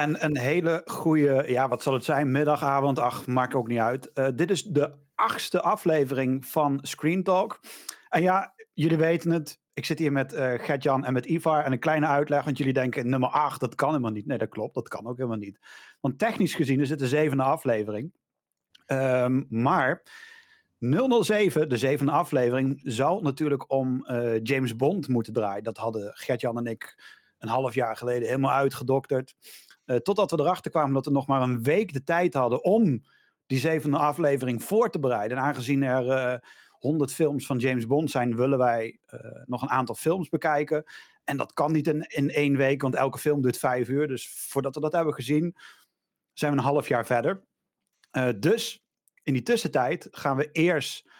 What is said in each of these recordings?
En een hele goede, ja, wat zal het zijn? Middagavond, ach, maakt ook niet uit. Uh, dit is de achtste aflevering van Screen Talk. En ja, jullie weten het. Ik zit hier met uh, Gert-Jan en met Ivar. En een kleine uitleg, want jullie denken nummer 8, dat kan helemaal niet. Nee, dat klopt, dat kan ook helemaal niet. Want technisch gezien is het de zevende aflevering. Um, maar 007, de zevende aflevering, zou natuurlijk om uh, James Bond moeten draaien. Dat hadden Gert-Jan en ik een half jaar geleden helemaal uitgedokterd. Uh, totdat we erachter kwamen dat we nog maar een week de tijd hadden om die zevende aflevering voor te bereiden. En aangezien er uh, 100 films van James Bond zijn, willen wij uh, nog een aantal films bekijken. En dat kan niet in, in één week, want elke film duurt vijf uur. Dus voordat we dat hebben gezien, zijn we een half jaar verder. Dus in die tussentijd gaan we eerst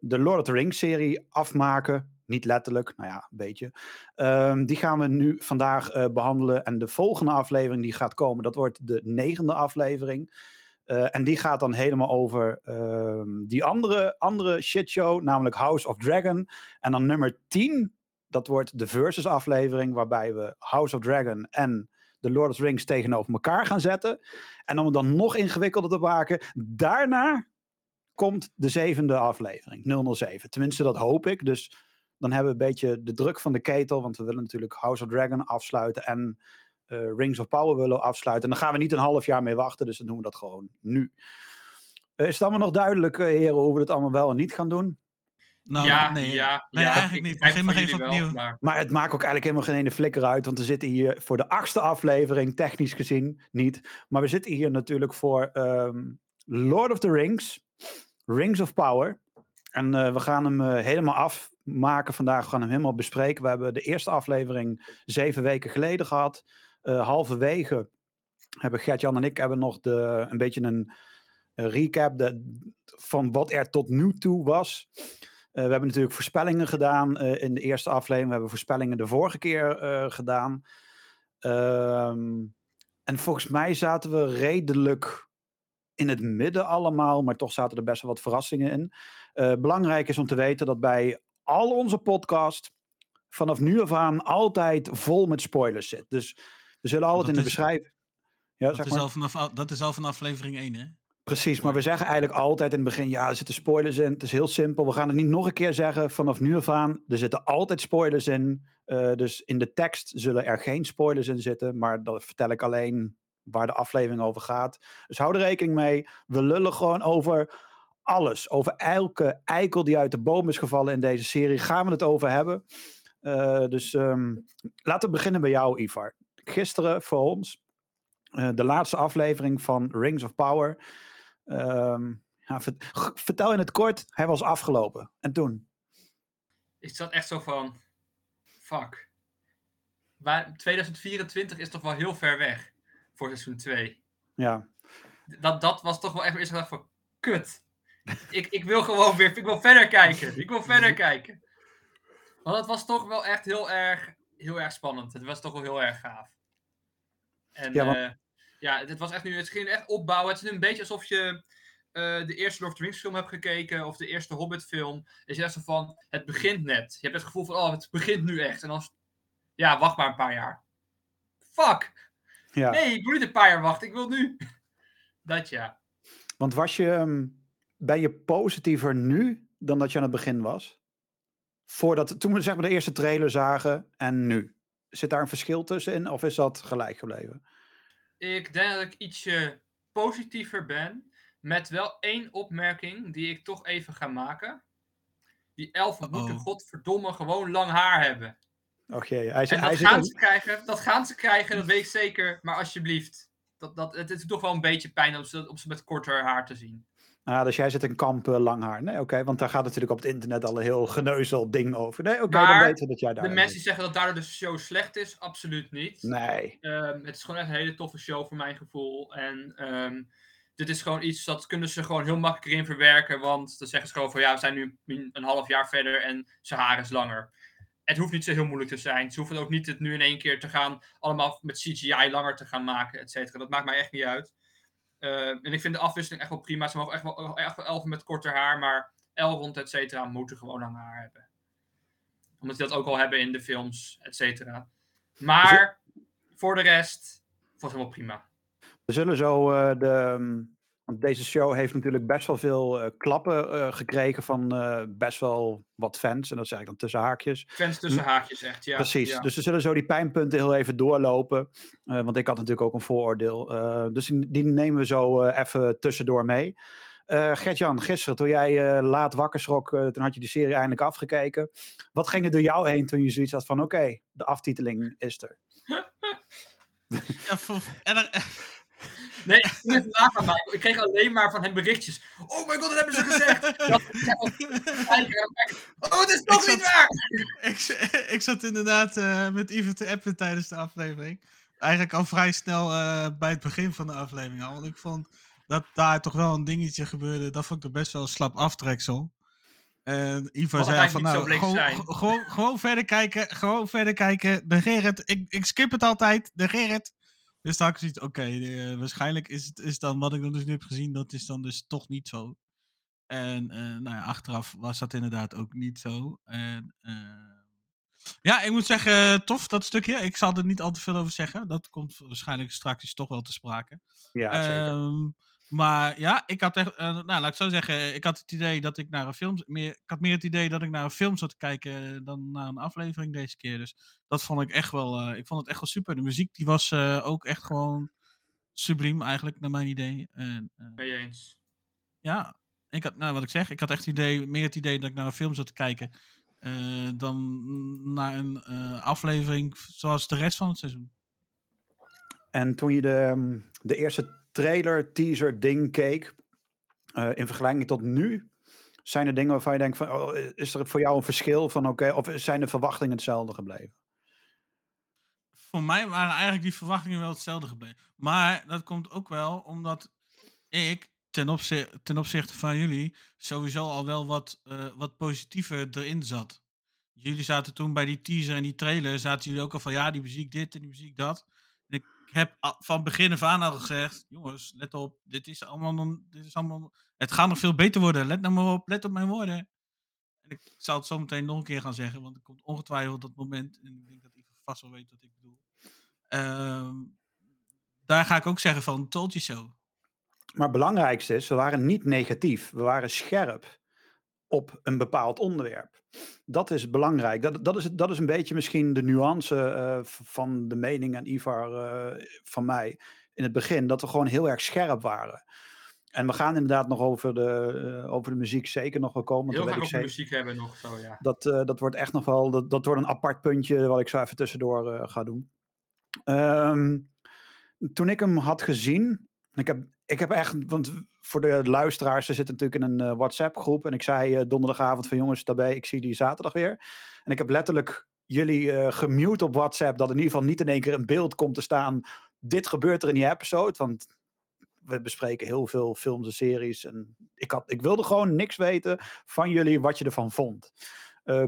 de Lord of the Rings serie afmaken. Niet letterlijk, nou ja, een beetje. Um, die gaan we nu vandaag uh, behandelen. En de volgende aflevering die gaat komen, dat wordt de negende aflevering. Uh, en die gaat dan helemaal over uh, die andere, andere shitshow, namelijk House of Dragon. En dan nummer 10, dat wordt de Versus aflevering, waarbij we House of Dragon en The Lord of the Rings tegenover elkaar gaan zetten. En om het dan nog ingewikkelder te maken, daarna komt de zevende aflevering, 007. Tenminste, dat hoop ik. Dus dan hebben we een beetje de druk van de ketel, want we willen natuurlijk House of Dragon afsluiten en uh, Rings of Power willen afsluiten. En dan gaan we niet een half jaar mee wachten, dus dan doen we dat gewoon nu. Uh, is het allemaal nog duidelijk, uh, heren, hoe we het allemaal wel en niet gaan doen? Nou, ja, nee, ja, nee, ja, eigenlijk niet. Begin maar even opnieuw. Wel, maar... maar... het maakt ook eigenlijk helemaal geen ene flikker uit, want we zitten hier voor de achtste aflevering, technisch gezien niet. Maar we zitten hier natuurlijk voor um, Lord of the Rings, Rings of Power. En uh, we gaan hem uh, helemaal afmaken vandaag, we hem helemaal bespreken. We hebben de eerste aflevering zeven weken geleden gehad. Uh, halverwege hebben Gert-Jan en ik hebben nog de, een beetje een recap de, van wat er tot nu toe was. Uh, we hebben natuurlijk voorspellingen gedaan uh, in de eerste aflevering. We hebben voorspellingen de vorige keer gedaan. Um, en volgens mij zaten we redelijk in het midden allemaal, maar toch zaten er best wel wat verrassingen in. belangrijk is om te weten dat bij al onze podcast vanaf nu af aan altijd vol met spoilers zit. Dus we zullen altijd dat in de is, beschrijving. Ja, dat, is al vanaf, dat is al vanaf aflevering 1, hè? Precies, maar we zeggen eigenlijk altijd in het begin, ja, er zitten spoilers in. Het is heel simpel. We gaan het niet nog een keer zeggen vanaf nu af aan. Er zitten altijd spoilers in. Uh, dus in de tekst zullen er geen spoilers in zitten. Maar dat vertel ik alleen waar de aflevering over gaat. Dus hou er rekening mee. We lullen gewoon over alles. Over elke eikel die uit de boom is gevallen in deze serie. Gaan we het over hebben. Uh, dus um, laten we beginnen bij jou, Ivar. Gisteren voor ons. Uh, de laatste aflevering van Rings of Power. Um, ja, vertel in het kort, hij was afgelopen. En toen? Ik zat echt zo van, fuck. Maar 2024 is toch wel heel ver weg voor seizoen 2. Ja. Dat, dat was toch wel echt eerst gedacht van, kut. Ik, ik wil gewoon weer, ik wil verder kijken. Ik wil verder kijken. Want het was toch wel echt heel erg, heel erg spannend. Het was toch wel heel erg gaaf. En ja, want... uh, ja, het was echt nu, het ging echt opbouwen. Het is nu een beetje alsof je uh, de eerste Lord of the Rings film hebt gekeken, of de eerste Hobbit film. Je echt zo van, het begint net. Je hebt het gevoel van, oh, het begint nu echt. En dan, ja, wacht maar een paar jaar. Fuck! Ja. Nee, ik wil niet een paar jaar wachten, ik wil nu. Dat ja. Want was je, um, ben je positiever nu dan dat je aan het begin was? Voordat, toen we zeg maar de eerste trailer zagen en nu. Zit daar een verschil tussenin of is dat gelijk gebleven? Ik denk dat ik ietsje positiever ben. Met wel één opmerking die ik toch even ga maken. Die elfen moeten godverdomme gewoon lang haar hebben. Och jee, hij, En hij dat zit gaan ze krijgen, dat gaan ze krijgen, dat weet ik zeker. Maar alsjeblieft, dat, dat, het is toch wel een beetje pijn om ze, om ze met korter haar te zien. Ah, dus jij zit in kamp lang haar. Nee, oké, want daar gaat natuurlijk op het internet al een heel geneuzel ding over. Nee, oké, dan weten we dat jij daar De mensen die zeggen dat daardoor de show slecht is, absoluut niet. Nee. Ehm, het is gewoon echt een hele toffe show voor mijn gevoel. En ehm, dit is gewoon iets dat kunnen ze gewoon heel makkelijk erin verwerken. Want dan zeggen ze gewoon van ja, we zijn nu een- een half jaar verder en zijn haar is langer. Het hoeft niet zo heel moeilijk te zijn. Ze hoeven ook niet het nu in één keer te gaan, allemaal met CGI langer te gaan maken, et cetera. Dat maakt mij echt niet uit. Uh, en ik vind de afwisseling echt wel prima. Ze mogen echt wel, echt wel elfen met korter haar, maar Elrond, et cetera, moeten gewoon lang haar hebben. Omdat die dat ook al hebben in de films, et cetera. Maar voor de rest, was helemaal prima. We zullen zo de. Want deze show heeft natuurlijk best wel veel uh, klappen uh, gekregen van uh, best wel wat fans. En dat zeg ik dan tussen haakjes. Fans tussen haakjes, echt, ja. Precies. Ja. Dus we zullen zo die pijnpunten heel even doorlopen. want ik had natuurlijk ook een vooroordeel. dus die, die, nemen we zo even tussendoor mee. Gert-Jan, gisteren toen jij laat wakker schrok, toen had je die serie eindelijk afgekeken. Wat ging er door jou heen toen je zoiets had van, oké, okay, de aftiteling is er? ja, en er, Nee, ik ging het maken. Ik kreeg alleen maar van hem berichtjes. Oh my god, dat hebben ze gezegd! Dat, oh, het is toch niet waar! Ik, ik zat inderdaad uh, met Ivan te appen tijdens de aflevering. Eigenlijk al vrij snel uh, bij het begin van de aflevering al. Want ik vond dat daar toch wel een dingetje gebeurde. Dat vond ik best wel een slap aftreksel. En Ivo zei van nou, gewoon, gewoon, gewoon, verder kijken, gewoon verder kijken. Negeer het. Ik, ik skip het altijd, negeer het. Dus dan had ik zoiets, oké, okay, uh, waarschijnlijk is het is dan wat ik dan dus nu heb gezien, dat is dan dus toch niet zo. En uh, nou ja, achteraf was dat inderdaad ook niet zo. En uh, ja, ik moet zeggen, tof dat stukje. Ik zal er niet al te veel over zeggen. Dat komt waarschijnlijk straks toch wel te sprake. Ja, zeker. Um, maar ja, ik had echt, uh, nou laat ik zo zeggen, ik had het idee dat ik naar een film, meer, ik had meer het idee dat ik naar een film zat te kijken dan naar een aflevering deze keer. Dus dat vond ik echt wel, uh, ik vond het echt wel super. De muziek die was uh, ook echt gewoon subliem eigenlijk, naar mijn idee. En, ben je eens? Ja, ik had, nou wat ik zeg, ik had echt het idee, meer het idee dat ik naar een film zat te kijken dan naar een aflevering zoals de rest van het seizoen. En toen je de, de eerste trailer, teaser, ding keek, uh, in vergelijking tot nu, zijn er dingen waarvan je denkt van, oh, is er voor jou een verschil van oké, of zijn de verwachtingen hetzelfde gebleven? Voor mij waren eigenlijk die verwachtingen wel hetzelfde gebleven. Maar dat komt ook wel omdat ik ten, opzichte, van jullie sowieso al wel wat, uh, wat positiever erin zat. Jullie zaten toen bij die teaser en die trailer, zaten jullie ook al van ja, die muziek dit en die muziek dat. Ik heb van begin af aan al gezegd, jongens, let op, dit is allemaal, dit is allemaal, het gaat nog veel beter worden. Let nou maar op, let op mijn woorden. En ik zal het zo meteen nog een keer gaan zeggen, want er komt ongetwijfeld dat moment, en ik denk dat ik vast wel weet wat ik bedoel. Um, daar ga ik ook zeggen van, told you. Maar het belangrijkste is, we waren niet negatief, we waren scherp op een bepaald onderwerp. Dat is belangrijk. Dat, dat, is, dat is een beetje misschien de nuance uh, van de mening en Ivar uh, van mij in het begin. Dat we gewoon heel erg scherp waren. En we gaan inderdaad nog over de, uh, over de muziek zeker nog wel komen. Heel graag over muziek hebben nog zo, ja. Dat, dat wordt echt nog wel, dat, dat wordt een apart puntje wat ik zo even tussendoor ga doen. Um, toen ik hem had gezien, ik heb, ik heb echt, want voor de luisteraars, ze zitten natuurlijk in een uh, WhatsApp-groep. En ik zei uh, donderdagavond van jongens, daarbij, ik zie die zaterdag weer. En ik heb letterlijk jullie uh, gemute op WhatsApp, dat in ieder geval niet in één keer een beeld komt te staan. Dit gebeurt er in die episode, want we bespreken heel veel films en series. En ik, had, ik wilde gewoon niks weten van jullie wat je ervan vond.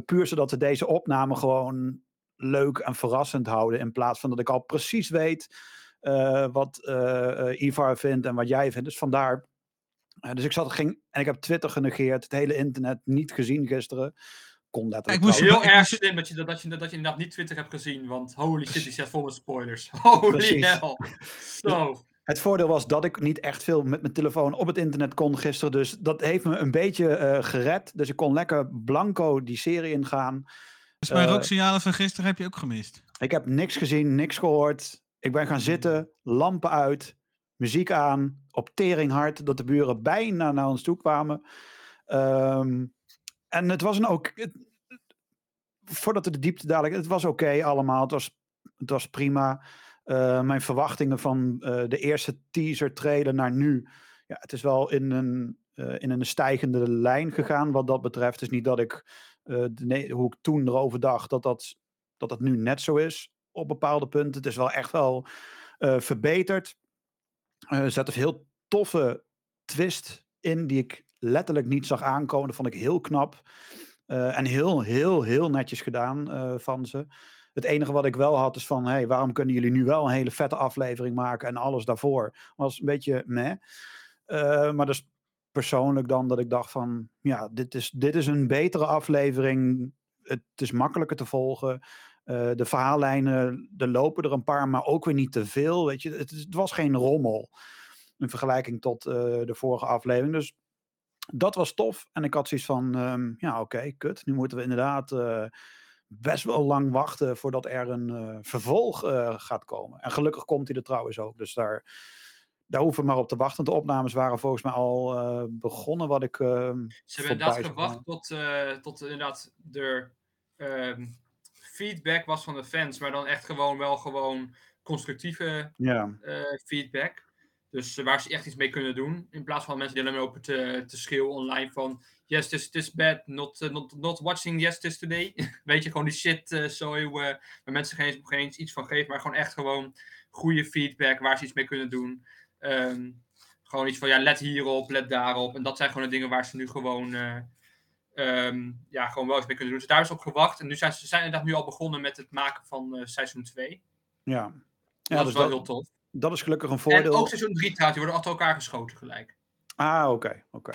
puur zodat we deze opname gewoon leuk en verrassend houden. In plaats van dat ik al precies weet wat uh, Ivar vindt en wat jij vindt. Dus vandaar. Uh, dus ik zat, ging, en ik heb Twitter genegeerd, het hele internet niet gezien gisteren. Kon dat ik moest heel erg slim dat je, dat, dat, je, dat je inderdaad niet Twitter hebt gezien, want holy shit, die zit vol met spoilers. Holy Precies. hell. Zo. Het voordeel was dat ik niet echt veel met mijn telefoon op het internet kon gisteren. Dus dat heeft me een beetje uh, gered. Dus ik kon lekker blanco die serie ingaan. Dus mijn uh, rooksignalen van gisteren heb je ook gemist? Ik heb niks gezien, niks gehoord. Ik ben gaan zitten, lampen uit, muziek aan, op tering hard, dat de buren bijna naar ons toe kwamen. Um, en het was een ook, voordat we de diepte dadelijk, het was oké allemaal, het was, het was prima. Uh, mijn verwachtingen van uh, de eerste teaser trailer naar nu, ja, het is wel in een, uh, in een stijgende lijn gegaan wat dat betreft. Het is niet dat ik, hoe ik toen erover dacht, dat dat, dat dat nu net zo is op bepaalde punten. Het is wel echt wel uh, verbeterd. Uh, er zat een heel toffe twist in die ik letterlijk niet zag aankomen. Dat vond ik heel knap. Uh, en heel, heel, heel netjes gedaan van ze. Het enige wat ik wel had is van, hey, waarom kunnen jullie nu wel een hele vette aflevering maken en alles daarvoor? Was een beetje meh. maar dus persoonlijk dan dat ik dacht van, ja, dit is, dit is een betere aflevering. Het is makkelijker te volgen. Eh, de verhaallijnen, er lopen er een paar, maar ook weer niet te veel. Weet je, het, was geen rommel in vergelijking tot eh, de vorige aflevering. Dus dat was tof. En ik had zoiets van, ehm, ja, oké, kut. Nu moeten we inderdaad eh, best wel lang wachten voordat er een vervolg gaat komen. En gelukkig komt hij er trouwens ook. Dus daar, daar hoeven we maar op te wachten. De opnames waren volgens mij al begonnen, wat ik. ehm, Ze hebben inderdaad gewacht tot, tot inderdaad er ehm, feedback was van de fans, maar dan echt gewoon wel gewoon constructieve ja, eh, feedback. Dus eh, waar ze echt iets mee kunnen doen. In plaats van mensen die alleen maar lopen te, te schreeuwen online van yes, this, this bad, not, eh, not, not watching yes, this today. Weet je, gewoon die shit eh zo waar mensen geen, geen eens iets van geven, maar gewoon echt gewoon goede feedback waar ze iets mee kunnen doen. Ehm, gewoon iets van ja, let hierop, let daarop. En dat zijn gewoon de dingen waar ze nu gewoon, ehm, ja, gewoon wel iets mee kunnen doen. Dus daar is op gewacht. En nu zijn ze zijn inderdaad nu al begonnen met het maken van eh, seizoen 2. ja. Ja, Ja, dat dus is wel dat, heel tof. dat is gelukkig een En voordeel. ook seizoen 3 trouwens, die worden achter elkaar geschoten gelijk. Ah, oké, oké.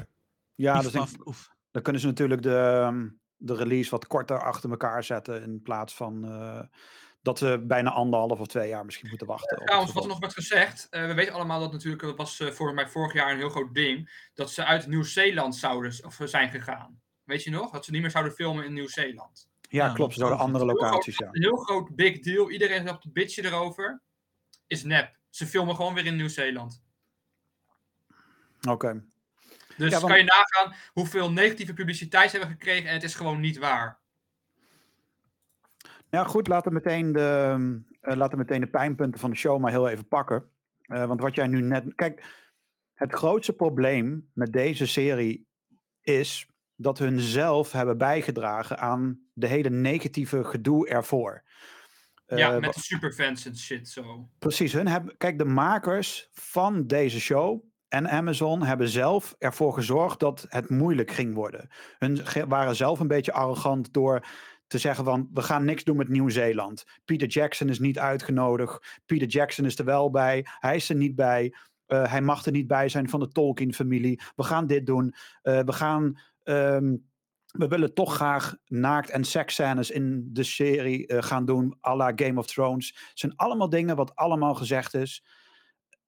Ja, dus dan kunnen ze natuurlijk de, ehm, de release wat korter achter elkaar zetten. In plaats van eh, dat ze bijna anderhalf of twee jaar misschien moeten wachten. het Trouwens, wat er nog werd gezegd, eh, we weten allemaal dat natuurlijk, dat was eh, voor mij vorig jaar een heel groot ding, dat ze uit Nieuw-Zeeland zouden of zijn gegaan. Weet je nog? Dat ze niet meer zouden filmen in Nieuw-Zeeland. Ja, Ja, klopt. Ze zouden andere locaties, ja. Een heel groot big deal. Iedereen op de bitje erover. Is nep. Ze filmen gewoon weer in Nieuw-Zeeland. Oké. Dus Ja, want- kan je nagaan hoeveel negatieve publiciteit ze hebben gekregen en het is gewoon niet waar. Ja, goed. Laten we meteen de, eh, laten we meteen de pijnpunten van de show maar heel even pakken. Eh, want wat jij nu net... Kijk, het grootste probleem met deze serie is dat hun zelf hebben bijgedragen aan de hele negatieve gedoe ervoor. ja, Eh, met de superfans en shit zo. Precies, hun hebben, kijk, de makers van deze show en Amazon hebben zelf ervoor gezorgd dat het moeilijk ging worden. Hun waren zelf een beetje arrogant door te zeggen van we gaan niks doen met Nieuw-Zeeland. Peter Jackson is niet uitgenodigd. Peter Jackson is er wel bij. Hij is er niet bij. Eh, hij mag er niet bij zijn van de Tolkien-familie. We gaan dit doen. Eh, we gaan. Ehm, we willen toch graag naakt- en seksscènes in de serie eh, gaan doen, à la Game of Thrones. Het zijn allemaal dingen wat allemaal gezegd is.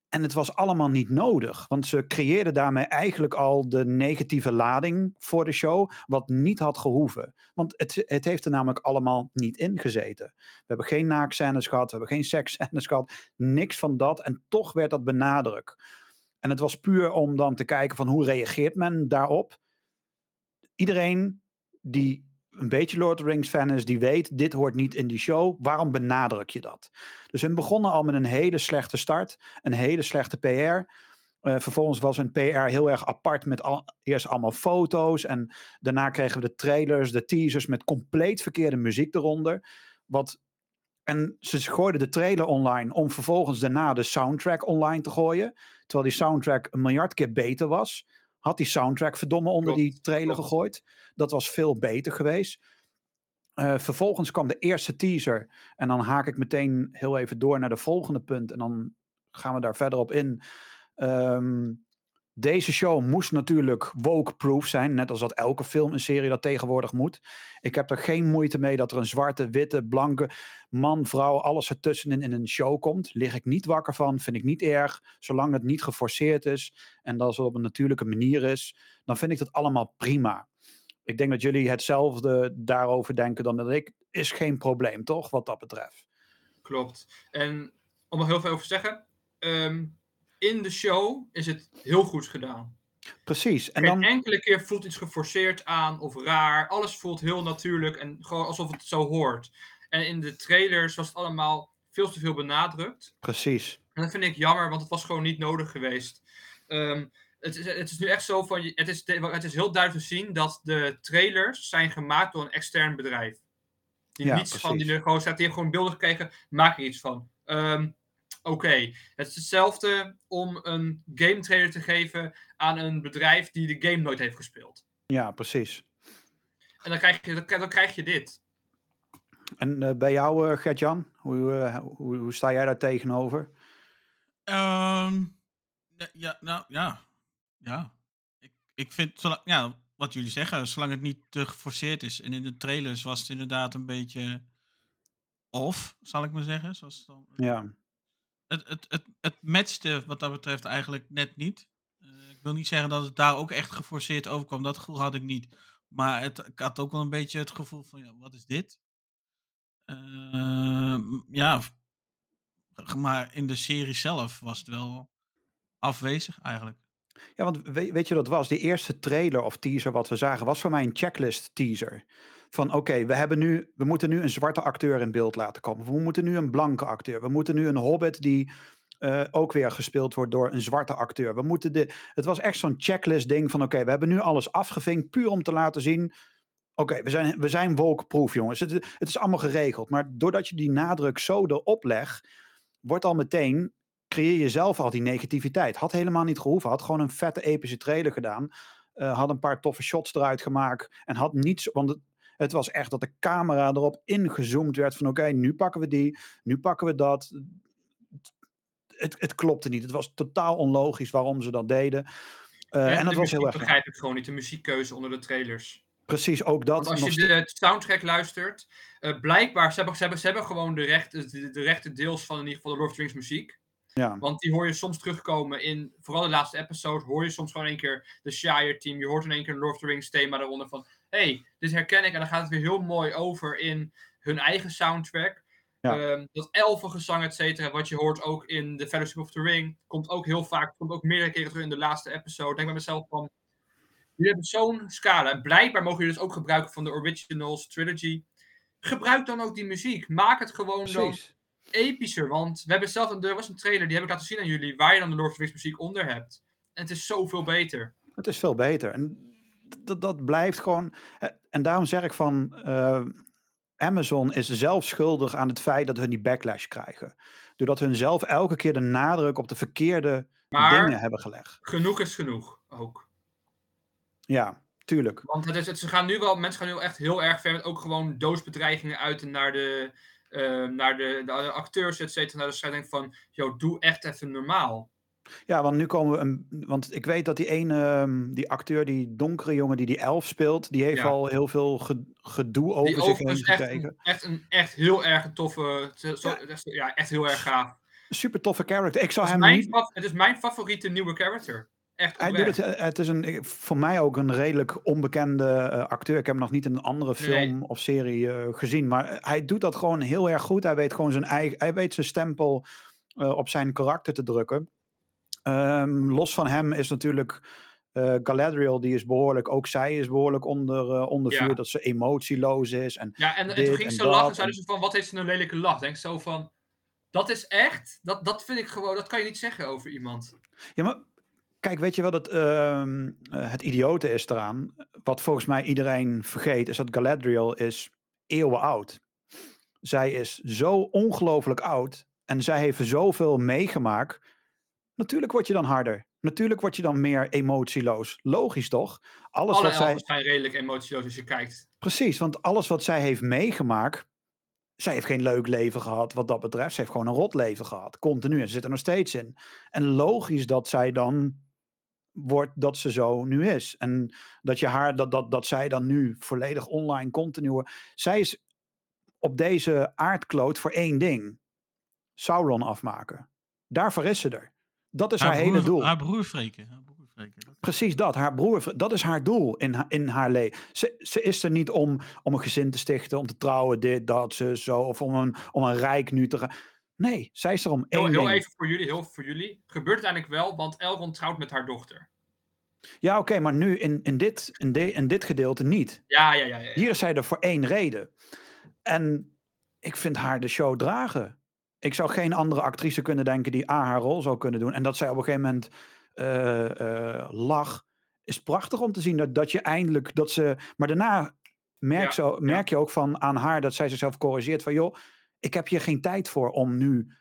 En het was allemaal niet nodig, want ze creëerden daarmee eigenlijk al de negatieve lading voor de show, wat niet had gehoeven. Want het, het heeft er namelijk allemaal niet in gezeten. We hebben geen naakscènes gehad, we hebben geen seksscènes gehad, niks van dat. En toch werd dat benadrukt. En het was puur om dan te kijken van hoe reageert men daarop. Iedereen die een beetje Lord of the Rings fan is, die weet, dit hoort niet in die show. Waarom benadruk je dat? Dus hun begonnen al met een hele slechte start, een hele slechte PR. Eh, vervolgens was hun PR heel erg apart met eerst allemaal foto's en daarna kregen we de trailers, de teasers met compleet verkeerde muziek eronder. Wat, en ze gooiden de trailer online om vervolgens daarna de soundtrack online te gooien. Terwijl die soundtrack een miljard keer beter was. Had die soundtrack verdomme onder Klopt, die trailer klopt. gegooid. Dat was veel beter geweest. Eh, vervolgens kwam de eerste teaser. En dan haak ik meteen heel even door naar de volgende punt. En dan gaan we daar verder op in. Ehm, deze show moest natuurlijk woke-proof zijn. Net als dat elke film en serie dat tegenwoordig moet. Ik heb er geen moeite mee dat er een zwarte, witte, blanke man, vrouw, alles ertussenin in een show komt. Lig ik niet wakker van, vind ik niet erg. Zolang het niet geforceerd is en dat het op een natuurlijke manier is, dan vind ik dat allemaal prima. Ik denk dat jullie hetzelfde daarover denken dan dat ik. Is geen probleem, toch? Wat dat betreft. Klopt. En om er heel veel over te zeggen. ehm, in de show is het heel goed gedaan. Precies. En Geen dan, enkele keer voelt iets geforceerd aan of raar. Alles voelt heel natuurlijk en gewoon alsof het zo hoort. En in de trailers was het allemaal veel te veel benadrukt. precies. En dat vind ik jammer, want het was gewoon niet nodig geweest. Ehm, het, is, het is nu echt zo van, je- het is, het is heel duidelijk te zien dat de trailers zijn gemaakt door een extern bedrijf. Die Ja, niets van, die er gewoon staat, die gewoon beelden gekregen, maak er iets van. Ehm, Oké, het is hetzelfde om een game trailer te geven aan een bedrijf die de game nooit heeft gespeeld. Ja, precies. En dan krijg je, dan, dan krijg je dit. En eh, bij jou, eh, Gert-Jan, hoe, eh, hoe, hoe sta jij daar tegenover? Ehm, ja, nou ja. Ja. Ik, ik vind, zolang, ja, wat jullie zeggen, zolang het niet te geforceerd is. En in de trailers was het inderdaad een beetje. off, zal ik maar zeggen. Zoals dan, Ja. Het, het, het, het matchte wat dat betreft eigenlijk net niet. Eh, ik wil niet zeggen dat het daar ook echt geforceerd overkwam. Dat gevoel had ik niet. Maar het, ik had ook wel een beetje het gevoel van, ja, wat is dit? Eh, ja, maar in de serie zelf was het wel afwezig eigenlijk. Ja, want weet, je wat het was? Die eerste trailer of teaser wat we zagen was voor mij een checklist teaser. Van oké, we hebben nu, we moeten nu een zwarte acteur in beeld laten komen. We moeten nu een blanke acteur. We moeten nu een hobbit die eh, ook weer gespeeld wordt door een zwarte acteur. We moeten de, het was echt zo'n checklist ding van oké, we hebben nu alles afgevinkt puur om te laten zien. Oké, we zijn, we zijn woke-proof, jongens. Het, het is allemaal geregeld. Maar doordat je die nadruk zo erop legt, wordt al meteen creëer je zelf al die negativiteit. Had helemaal niet gehoeven. Had gewoon een vette epische trailer gedaan. eh, had een paar toffe shots eruit gemaakt. En had niets. Want het, was echt dat de camera erop ingezoomd werd. Van oké, nu pakken we die. Nu pakken we dat. Het, het klopte niet. Het was totaal onlogisch waarom ze dat deden. Eh, en dat was heel erg. begrijp ik gewoon niet, de muziekkeuze onder de trailers. Precies, ook dat. Want als je de soundtrack luistert, eh, blijkbaar, ze hebben, ze, hebben, ze hebben gewoon de rechte, de, de rechte deels van in ieder geval de Lord of the Rings muziek. ja. Want die hoor je soms terugkomen in, vooral de laatste episode, hoor je soms gewoon een keer de Shire team. Je hoort in één keer een Lord of the Rings thema eronder van, hey, dit herken ik. En dan gaat het weer heel mooi over in hun eigen soundtrack. Ja. Ehm, dat elfengezang, et cetera, wat je hoort ook in The Fellowship of the Ring, komt ook heel vaak, komt ook meerdere keren terug in de laatste episode. Denk bij mezelf van, jullie hebben zo'n scala. En blijkbaar mogen jullie dus ook gebruiken van de Originals Trilogy. Gebruik dan ook die muziek. Maak het gewoon Precies. epischer. Want we hebben zelf een, er was een trailer, die heb ik laten zien aan jullie, waar je dan de Lord of the Rings muziek onder hebt. En het is zoveel beter. Het is veel beter. En dat, dat blijft gewoon. eh, En daarom zeg ik van. eh, Amazon is zelf schuldig aan het feit dat hun die backlash krijgen. Doordat hun zelf elke keer de nadruk op de verkeerde Maar dingen hebben gelegd. genoeg is genoeg ook. Ja, tuurlijk. Want het is, het, ze gaan nu wel, mensen gaan nu echt heel erg ver met ook gewoon doosbedreigingen uiten naar de, eh, naar de, de, acteurs, et cetera. Naar de scheiding van, joh, doe echt even normaal. Ja, want nu komen we. Een, want ik weet dat die ene, ehm, die acteur, die donkere jongen die die elf speelt, die heeft Ja. al heel veel ge- gedoe over Die zich heen gekregen. echt een echt heel erg toffe, zo, ja, echt heel erg gaaf. Super toffe character. Ik zou Het is, hem mijn, niet. het is mijn favoriete nieuwe character. Echt Hij doet het, eh, het is een, voor mij ook een redelijk onbekende eh, acteur. Ik heb hem nog niet in een andere Nee. film of serie eh, gezien. Maar hij doet dat gewoon heel erg goed. Hij weet gewoon zijn eigen. Hij weet zijn stempel op zijn karakter te drukken. Ehm, los van hem is natuurlijk eh, Galadriel, die is behoorlijk. Ook zij is behoorlijk onder, eh, onder Ja. vuur. Dat ze emotieloos is. En Ja, en, toen ging ze dat lachen. en- Zeiden ze van, wat heeft ze een lelijke lach? Denk zo van, dat is echt, dat, dat vind ik gewoon, dat kan je niet zeggen over iemand. Ja, maar kijk, weet je wat het, ehm, eh, het idiote is eraan? Wat volgens mij iedereen vergeet, is dat Galadriel is eeuwen oud. Zij is zo ongelooflijk oud en zij heeft zoveel meegemaakt. Natuurlijk word je dan harder. Natuurlijk word je dan meer emotieloos. Logisch toch? Alles Alle wat zij, zijn redelijk emotieloos als je kijkt. precies, want alles wat zij heeft meegemaakt. Zij heeft geen leuk leven gehad wat dat betreft. Ze heeft gewoon een rot leven gehad. Continu. En ze zit er nog steeds in. En logisch dat zij dan wordt dat ze zo nu is. En dat je haar, dat, dat, dat zij dan nu volledig online continu. Zij is op deze aardkloot voor één ding: Sauron afmaken. Daarvoor is ze er. Dat is haar, hele broer, doel. Haar broer. Haar. Dat- Precies dat, haar broer, dat is haar doel in, in haar leven. Ze, ze is er niet om, om een gezin te stichten, om te trouwen, dit, dat, ze, zo, of om een, om een rijk nu te gaan. Nee, zij is er om Heel, één heel ding. even voor jullie, heel voor jullie. Gebeurt uiteindelijk wel, want Elrond trouwt met haar dochter. Ja, oké, maar nu in, in, dit, in, de, in dit gedeelte niet. Ja, ja, ja. ja, ja. Hier is zij er voor één reden. En ik vind haar de show dragen. Ik zou geen andere actrice kunnen denken die A haar rol zou kunnen doen. En dat zij op een gegeven moment eh, eh, lag. Is prachtig om te zien dat, dat je eindelijk dat ze. Maar daarna merk, Ja, zo, merk je ook van aan haar dat zij zichzelf corrigeert van joh, ik heb hier geen tijd voor om nu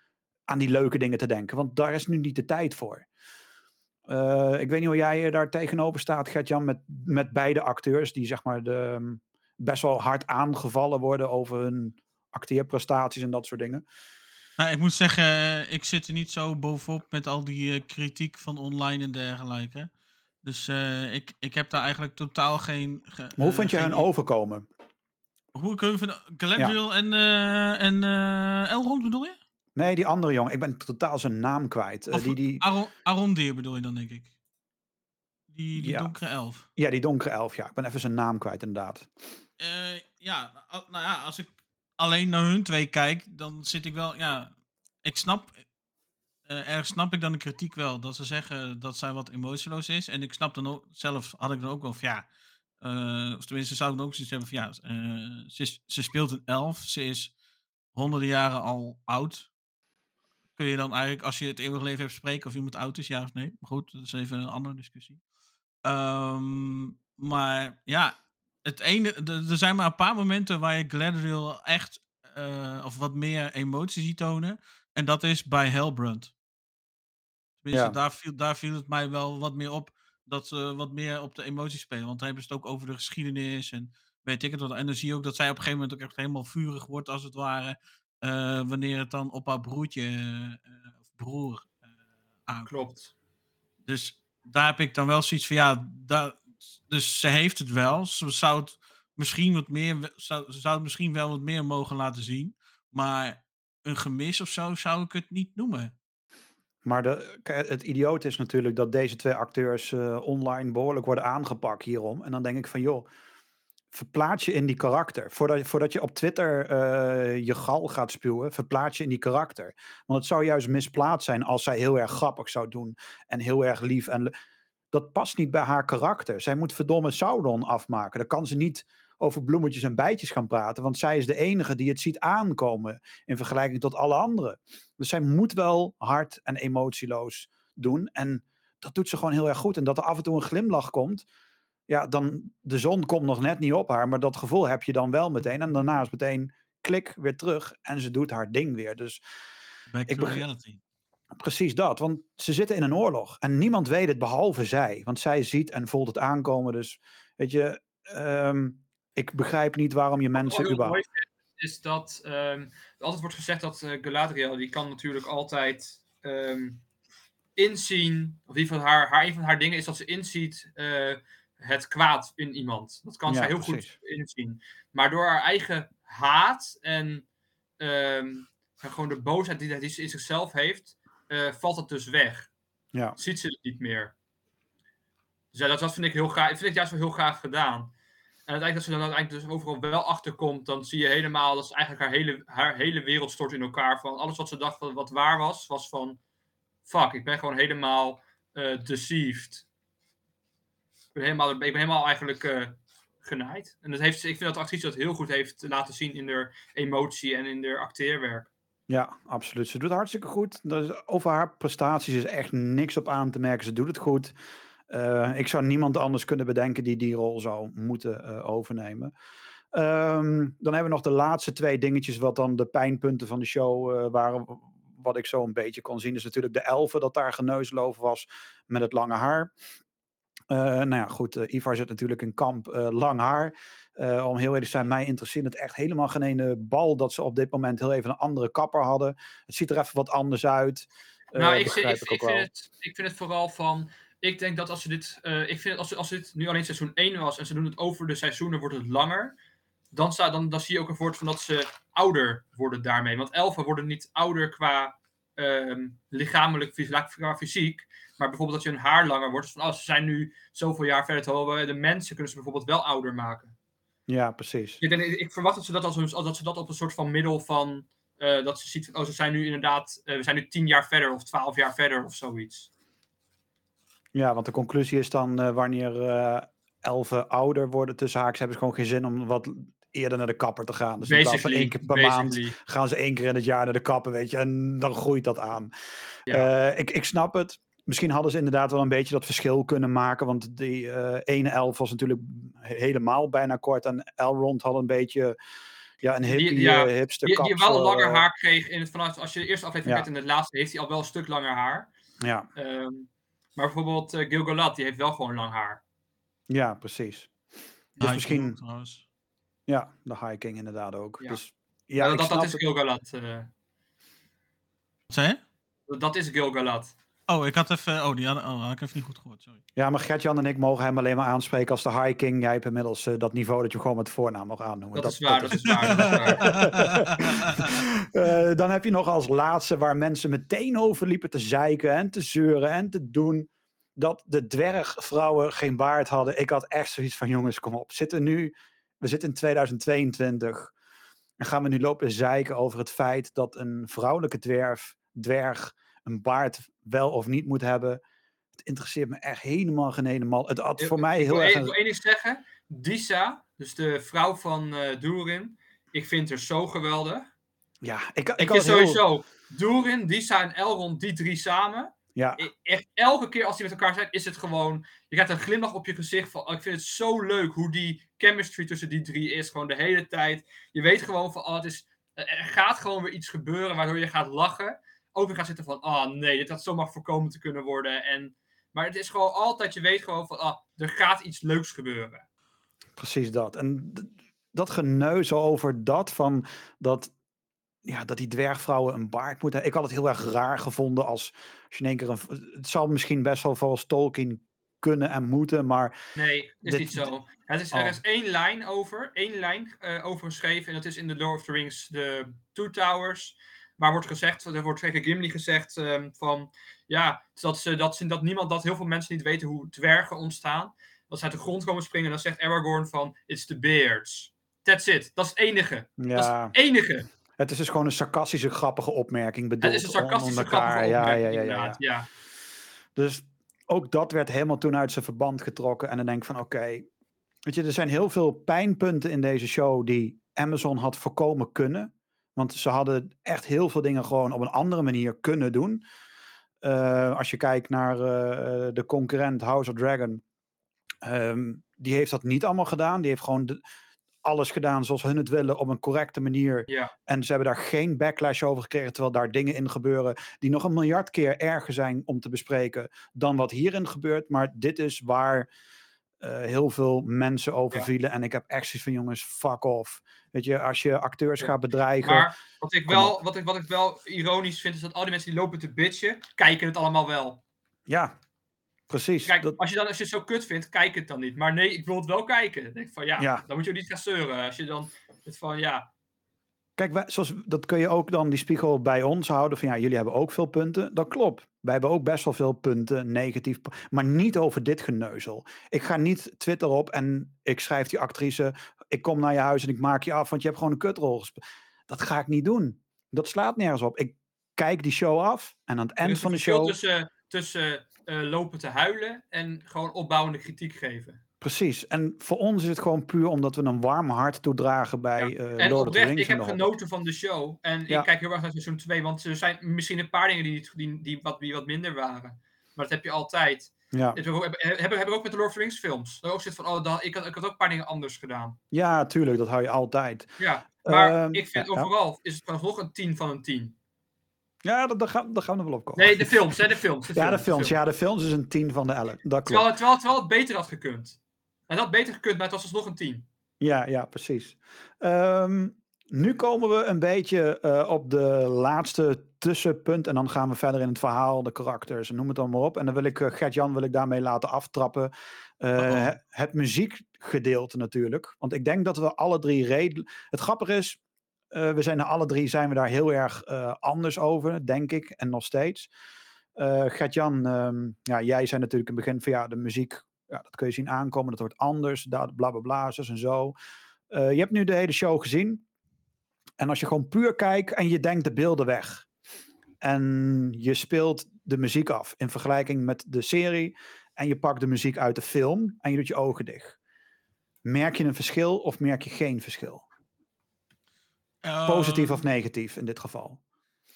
aan die leuke dingen te denken. Want daar is nu niet de tijd voor. Eh, ik weet niet hoe jij daar tegenover staat, Gert-Jan, met, met beide acteurs die zeg maar de, mm, best wel hard aangevallen worden over hun acteerprestaties en dat soort dingen. Nou, ik moet zeggen, eh, ik zit er niet zo bovenop met al die eh, kritiek van online en dergelijke. Dus eh, ik, ik heb daar eigenlijk totaal geen. ge- Maar hoe vond je geen hun overkomen? Hoe van Galadriel en, en Elrond bedoel je? Nee, die andere jongen. Ik ben totaal zijn naam kwijt. Of die, die, Aron, Arondir bedoel je dan, denk ik. Die, die Ja. donkere elf. ja, die donkere elf. Ja, ik ben even zijn naam kwijt, inderdaad. Ja, nou ja, als ik alleen naar hun twee kijk, dan zit ik wel, ja, ik snap, eh ergens snap ik dan de kritiek wel, dat ze zeggen dat zij wat emotieloos is. En ik snap dan ook, zelf had ik dan ook wel van, ja, eh, of tenminste zou ik dan ook zoiets hebben van, ja, eh, ze, ze speelt een elf, ze is honderden jaren al oud. Kun je dan eigenlijk, als je het eeuwig leven hebt, spreken of iemand oud is, ja of nee? Maar goed, dat is even een andere discussie. Ehm, maar ja, het ene, er zijn maar een paar momenten waar je Galadriel echt eh, of wat meer emotie ziet tonen. En dat is bij. Tenminste, Ja. daar, viel, daar viel het mij wel wat meer op dat ze wat meer op de emoties spelen. Want dan hebben ze het ook over de geschiedenis en weet ik het wat. En dan zie je ook dat zij op een gegeven moment ook echt helemaal vurig wordt, als het ware. eh, wanneer het dan op haar broertje eh, of broer aankomt. Klopt. Dus daar heb ik dan wel zoiets van, ja, daar, dus ze heeft het wel. Ze zou het misschien wat meer, zou, zou het misschien wel wat meer mogen laten zien. Maar een gemis of zo zou ik het niet noemen. Maar de, het idioot is natuurlijk dat deze twee acteurs eh, online behoorlijk worden aangepakt hierom. En dan denk ik van, joh, verplaats je in die karakter. Voordat, voordat je op Twitter eh, je gal gaat spuwen, verplaats je in die karakter. Want het zou juist misplaatst zijn als zij heel erg grappig zou doen. En heel erg lief. En dat past niet bij haar karakter. Zij moet verdomme Sauron afmaken. Dan kan ze niet over bloemetjes en bijtjes gaan praten. Want zij is de enige die het ziet aankomen. In vergelijking tot alle anderen. Dus zij moet wel hard en emotieloos doen. En dat doet ze gewoon heel erg goed. En dat er af en toe een glimlach komt. Ja, dan de zon komt nog net niet op haar. Maar dat gevoel heb je dan wel meteen. En daarna is meteen klik weer terug. En ze doet haar ding weer. Dus Back Ik to begrijp- reality. Precies dat. Want ze zitten in een oorlog. En niemand weet het behalve zij. Want zij ziet en voelt het aankomen. Dus weet je, ehm, ik begrijp niet waarom je Wat mensen ik wel heel mooi überhaupt... vind, is dat er altijd wordt gezegd dat eh, Galadriel, die kan natuurlijk altijd ehm, inzien, of in ieder geval haar, haar, een van haar dingen is dat ze inziet eh, het kwaad in iemand. Dat kan Ja, zij heel precies. goed inzien. Maar door haar eigen haat en, en gewoon de boosheid die, die ze in zichzelf heeft, eh, valt dat dus weg. Ja, Ziet ze het niet meer. Dus ja, dat, dat vind ik heel gaaf. vind ik juist wel heel gaaf gedaan. En uiteindelijk dat ze dan uiteindelijk dus overal wel achterkomt, dan zie je helemaal dat ze eigenlijk haar hele, haar hele wereld stort in elkaar. Van alles wat ze dacht van wat waar was, was van fuck, ik ben gewoon helemaal eh, deceived. Ik ben helemaal, ik ben helemaal eigenlijk eh, genaaid. En dat heeft, ik vind dat de actrice dat heel goed heeft laten zien in haar emotie en in haar acteerwerk. Ja, absoluut. Ze doet het hartstikke goed. Dus over haar prestaties is echt niks op aan te merken. Ze doet het goed. Eh, ik zou niemand anders kunnen bedenken die die rol zou moeten eh, overnemen. Ehm, dan hebben we nog de laatste twee dingetjes, wat dan de pijnpunten van de show eh, waren. Wat ik zo een beetje kon zien, is natuurlijk de elfen dat daar geneuzel over was met het lange haar. Nou ja, goed, Ivar zit natuurlijk in kamp lang haar. Eh, om heel eerlijk te zijn, mij interesseert het echt helemaal geen ene bal dat ze op dit moment heel even een andere kapper hadden. Het ziet er even wat anders uit. Eh, nou, ik, ik, vind het, ik vind het vooral van. Ik denk dat als ze dit. eh, ik vind als, als dit nu alleen seizoen 1 was en ze doen het over de seizoenen, wordt het langer. Dan, sta, dan, dan zie je ook een woord van dat ze ouder worden daarmee. Want elfen worden niet ouder qua ehm, lichamelijk, qua fysiek. Maar bijvoorbeeld dat je hun haar langer wordt. Dus van, oh, ze zijn nu zoveel jaar verder. Terwijl we de mensen kunnen ze bijvoorbeeld wel ouder maken. Ja, precies. Ik, denk, ik verwacht dat ze dat, als een, dat ze dat op een soort van middel van. eh, dat ze ziet van, oh, ze zijn nu inderdaad. eh, we zijn nu tien jaar verder of twaalf jaar verder of zoiets. Ja, want de conclusie is dan eh, wanneer elfen ouder worden tussen haakjes, hebben ze gewoon geen zin om wat eerder naar de kapper te gaan. Dus in plaats van één keer per maand gaan ze één keer in het jaar naar de kapper, weet je. En dan groeit dat aan. Ja. Ik, ik snap het. Misschien hadden ze inderdaad wel een beetje dat verschil kunnen maken. Want die eh, ene elf was natuurlijk helemaal bijna kort. En Elrond had een beetje ja, een hippie, ja, eh, hipster Die, die wel kapsel, langer eh, haar kreeg. In het, vanaf, als je de eerste aflevering Ja. kijkt en de laatste, heeft hij al wel een stuk langer haar. Ja, Ehm, maar bijvoorbeeld uh, Gilgalad, die heeft wel gewoon lang haar. ja, precies. Dus misschien, trouwens. ja, de hiking inderdaad ook. Ja. Dus Ja, dat, dat is. Gilgalad. eh. Wat zei je? dat, dat is Gilgalad. Oh, ik had even... Oh, die had, oh, had ik even niet goed gehoord, sorry. Ja, maar Gert-Jan en ik mogen hem alleen maar aanspreken als de High King. Jij hebt inmiddels eh, dat niveau dat je gewoon met voornaam mag aannoemen. Dat, is waar, dat, is waar. Dat is waar. Eh, dan heb je nog als laatste waar mensen meteen over liepen te zeiken en te zeuren en te doen. Dat de dwergvrouwen geen baard hadden. Ik had echt zoiets van: jongens, kom op. Zitten nu, we zitten in 2022. En gaan we nu lopen zeiken over het feit dat een vrouwelijke dwerf, dwerg een baard wel of niet moet hebben. Het interesseert me echt helemaal geen helemaal. Het had voor mij heel erg. een- ik wil één ding zeggen. Disa, dus de vrouw van eh Durin. Ik vind haar zo geweldig. Ja, ik, ik, Ik, vind heel- sowieso Durin, Disa en Elrond, die drie samen. Ja, I- Echt elke keer als die met elkaar zijn, is het gewoon. Je krijgt een glimlach op je gezicht. Van, oh, ik vind het zo leuk hoe die chemistry tussen die drie is. Gewoon de hele tijd. Je weet gewoon van, oh, het is, er gaat gewoon weer iets gebeuren waardoor je gaat lachen. Ook weer gaat zitten van, oh nee, dit had zomaar voorkomen te kunnen worden. En, maar het is gewoon altijd, je weet gewoon van, ah, er gaat iets leuks gebeuren. precies dat. En dat geneuzel over dat van dat, ja, dat die dwergvrouwen een baard moeten. hebben. Ik had het heel erg raar gevonden als, als je in één keer een. Het zal misschien best wel volgens Tolkien kunnen en moeten, maar Nee, is Dit- niet zo. Het is, Oh. Er is één lijn over, één lijn eh, over geschreven. En dat is in The Lord of the Rings, de Two Towers. Waar wordt gezegd, er wordt tegen Gimli gezegd ehm, van... Ja, dat, ze, dat, ze, dat niemand, dat heel veel mensen niet weten hoe dwergen ontstaan. Dat ze uit de grond komen springen en dan zegt Aragorn van... It's the beards. That's it. Dat is het enige. Dat is ja, het enige. het is dus gewoon een sarcastische, grappige opmerking bedoeld. Het is een sarcastische elkaar. grappige Ja, ja, opmerking, ja, ja, ja. inderdaad. Ja. Dus ook dat werd helemaal toen uit zijn verband getrokken. En dan denk ik van oké, weet je, er zijn heel veel pijnpunten in deze show die Amazon had voorkomen kunnen. Want ze hadden echt heel veel dingen gewoon op een andere manier kunnen doen. Eh, als je kijkt naar eh, de concurrent House of Dragon, ehm, die heeft dat niet allemaal gedaan. Die heeft gewoon de- alles gedaan zoals hun het willen op een correcte manier. Ja. En ze hebben daar geen backlash over gekregen, terwijl daar dingen in gebeuren die nog een miljard keer erger zijn om te bespreken dan wat hierin gebeurt. Maar dit is waar eh, heel veel mensen over Ja. vielen. En ik heb echt zoiets van jongens, fuck off. Weet je, als je acteurs Ja. gaat bedreigen. Maar wat ik, wel, wat, ik, wat ik wel ironisch vind, is dat al die mensen die lopen te bitchen, kijken het allemaal wel. Ja, precies. Kijk, dat, als, je dan, als je het zo kut vindt, kijk het dan niet. Maar nee, ik wil het wel kijken. Dan denk ik van ja, Ja. dan moet je ook niet gaan zeuren. Als je dan het van ja, Kijk, wij, zoals, dat kun je ook dan die spiegel bij ons houden. Van ja, jullie hebben ook veel punten. Dat klopt. Wij hebben ook best wel veel punten, negatief. Maar niet over dit geneuzel. Ik ga niet Twitter op en ik schrijf die actrice. Ik kom naar je huis en ik maak je af, want je hebt gewoon een kutrol gespeeld. Dat ga ik niet doen. Dat slaat nergens op. Ik kijk die show af en aan het eind van de show. tussen, tussen eh, lopen te huilen en gewoon opbouwende kritiek geven. Precies. En voor ons is het gewoon puur omdat we een warm hart toedragen bij Ja. eh En Lord of the oprecht, Rings. ik heb genoten van de show. En Ja. ik kijk heel erg naar seizoen 2, want er zijn misschien een paar dingen die, die, die, wat, die wat minder waren. Maar dat heb je altijd. Ja. Dat heb, ik ook- heb, met de Lord of the Rings films. Dat ook zit van, oh, dat, ik, had, ik had ook een paar dingen anders gedaan. ja, tuurlijk. Dat hou je altijd. Ja, maar Ehm, ik vind ja, overal is het nog een 10 van een 10. Ja, dat, dat, gaan, dat gaan we er wel op komen. Nee, de films, hè, de films. De Ja, de films, films. Ja, de films is een 10 van de 11. Dat klopt. Terwijl, het- terwijl, terwijl het beter had gekund. Het had beter gekund, maar het was alsnog een 10. Ja, ja, precies. Ehm, nu komen we een beetje eh, op de laatste tussenpunt. En dan gaan we verder in het verhaal, de karakters, noem het dan maar op. En dan wil ik uh, Gert-Jan wil ik daarmee laten aftrappen. Eh, Uh-oh. he- het muziekgedeelte natuurlijk. Want ik denk dat we alle drie redelijk... Het grappige is, we zijn er alle drie zijn we daar heel erg anders over, denk ik. En nog steeds. Gert-Jan, ehm, ja, jij zei natuurlijk in het begin van ja, de muziek, ja, dat kun je zien aankomen. Dat wordt anders, dat bla bla bla, zus en zo. Eh, je hebt nu de hele show gezien. En als je gewoon puur kijkt en je denkt de beelden weg. En je speelt de muziek af in vergelijking met de serie. En je pakt de muziek uit de film en je doet je ogen dicht. Merk je een verschil of merk je geen verschil? Positief Ehm, of negatief in dit geval?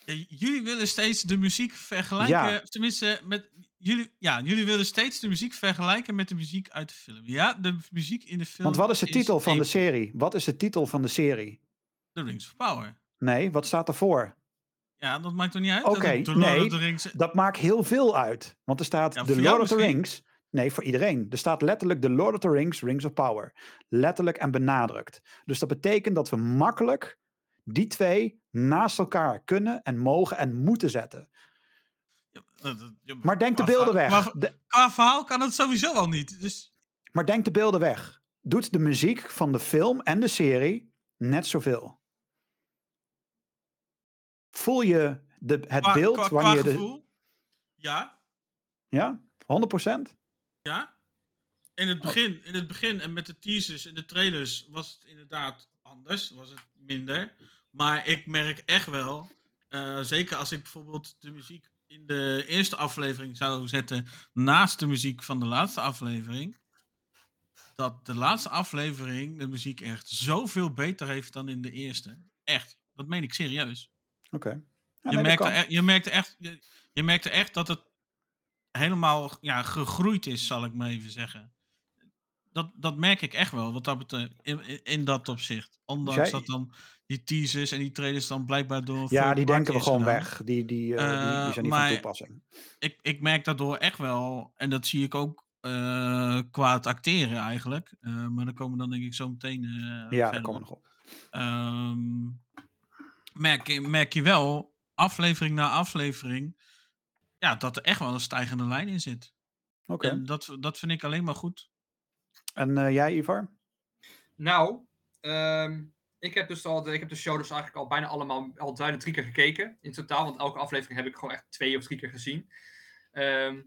Ja, jullie willen steeds de muziek vergelijken. Ja. Tenminste, met, jullie, ja, jullie willen steeds de muziek vergelijken met de muziek uit de film. Ja, de muziek in de film. Want wat is de titel van de serie? Wat is de titel van de serie? The Rings of Power. Nee, wat staat ervoor? Ja, dat maakt toch niet uit? Oké, nee. Rings. Dat maakt heel veel uit. Want er staat Ja, The Lord of the. Rings. Nee, voor iedereen. Er staat letterlijk The Lord of the Rings, Rings of Power. Letterlijk en benadrukt. Dus dat betekent dat we makkelijk die twee naast elkaar kunnen en mogen en moeten zetten. Nou, Maar denk de beelden weg. Qua, De- qua verhaal kan het sowieso al niet. Dus maar denk de beelden weg. Doet de muziek van de film en de serie net zoveel? Voel je de, het qua, beeld qua, qua wanneer de... ja, Ja? 100%? ja. In het, begin, in het begin en met de teasers en de trailers was het inderdaad anders. Was het minder. Maar ik merk echt wel, eh, zeker als ik bijvoorbeeld de muziek in de eerste aflevering zou zetten naast de muziek van de laatste aflevering. Dat de laatste aflevering de muziek echt zoveel beter heeft dan in de eerste. Echt. Dat meen ik serieus. Oké. Ja, je, nee, merkte e- je, merkte echt, je, je merkte echt dat het helemaal ja, gegroeid is, zal ik maar even zeggen. Dat, dat merk ik echt wel, wat dat betreft, in, in, in dat opzicht. Ondanks jij- dat dan die teasers en die trailers dan blijkbaar door... Ja, die denken we gewoon gedaan. weg. Die, die, eh, die, die Eh, zijn niet maar- van toepassing. Ik, ik merk daardoor echt wel, en dat zie ik ook eh, qua het acteren eigenlijk. eh, maar daar komen we dan denk ik zo meteen eh Ja, verder daar komen we nog op. Ehm, merk, je, merk je wel, aflevering na aflevering, ja, dat er echt wel een stijgende lijn in zit. Oké. En dat, dat vind ik alleen maar goed. En eh, jij, Ivar? Nou, ehm, ik heb dus al de, ik heb de show dus eigenlijk al bijna allemaal al bijna drie keer gekeken in totaal, want elke aflevering heb ik gewoon echt twee of drie keer gezien. Ehm,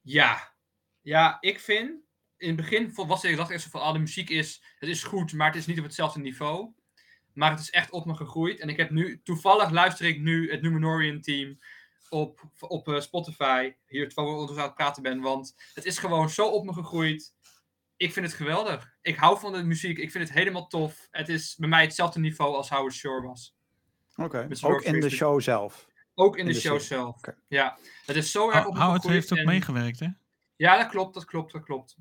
ja, ja, ik vind in het begin was ik dacht eerst van, ah, de muziek is, het is goed, maar het is niet op hetzelfde niveau. Maar het is echt op me gegroeid. En ik heb nu, toevallig luister ik nu het Numenorian team op, op eh, Spotify. Hier, terwijl we aan het praten ben. Want het is gewoon zo op me gegroeid. Ik vind het geweldig. Ik hou van de muziek. Ik vind het helemaal tof. Het is bij mij hetzelfde niveau als Howard Shore was. Oké. Ook in de show zelf. Ook in, In de, de show zelf. Ja, het is zo erg op Howard heeft ook en- meegewerkt, hè? ja, dat klopt, dat klopt, dat klopt.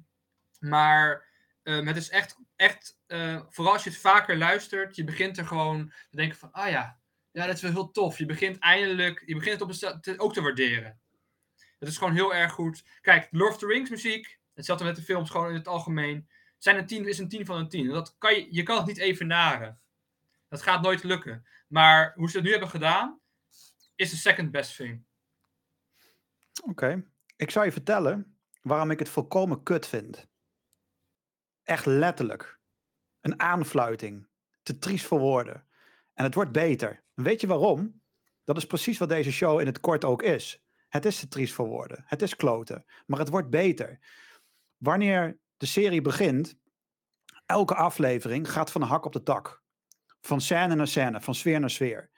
Maar ehm, het is echt, echt eh, vooral als je het vaker luistert, je begint er gewoon te denken van, ah ja, ja, dat is wel heel tof. Je begint eindelijk, je begint het op een te- ook te waarderen. Het is gewoon heel erg goed. Kijk, Lord of the Rings muziek, hetzelfde met de films gewoon in het algemeen, zijn een 10 is een 10 van een 10. Dat kan je, je kan het niet evenaren. Dat gaat nooit lukken. Maar hoe ze het nu hebben gedaan, is de second best thing. Oké. Ik zou je vertellen waarom ik het volkomen kut vind. Echt letterlijk. Een aanfluiting. Te triest voor woorden. En het wordt beter. Weet je waarom? Dat is precies wat deze show in het kort ook is. Het is te triest voor woorden. Het is kloten. Maar het wordt beter. Wanneer de serie begint, elke aflevering gaat van de hak op de tak. Van scène naar scène, van sfeer naar sfeer.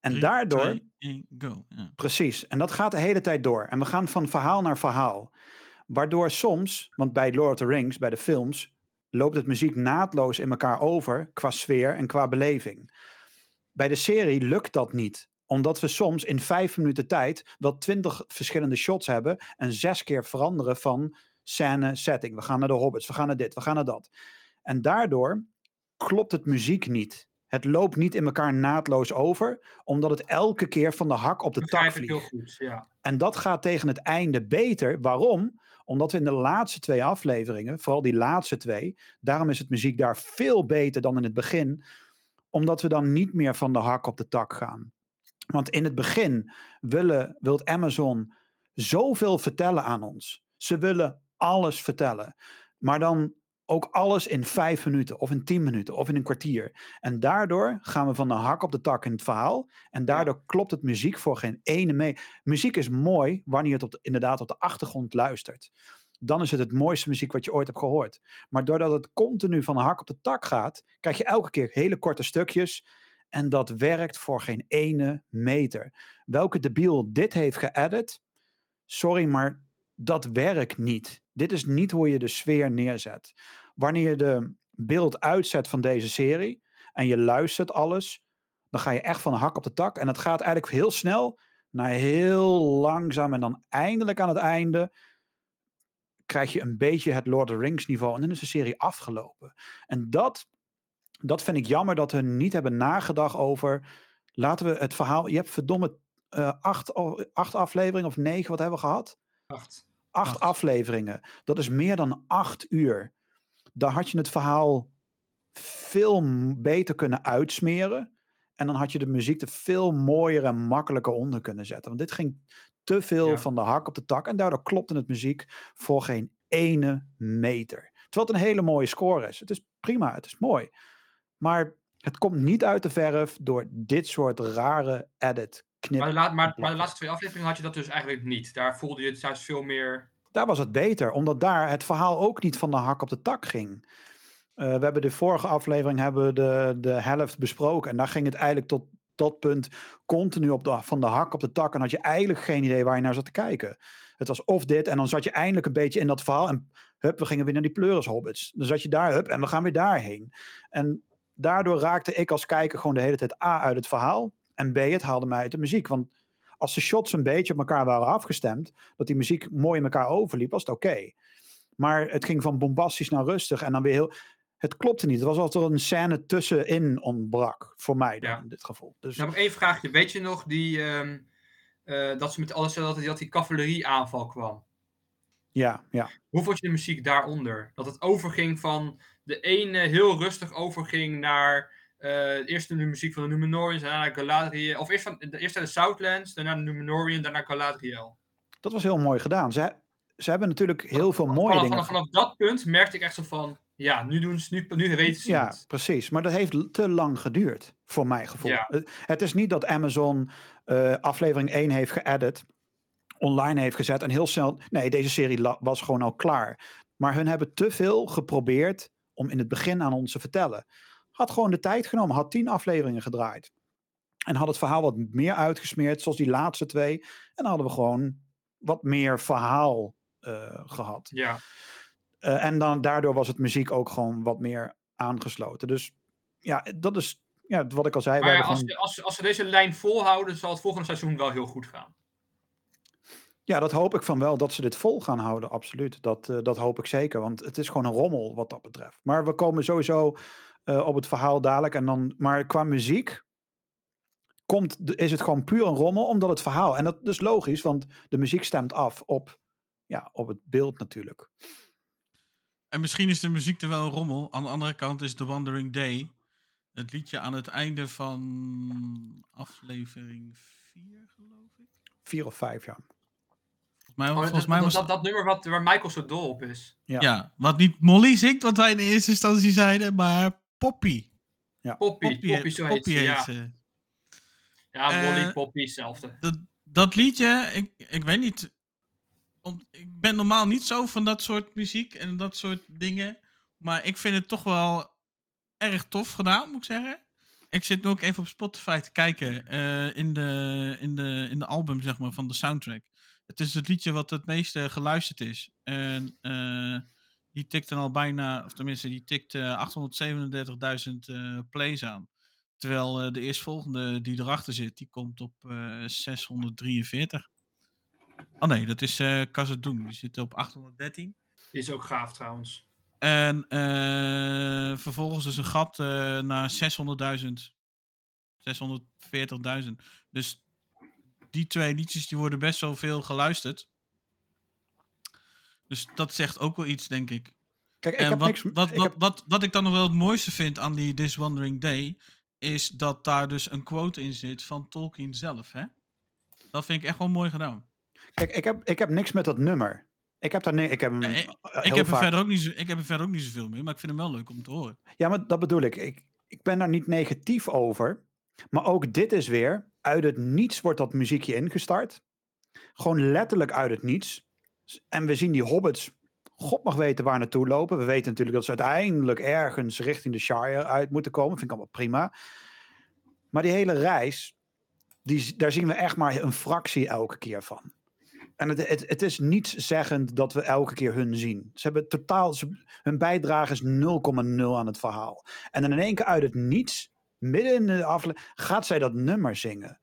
En daardoor... twee, go. Precies, en dat gaat de hele tijd door. En we gaan van verhaal naar verhaal. Waardoor soms, want bij Lord of the Rings, bij de films, loopt het muziek naadloos in elkaar over qua sfeer en qua beleving. Bij de serie lukt dat niet, omdat we soms in vijf minuten tijd wel twintig verschillende shots hebben en zes keer veranderen van scène, setting. We gaan naar de hobbits, we gaan naar dit, we gaan naar dat. En daardoor klopt het muziek niet. Het loopt niet in elkaar naadloos over, omdat het elke keer van de hak op de tak heel vliegt. goed, ja. En dat gaat tegen het einde beter. Waarom? Omdat we in de laatste twee afleveringen, vooral die laatste twee, daarom is het muziek daar veel beter dan in het begin, omdat we dan niet meer van de hak op de tak gaan. Want in het begin willen, wilt Amazon zoveel vertellen aan ons. Ze willen alles vertellen. Maar dan ook alles in vijf minuten, of in tien minuten, of in een kwartier. En daardoor gaan we van de hak op de tak in het verhaal. En daardoor klopt het muziek voor geen ene mee. Muziek is mooi wanneer je het op de- inderdaad op de achtergrond luistert. Dan is het het mooiste muziek wat je ooit hebt gehoord. Maar doordat het continu van de hak op de tak gaat, krijg je elke keer hele korte stukjes. En dat werkt voor geen ene meter. Welke debiel dit heeft geëdit, sorry, maar dat werkt niet. Dit is niet hoe je de sfeer neerzet. Wanneer je de beeld uitzet van deze serie en je luistert alles, dan ga je echt van de hak op de tak. En het gaat eigenlijk heel snel naar heel langzaam. En dan eindelijk aan het einde krijg je een beetje het Lord of the Rings niveau. En dan is de serie afgelopen. En dat, dat vind ik jammer dat we niet hebben nagedacht over. Laten we het verhaal. Je hebt verdomme eh, acht, acht afleveringen of negen, wat hebben we gehad? Acht. Acht afleveringen. Dat is meer dan acht uur. Daar had je het verhaal veel beter kunnen uitsmeren. En dan had je de muziek er veel mooier en makkelijker onder kunnen zetten. Want dit ging te veel Ja. van de hak op de tak. En daardoor klopte het muziek voor geen ene meter. Terwijl het een hele mooie score is. Het is prima, het is mooi. Maar het komt niet uit de verf door dit soort rare edit knip. Maar de, la- maar, maar de laatste twee afleveringen had je dat dus eigenlijk niet. Daar voelde je het juist veel meer. Daar was het beter, omdat daar het verhaal ook niet van de hak op de tak ging. Eh, we hebben de vorige aflevering hebben we de, de helft besproken. En daar ging het eigenlijk tot dat punt continu op de, van de hak op de tak. En had je eigenlijk geen idee waar je naar zat te kijken. Het was of dit, en dan zat je eindelijk een beetje in dat verhaal. En hup, we gingen weer naar die pleuris hobbits. Dan zat je daar, hup, en we gaan weer daarheen. En daardoor raakte ik als kijker gewoon de hele tijd A uit het verhaal. En B, het haalde mij uit de muziek. Want als de shots een beetje op elkaar waren afgestemd, dat die muziek mooi in elkaar overliep, was het oké. Maar het ging van bombastisch naar rustig en dan weer heel. Het klopte niet. Het was alsof er een scène tussenin ontbrak. Voor mij dan Ja. in dit geval. Dus Nou, nog één vraagje. Weet je nog die, ehm, eh, dat ze met alles dat, dat die cavalerieaanval kwam? ja, ja. Hoe vond je de muziek daaronder? Dat het overging van de ene heel rustig overging naar eh eerst de muziek van de Numenorians, daarna Galadriel. Of eerst, van, eerst de Southlands, daarna de Numenorian, daarna Galadriel. Dat was heel mooi gedaan. Ze, ze hebben natuurlijk heel veel mooie vanaf, dingen. vanaf, vanaf dat punt merkte ik echt zo van, ja, nu, doen ze, nu, nu weten ze Ja, het. precies. Maar dat heeft te lang geduurd, voor mijn gevoel. Ja. Het- Het is niet dat Amazon eh, aflevering 1 heeft geëdit, online heeft gezet en heel snel... Nee, deze serie was gewoon al klaar. Maar hun hebben te veel geprobeerd om in het begin aan ons te vertellen. Had gewoon de tijd genomen, had tien afleveringen gedraaid. En had het verhaal wat meer uitgesmeerd, zoals die laatste twee. En dan hadden we gewoon wat meer verhaal eh, gehad. Ja. Eh, en dan, daardoor was het muziek ook gewoon wat meer aangesloten. Dus ja, dat is ja, wat ik al zei. Maar als, gewoon- als, als ze deze lijn volhouden, zal het volgende seizoen wel heel goed gaan. ja, dat hoop ik van wel dat ze dit vol gaan houden. Absoluut. Dat, eh, dat hoop ik zeker. Want het is gewoon een rommel wat dat betreft. Maar we komen sowieso eh, op het verhaal dadelijk. En dan, maar qua muziek komt, de- is het gewoon puur een rommel. Omdat het verhaal. En dat is logisch, want de muziek stemt af op, ja, op het beeld natuurlijk. En misschien is de muziek er wel een rommel. Aan de andere kant is The Wandering Day het liedje aan het einde van aflevering 4, geloof ik. Vier of vijf jaar. Volgens mij, Oh, volgens dat, mij was dat, dat nummer wat, waar Michael zo dol op is. Ja. ja. wat niet Molly zingt, wat wij in eerste instantie zeiden, maar Poppy. Poppy, Poppy, Poppy, zo heet Poppy ze, ja. heet. Ja, Molly, Eh, Poppy, hetzelfde. dat, dat liedje, ik, ik weet niet. om- ik ben normaal niet zo van dat soort muziek en dat soort dingen. Maar ik vind het toch wel erg tof gedaan, moet ik zeggen. Ik zit nu ook even op Spotify te kijken eh, in, de, in, de, in de album zeg maar, van de soundtrack. Het is het liedje wat het meeste geluisterd is. En eh, die tikt dan al bijna, of tenminste, die tikt eh 837.000 eh, plays aan. Terwijl eh, de eerstvolgende die erachter zit, die komt op eh 643. Oh nee, dat is eh Kazadoen. Die zit op 813. Die is ook gaaf trouwens. En eh, vervolgens is een gat eh, naar 600.000. 640.000. Dus die twee liedjes die worden best wel veel geluisterd. Dus dat zegt ook wel iets, denk ik. Kijk, ik En heb wat, niks... wat, ik wat, heb- wat, wat ik dan nog wel het mooiste vind aan die This Wandering Day, is dat daar dus een quote in zit van Tolkien zelf. Hè? Dat vind ik echt wel mooi gedaan. Kijk, ik heb, ik heb niks met dat nummer. Ik heb daar ni- ik heb hem Nee, eh, ik heel heb, er vaak- verder ook niet zo, ik heb er verder ook niet zoveel mee, maar ik vind hem wel leuk om te horen. Ja, maar dat bedoel ik. ik. Ik ben daar niet negatief over. Maar ook dit is weer, uit het niets wordt dat muziekje ingestart. Gewoon letterlijk uit het niets. En we zien die hobbits, god mag weten waar naartoe lopen. We weten natuurlijk dat ze uiteindelijk ergens richting de Shire uit moeten komen. Vind ik allemaal prima. Maar die hele reis, die, daar zien we echt maar een fractie elke keer van. En het, het, is niets zeggend dat we elke keer hun zien. Ze hebben totaal, hun bijdrage is 0,0 aan het verhaal. En dan in één keer uit het niets, midden in de aflevering, gaat zij dat nummer zingen.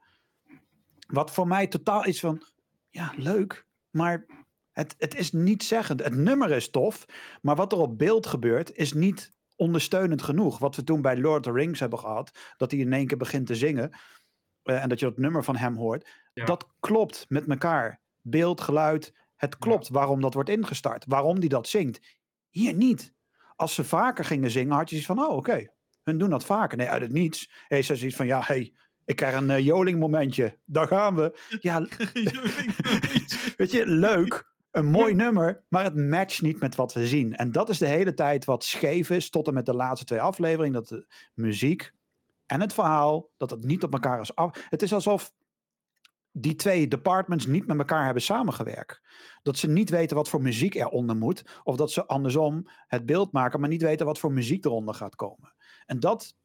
Wat voor mij totaal iets van, ja, leuk, maar het, het is niet zeggend. Het nummer is tof, maar wat er op beeld gebeurt, is niet ondersteunend genoeg. Wat we toen bij Lord of the Rings hebben gehad, dat hij in één keer begint te zingen. eh, en dat je dat nummer van hem hoort. Ja. Dat klopt met elkaar. Beeld, geluid, het klopt waarom dat wordt ingestart. Waarom die dat zingt. Hier niet. Als ze vaker gingen zingen, had je zoiets van, oh oké, hun doen dat vaker. Nee, uit het niets heeft ze zoiets van, ja, hey, Ik krijg een uh, joling momentje. Daar gaan we. Ja, weet je, leuk. Een mooi nummer, maar het matcht niet met wat we zien. En dat is de hele tijd wat scheef is, tot en met de laatste twee afleveringen. Dat de muziek en het verhaal, dat het niet op elkaar is af. Het is alsof die twee departments niet met elkaar hebben samengewerkt. Dat ze niet weten wat voor muziek eronder moet. Of dat ze andersom het beeld maken, maar niet weten wat voor muziek eronder gaat komen. En dat,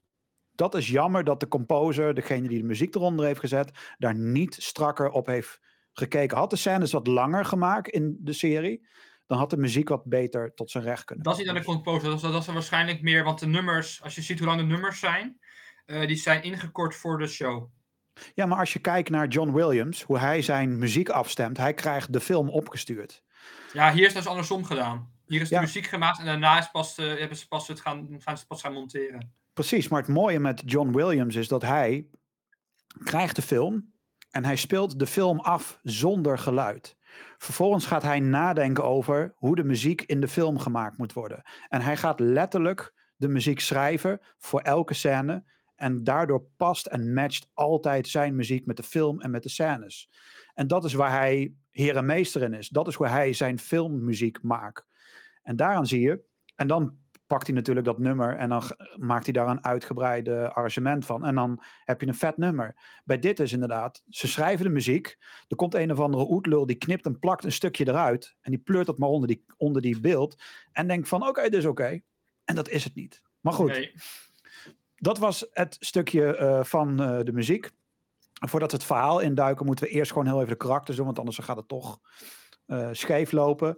dat is jammer dat de composer, degene die de muziek eronder heeft gezet, daar niet strakker op heeft gekeken. Had de scènes wat langer gemaakt in de serie, dan had de muziek wat beter tot zijn recht kunnen. Dat is niet aan de composer, dat is, dat is waarschijnlijk meer, want de nummers, als je ziet hoe lang de nummers zijn, uh, die zijn ingekort voor de show. Ja, maar als je kijkt naar John Williams, hoe hij zijn muziek afstemt, hij krijgt de film opgestuurd. Ja, hier is dat dus andersom gedaan. Hier is de muziek gemaakt en daarna is pas, uh, hebben ze pas het gaan, gaan ze pas gaan monteren. Precies, maar het mooie met John Williams is dat hij krijgt de film en hij speelt de film af zonder geluid. Vervolgens gaat hij nadenken over hoe de muziek in de film gemaakt moet worden. En hij gaat letterlijk de muziek schrijven voor elke scène en daardoor past en matcht altijd zijn muziek met de film en met de scènes. En dat is waar hij heer en meester in is. Dat is hoe hij zijn filmmuziek maakt. En daaraan zie je. En dan pakt hij natuurlijk dat nummer en dan maakt hij daar een uitgebreide arrangement van. En dan heb je een vet nummer. Bij dit is inderdaad, ze schrijven de muziek. Er komt een of andere oetlul, die knipt en plakt een stukje eruit. En die pleurt dat maar onder die, onder die beeld. En denkt van, oké, dit is oké. En dat is het niet. Maar goed. Nee dat was het stukje uh, van uh, de muziek. Voordat we het verhaal induiken, moeten we eerst gewoon heel even de karakters doen, want anders gaat het toch uh, scheef lopen.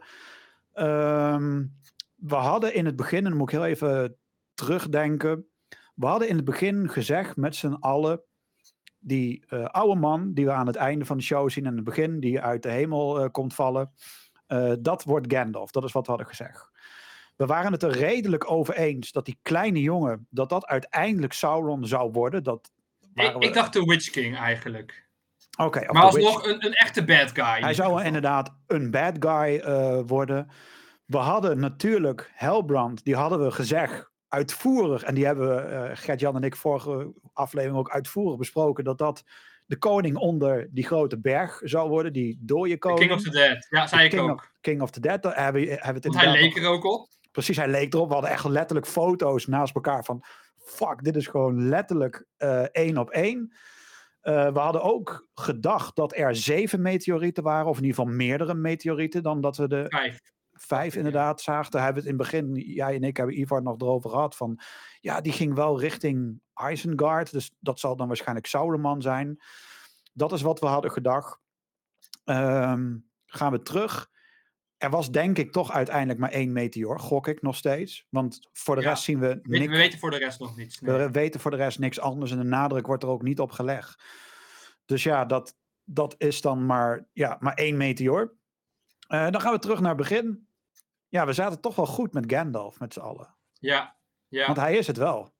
Um, we hadden in het begin, en dan moet ik heel even terugdenken. We hadden in het begin gezegd met z'n allen, die oude man die we aan het einde van de show zien en het begin, die uit de hemel komt vallen, dat wordt Gandalf. Dat is wat we hadden gezegd. We waren het er redelijk over eens dat die kleine jongen, dat dat uiteindelijk Sauron zou worden. Dat ik, ik dacht de Witch King eigenlijk. Oké. Okay, maar alsnog een, een echte bad guy. Hij zou inderdaad een bad guy uh, worden. We hadden natuurlijk Helbrand, die hadden we gezegd uitvoerig, en die hebben uh, Gert-Jan en ik vorige aflevering ook uitvoerig besproken, dat dat de koning onder die grote berg zou worden, die dode koning. King of the Dead, ja, zei King ik ook. Of, King of the Dead, daar hebben, hebben het Want hij leek er ook op. Precies, hij leek erop. We hadden echt letterlijk foto's naast elkaar van... Fuck, dit is gewoon letterlijk uh, één op één. Uh, we hadden ook gedacht dat er zeven meteorieten waren. Of in ieder geval meerdere meteorieten dan dat we de... Vijf. Vijf inderdaad zagen. Daar hebben we het in het begin, jij en ik hebben Ivar nog erover gehad. Van, ja, die ging wel richting Isengard. Dus dat zal dan waarschijnlijk Sauron zijn. Dat is wat we hadden gedacht. Um, gaan we terug er was denk ik toch uiteindelijk maar één meteor, gok ik nog steeds. Want voor de rest zien we niks. We weten voor de rest nog niets. Nee. We weten voor de rest niks anders en de nadruk wordt er ook niet op gelegd. Dus ja, dat, dat is dan maar, ja, maar één meteor. Uh, dan gaan we terug naar het begin. Ja, we zaten toch wel goed met Gandalf met z'n allen. Ja, ja. Want hij is het wel.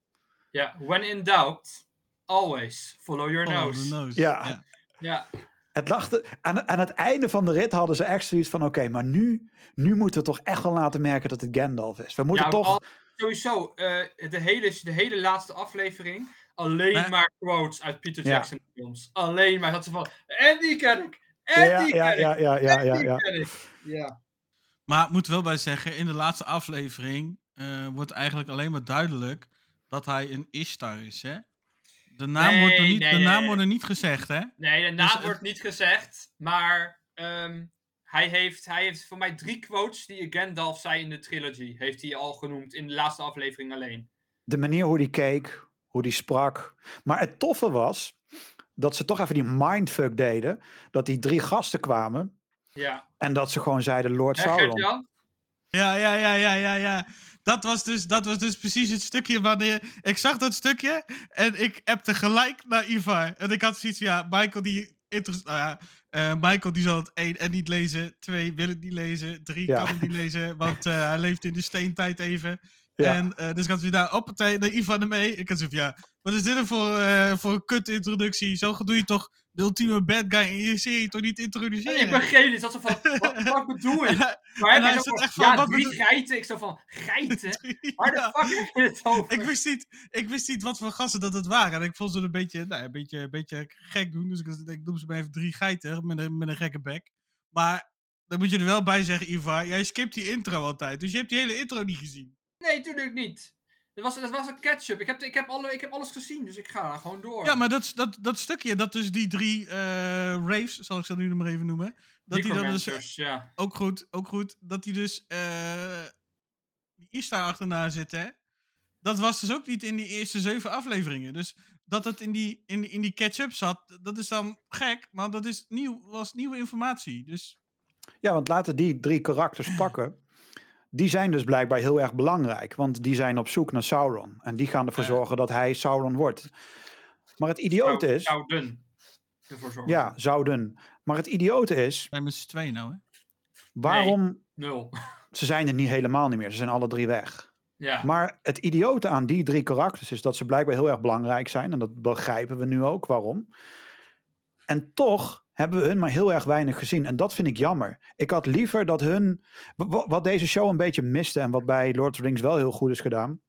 Ja, when in doubt, always follow your nose. nose. Ja. ja. ja. Het lachte, aan, aan het einde van de rit hadden ze echt zoiets van: oké, maar nu, nu moeten we toch echt wel laten merken dat het Gandalf is. We moeten ja, toch. Al, sowieso, uh, de, hele, de hele laatste aflevering alleen maar quotes uit Peter Jackson ja. films. Alleen maar dat ze van: en die ken ik! En ja, die ja, ken ja, ik! ja, ja, ja, ja. Ja. Maar ik moet wel bij zeggen, in de laatste aflevering uh, wordt eigenlijk alleen maar duidelijk dat hij een Ishtar is, hè? De naam, Nee, wordt, er niet, nee, de nee, naam nee. wordt er niet gezegd, hè? Nee, de naam Dus, eh, wordt niet gezegd, maar ehm, hij, heeft, hij heeft voor mij drie quotes die Gandalf zei in de trilogy. Heeft hij al genoemd in de laatste aflevering alleen. De manier hoe die keek, hoe die sprak. Maar het toffe was dat ze toch even die mindfuck deden. Dat die drie gasten kwamen Ja. en dat ze gewoon zeiden: Lord Sauron. Ja, ja, ja, ja, ja, ja. Dat was, dus, dat was dus precies het stukje wanneer... Ik zag dat stukje en ik appte gelijk naar Ivar. En ik had zoiets van, ja, Michael die... interest- Nou ja, eh, Michael die zal het één en niet lezen. Twee wil het niet lezen. Drie Ja. kan het niet lezen, want eh, hij leeft in de steentijd even. Ja. En eh, dus ik had zoiets daar op partij naar Ivar ermee. Ik had zoiets van, ja, wat is dit er voor, eh, voor een kut introductie? Zo doe je toch de ultieme bad guy in je serie toch niet introduceren? Ik begreep niet. Dat zo van, wat, wat bedoel hij- Maar hij van, echt van, ja, wat drie geiten. Ik zo van, geiten? Waar de fuck heb je het over? Ik wist, niet, ik wist niet wat voor gasten dat het waren. En ik vond ze een beetje, nou, een beetje, een beetje gek doen. Dus ik, ik noem ze maar even drie geiten met een, met een gekke bek. Maar dan moet je er wel bij zeggen, Ivar. Jij skipt die intro altijd. Dus je hebt die hele intro niet gezien. Nee, tuurlijk niet. Dat was, dat was een catch-up. Ik heb, ik, heb alle, ik heb alles gezien, dus ik ga daar gewoon door. Ja, maar dat, dat, dat stukje, dat dus die drie eh raves, zal ik ze nu nog maar even noemen. Dat die dan dus ja. ook goed, ook goed, dat die dus eh die Ishtar achterna zit, hè. Dat was dus ook niet in die eerste zeven afleveringen. Dus dat het in die, in, in die catch-up zat, dat is dan gek, maar dat is nieuw, was nieuwe informatie. Dus Ja, want laten die drie karakters pakken. Die zijn dus blijkbaar heel erg belangrijk. Want die zijn op zoek naar Sauron. En die gaan ervoor Ja. zorgen dat hij Sauron wordt. Maar het idiote Zou- is... Zouden ervoor zorgen. Ja, zouden. Maar het idiote is... zijn met z'n tweeën nou, hè. Waarom... Nul. Ze zijn er niet helemaal niet meer. Ze zijn alle drie weg. Ja. Maar het idiote aan die drie karakters is dat ze blijkbaar heel erg belangrijk zijn. En dat begrijpen we nu ook waarom. En toch hebben we hun maar heel erg weinig gezien. En dat vind ik jammer. Ik had liever dat hun. wa- wa- Wat deze show een beetje miste en wat bij Lord of the Rings wel heel goed is gedaan.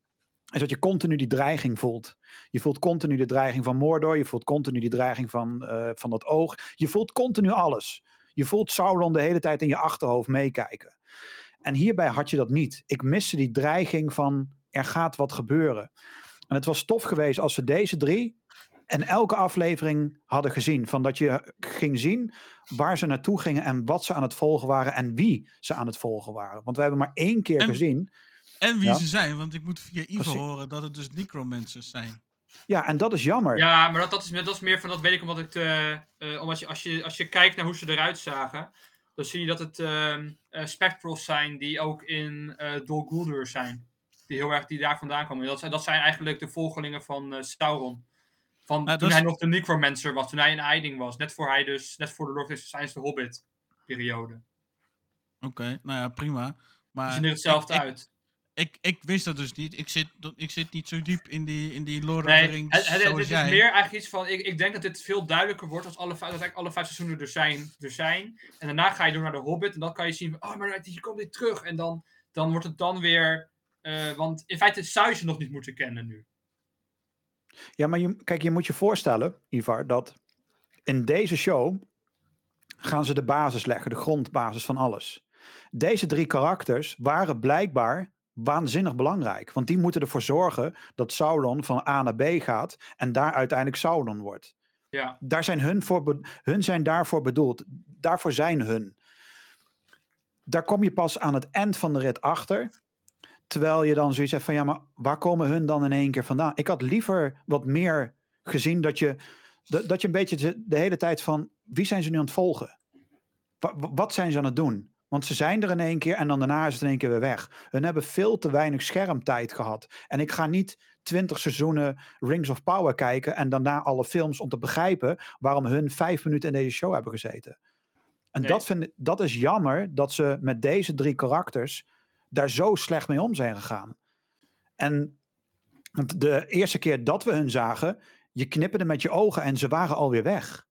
Is dat je continu die dreiging voelt. Je voelt continu de dreiging van Mordor. Je voelt continu die dreiging van, eh, van dat oog. Je voelt continu alles. Je voelt Sauron de hele tijd in je achterhoofd meekijken. En hierbij had je dat niet. Ik miste die dreiging van er gaat wat gebeuren. En het was tof geweest als we deze drie en elke aflevering hadden gezien. Van dat je ging zien waar ze naartoe gingen en wat ze aan het volgen waren en wie ze aan het volgen waren. Want we hebben maar één keer En- gezien. En wie Ja. ze zijn, want ik moet via Ivo Precies. horen dat het dus necromancers zijn. Ja, en dat is jammer. Ja, maar dat, dat, is, meer- dat is meer van, dat weet ik omdat ik, eh, eh, omdat je, als, je, als je kijkt naar hoe ze eruit zagen, dan zie je dat het ehm eh, spectrals zijn die ook in eh Dol Guldur zijn. Die heel erg die daar vandaan komen. Dat, zijn- dat zijn eigenlijk de volgelingen van Sauron. Van dat toen is- hij nog de Necromancer was, toen hij in Eiding was. Net voor hij dus, net voor de Lord of the Science, de Hobbit periode. Oké, nou ja, prima. Maar zien er hetzelfde ik, uit. Ik, ik wist dat dus niet. Ik zit, ik zit niet zo diep in die, in die Lord of the Rings het, het, is meer eigenlijk iets van. Ik, ik denk dat dit veel duidelijker wordt als alle, vijf- dat eigenlijk alle vijf seizoenen er zijn, er zijn. En daarna ga je door naar de Hobbit. En dan kan je zien. Oh, maar hier komt dit terug. En dan, dan wordt het dan weer. eh, want in feite zou je ze nog niet moeten kennen nu. Ja, maar je, kijk, je moet je voorstellen, Ivar, dat in deze show gaan ze de basis leggen, de grondbasis van alles. Deze drie karakters waren blijkbaar waanzinnig belangrijk, want die moeten ervoor zorgen dat Sauron van A naar B gaat en daar uiteindelijk Sauron wordt. Ja. Daar zijn hun, voor hun zijn daarvoor bedoeld. Daarvoor zijn hun. Daar kom je pas aan het eind van de rit achter. Terwijl je dan zoiets hebt van ja, maar waar komen hun dan in één keer vandaan? Ik had liever wat meer gezien dat je, dat, dat je een beetje de, hele tijd van wie zijn ze nu aan het volgen? Wa- wa- wat zijn ze aan het doen? Want ze zijn er in één keer en dan daarna is het in één keer weer weg. Hun hebben veel te weinig schermtijd gehad. En ik ga niet twintig seizoenen Rings of Power kijken en daarna alle films om te begrijpen waarom hun vijf minuten in deze show hebben gezeten. En Nee. dat, vind, dat is jammer dat ze met deze drie karakters daar zo slecht mee om zijn gegaan. En de eerste keer dat we hun zagen, je knipperde met je ogen en ze waren alweer weg.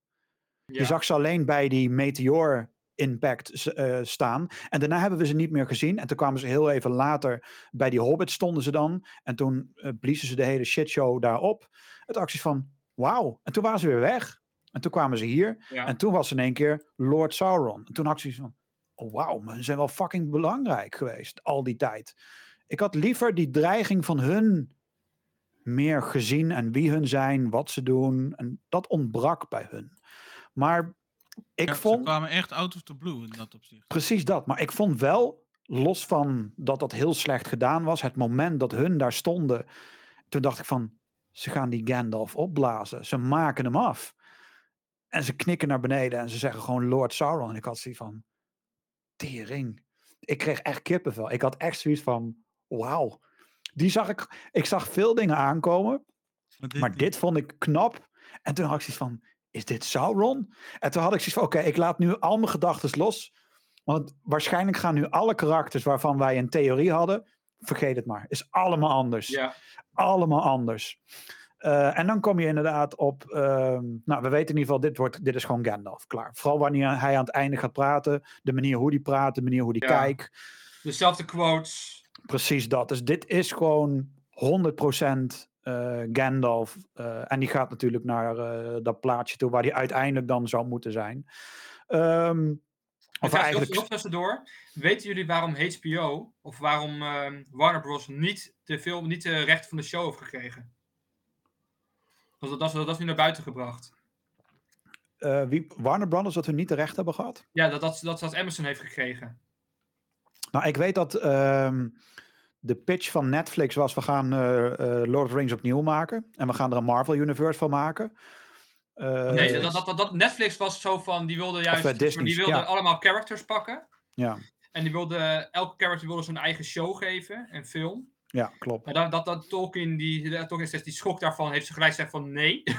ja. Je zag ze alleen bij die meteor impact eh, staan. En daarna hebben we ze niet meer gezien. En toen kwamen ze heel even later bij die Hobbit stonden ze dan. En toen eh, bliezen ze de hele shitshow daarop. Het acties van, wauw. En toen waren ze weer weg. En toen kwamen ze hier. ja. En toen was in één keer Lord Sauron. En toen had van, oh wauw, maar ze zijn wel fucking belangrijk geweest al die tijd. Ik had liever die dreiging van hun meer gezien en wie hun zijn, wat ze doen. En dat ontbrak bij hun. Maar ik Ja, Ze vond kwamen echt out of the blue in dat opzicht. precies dat. Maar ik vond wel, los van dat dat heel slecht gedaan was, het moment dat hun daar stonden, toen dacht ik van, ze gaan die Gandalf opblazen. Ze maken hem af. En ze knikken naar beneden en ze zeggen gewoon Lord Sauron. En ik had zoiets van, tering. Ik kreeg echt kippenvel. Ik had echt zoiets van, wauw. Die zag ik, ik zag veel dingen aankomen. Maar dit, Maar dit vond ik knap. En toen had ik zoiets van, is dit Sauron? En toen had ik zoiets van, oké, ik laat nu al mijn gedachten los. Want waarschijnlijk gaan nu alle karakters waarvan wij een theorie hadden, vergeet het maar, is allemaal anders. ja. Allemaal anders. Eh, en dan kom je inderdaad op, ehm, nou we weten in ieder geval, dit, wordt, dit is gewoon Gandalf, klaar. Vooral wanneer hij aan het einde gaat praten, de manier hoe hij praat, de manier hoe hij Ja. kijkt. Dezelfde quotes. Precies dat. Dus dit is gewoon 100% eh Gandalf. eh, en die gaat natuurlijk naar eh, dat plaatsje toe waar hij uiteindelijk dan zou moeten zijn. Ehm, En of eigenlijk. nog tussendoor. Weten jullie waarom HBO of waarom ehm, Warner Bros. niet de, film, niet de rechten van de show heeft gekregen? Dat, dat, dat, nu naar buiten gebracht. eh, wie, Warner Brothers dat we niet terecht hebben gehad? Ja, dat, dat, dat, dat Amazon heeft gekregen. Nou, ik weet dat ehm, de pitch van Netflix was: we gaan eh, eh, Lord of the Rings opnieuw maken. En we gaan er een Marvel Universe van maken. Nee, dat, dat, dat, Netflix was zo van, die wilde juist, Disney, die wilde ja. allemaal characters pakken. Ja, En die wilde, elke character wilde zijn eigen show geven, een film. Ja, klopt. Maar dat, dat, dat Tolkien, die, Tolkien zegt, die schrok daarvan, heeft ze gelijk gezegd van nee.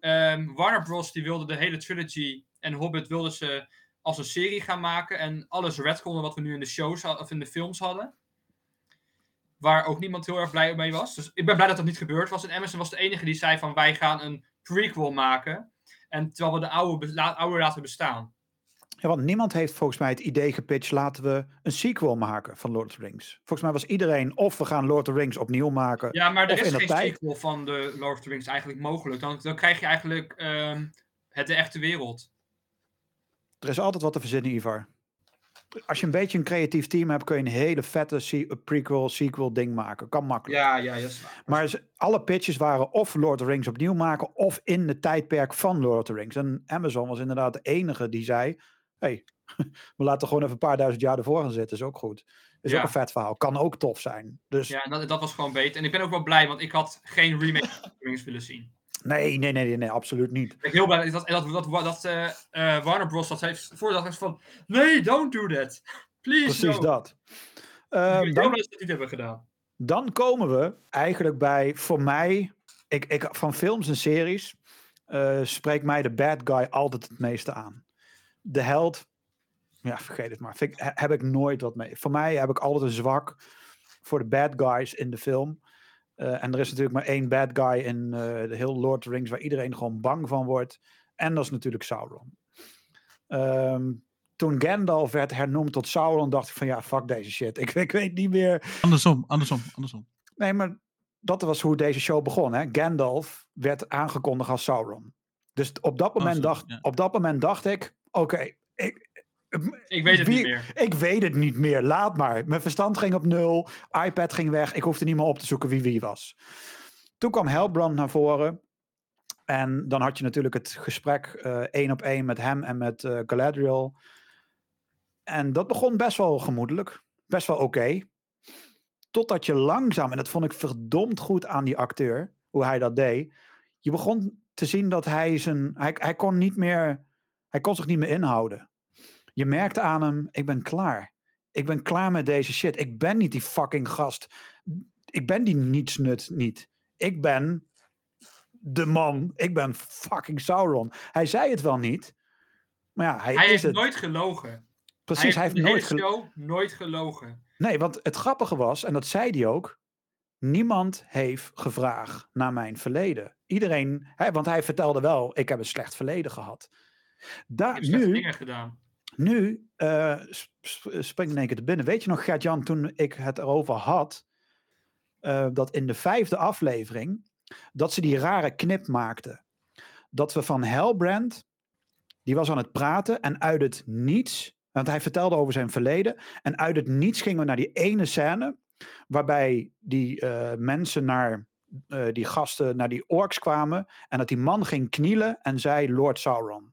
Ehm, Warner Bros. die wilde de hele trilogy en Hobbit wilden ze als een serie gaan maken. En alles retconnen wat we nu in de shows of in de films hadden. Waar ook niemand heel erg blij mee was. Dus ik ben blij dat dat niet gebeurd was. En Amazon was de enige die zei van wij gaan een prequel maken. En terwijl we de oude, oude laten bestaan. Ja, want niemand heeft volgens mij het idee gepitcht: laten we een sequel maken van Lord of the Rings. Volgens mij was iedereen of we gaan Lord of the Rings opnieuw maken. Ja, maar er Of is geen tijd. sequel van de Lord of the Rings eigenlijk mogelijk. Dan, dan krijg je eigenlijk ehm, het de echte wereld. Er is altijd wat te verzinnen, Ivar. Als je een beetje een creatief team hebt, kun je een hele vette se- prequel, sequel ding maken. Kan makkelijk. Ja, ja, waar. Maar alle pitches waren of Lord of the Rings opnieuw maken, of in het tijdperk van Lord of the Rings. En Amazon was inderdaad de enige die zei: hey, we laten gewoon even een paar duizend jaar ervoor gaan zitten. Is ook goed. Is Ja. ook een vet verhaal. Kan ook tof zijn. Dus Ja, dat, dat was gewoon beter. En ik ben ook wel blij, want ik had geen remake willen zien. nee, nee, nee, nee, nee, absoluut niet. Ik ben heel blij dat, dat, dat, dat, eh, eh, Warner Bros. dat heeft voordat van... Nee, don't do that. Please, Precies no. dat. Ik Ehm, ben heel dan, blij dat ze het niet hebben gedaan. dan komen we eigenlijk bij, voor mij, ik, ik, van films en series, eh, spreekt mij de bad guy altijd het meeste aan. De held, ja, vergeet het maar. Ik, he- heb ik nooit wat mee. Voor mij heb ik altijd een zwak voor de bad guys in de film. Eh, en er is natuurlijk maar één bad guy in eh, de heel Lord of the Rings waar iedereen gewoon bang van wordt. En dat is natuurlijk Sauron. Ehm, toen Gandalf werd hernoemd tot Sauron, dacht ik van ja, fuck deze shit. Ik, ik weet niet meer Andersom, andersom, andersom. Nee, maar dat was hoe deze show begon. Hè? Gandalf werd aangekondigd als Sauron. Dus op dat moment, dacht, ja. op dat moment dacht ik: oké, ik, Ik weet het Wie- niet meer. ik weet het niet meer. Laat maar. Mijn verstand ging op nul. iPad ging weg. Ik hoefde niet meer op te zoeken wie wie was. Toen kwam Helbrand naar voren. En dan had je natuurlijk het gesprek eh, één op één met hem en met eh, Galadriel. En dat begon best wel gemoedelijk. Best wel oké. Totdat je langzaam, en dat vond ik verdomd goed aan die acteur, hoe hij dat deed. Je begon te zien dat hij zijn. Hij, hij kon niet meer. Hij kon zich niet meer inhouden. Je merkte aan hem, ik ben klaar. Ik ben klaar met deze shit. Ik ben niet die fucking gast. Ik ben die nietsnut niet. Ik ben de man. Ik ben fucking Sauron. Hij zei het wel niet. Maar ja, hij, Hij is heeft het. nooit gelogen. Precies, hij heeft, nooit gelo- nooit gelogen. Nee, want het grappige was, en dat zei hij ook. Niemand heeft gevraagd naar mijn verleden. Iedereen, hè, want hij vertelde wel, ik heb een slecht verleden gehad. Daar, nu, gedaan. Nu sp- springt in één keer te binnen. Weet je nog, Gert-Jan, toen ik het erover had, eh, dat in de vijfde aflevering, dat ze die rare knip maakten. Dat we van Helbrand, die was aan het praten en uit het niets, want hij vertelde over zijn verleden, en uit het niets gingen we naar die ene scène, waarbij die eh, mensen naar, die gasten, naar die orks kwamen, en dat die man ging knielen en zei Lord Sauron.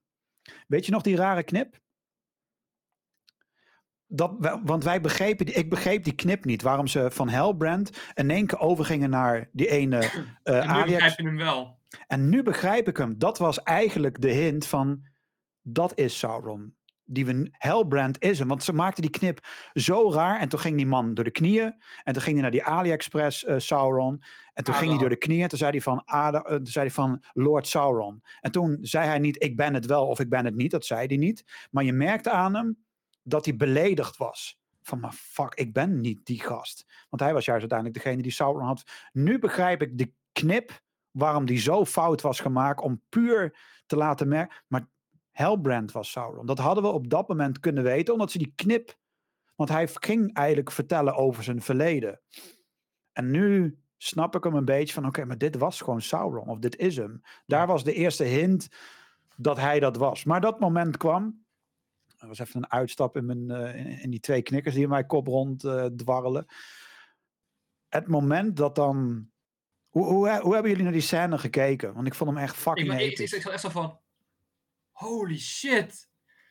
Weet je nog die rare knip? Dat, want wij begrepen, die- ik begreep die knip niet. Waarom ze van Hellbrand in één keer overgingen naar die ene eh En nu Ajax. begrijp je hem wel. En nu begrijp ik hem. Dat was eigenlijk de hint van, dat is Sauron. Die we, Hellbrand is. Want ze maakten die knip zo raar. En toen ging die man door de knieën. En toen ging hij naar die AliExpress eh, Sauron. En toen ging hij door de knieën. Toen zei hij, van, eh, toen zei hij van Lord Sauron. En toen zei hij niet, ik ben het wel of ik ben het niet. Dat zei hij niet. Maar je merkte aan hem dat hij beledigd was. Van, maar fuck, ik ben niet die gast. Want hij was juist uiteindelijk degene die Sauron had. Nu begrijp ik de knip waarom die zo fout was gemaakt om puur te laten merken. Maar Hellbrand was Sauron. Dat hadden we op dat moment kunnen weten, omdat ze die knip. Want hij ging eigenlijk vertellen over zijn verleden. En nu snap ik hem een beetje van: oké, maar dit was gewoon Sauron, of dit is hem. Daar was de eerste hint dat hij dat was. Maar dat moment kwam. Er was even een uitstap in, mijn, eh, in, die twee knikkers die in mijn kop rond dwarrelen. Het moment dat dan. Hoe, hoe, hoe hebben jullie naar die scène gekeken? Want ik vond hem echt Ik, fucking ik, ik, ik zat echt zo van. Holy shit.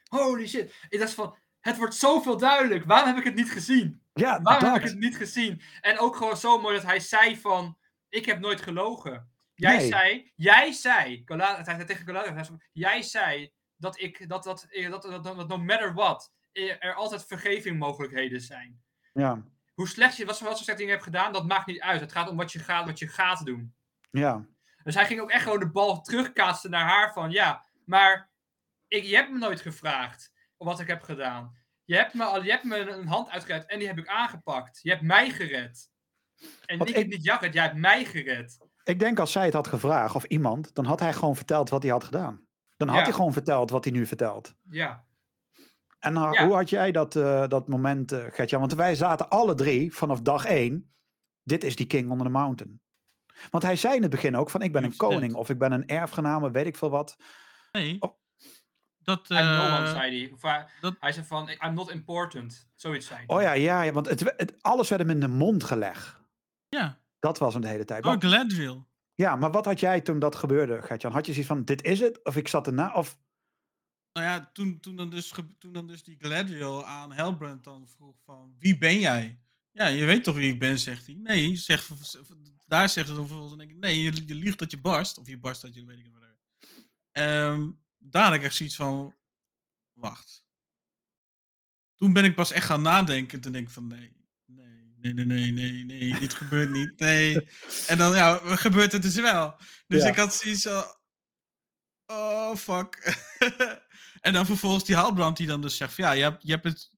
Holy shit. Ik dacht van. Het wordt zoveel duidelijk. Waarom heb ik het niet gezien? Ja, Waarom heb ik het niet gezien? En ook gewoon zo mooi dat hij zei van... Ik heb nooit gelogen. Jij Nee. zei... Jij zei... Cola- hij zei tegen van, Jij zei dat ik... Dat, dat, dat, dat, dat, dat no matter what... Er altijd vergevingmogelijkheden zijn. Ja, Hoe slecht je... Wat voor wat voor slecht dingen hebt gedaan... Dat maakt niet uit. Het gaat om wat je gaat, wat je gaat doen. ja. Dus hij ging ook echt gewoon de bal terugkaatsen naar haar van... Ja, maar... Ik, je hebt me nooit gevraagd... Wat ik heb gedaan. Je hebt me, al- je hebt me een hand uitgered en die heb ik aangepakt. Je hebt mij gered. En niet, ik- niet jou gered, jij hebt mij gered. Ik denk als zij het had gevraagd, of iemand, dan had hij gewoon verteld wat hij had gedaan. Dan had Ja. hij gewoon verteld wat hij nu vertelt. Ja. En uh, Ja. hoe had jij dat, eh, dat moment, uh, Gertjan? Want wij zaten alle drie vanaf dag één. Dit is die King on the Mountain. Want hij zei in het begin ook van ik ben een koning of ik ben een erfgename, weet ik veel wat. Nee. Oh. Dat, I'm no one, eh, zei hij. Of hij, dat- hij zei van, I'm not important. Zoiets zei hij. Oh ja, ja, ja want het, het, alles werd hem in de mond gelegd. ja, Dat was hem de hele tijd. Want- Gladriel. ja, maar wat had jij toen dat gebeurde, Gertjan? Had je zoiets van dit is het? Of ik zat erna? Of Nou ja, toen, toen, dan dus, toen dan dus die Gladriel aan Helbrand dan vroeg van, wie ben jij? Ja, je weet toch wie ik ben, zegt hij. Nee, zegt, daar zegt het dan vervolgens, dan denk ik, nee, je, je liegt dat je barst. Of je barst dat je, weet ik niet wat. Ehm daar had ik echt zoiets van, wacht. Toen ben ik pas echt gaan nadenken. Toen denk ik van, nee, nee, nee, nee, nee, nee, nee, dit gebeurt niet, nee. En dan, ja, gebeurt het dus wel. Dus Ja. ik had zoiets van, oh, fuck. en dan vervolgens die Halbrand die dan dus zegt van, ja, je hebt, je hebt het...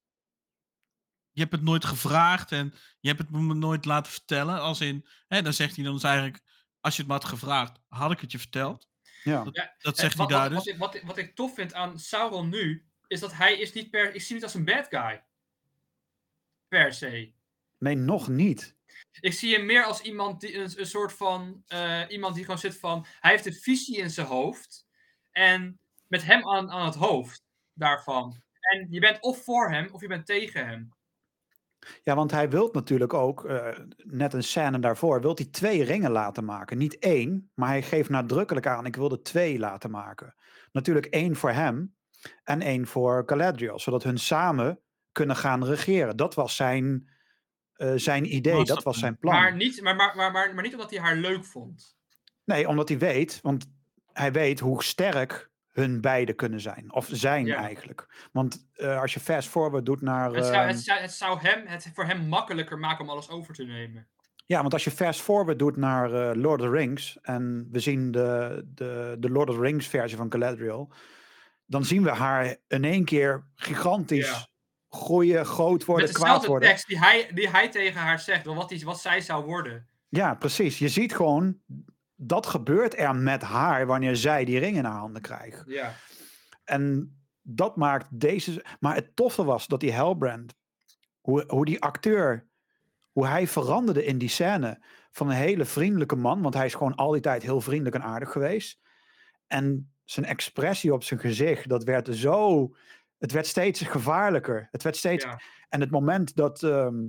Je hebt het nooit gevraagd en je hebt het me nooit laten vertellen. Als in, hè, dan zegt hij dan dus eigenlijk, als je het me had gevraagd, had ik het je verteld. Ja. Dat zegt hij wat, daar wat, dus. Wat, ik- wat, ik- wat ik tof vind aan Sauron nu, is dat hij is niet per... Ik zie niet als een bad guy. Per se. Nee, nog niet. Ik zie hem meer als iemand die een, een soort van. eh, iemand die gewoon zit van. Hij heeft een visie in zijn hoofd. En met hem aan, aan het hoofd daarvan. En je bent of voor hem of je bent tegen hem. Ja, want hij wil natuurlijk ook, eh, net een scène daarvoor, wil hij twee ringen laten maken. Niet één, maar hij geeft nadrukkelijk aan, ik wil er twee laten maken. Natuurlijk één voor hem en één voor Galadriel, zodat hun samen kunnen gaan regeren. Dat was zijn, eh, zijn idee, Was dat dat was zijn plan. Maar niet, maar, maar, maar, maar, maar niet omdat hij haar leuk vond. Nee, omdat hij weet, want hij weet hoe sterk hun beiden kunnen zijn. Of zijn Ja. eigenlijk. Want eh, als je fast forward doet naar... Het zou, ehm, het, zou, het zou hem, het voor hem makkelijker maken om alles over te nemen. Ja, want als je fast forward doet naar eh, Lord of the Rings en we zien de, de, de Lord of the Rings versie van Galadriel, dan zien we haar in één keer gigantisch Ja. groeien, groot worden, Met kwaad worden. tekst die hij, die hij tegen haar zegt, wat, die, wat zij zou worden. Ja, precies. Je ziet gewoon, dat gebeurt er met haar wanneer zij die ring in haar handen krijgt. Ja. En dat maakt deze. Maar het toffe was dat die Hellbrand, hoe, hoe die acteur, hoe hij veranderde in die scène van een hele vriendelijke man, want hij is gewoon al die tijd heel vriendelijk en aardig geweest. En zijn expressie op zijn gezicht, dat werd zo. Het werd steeds gevaarlijker. Het werd steeds. Ja. En het moment dat, ehm,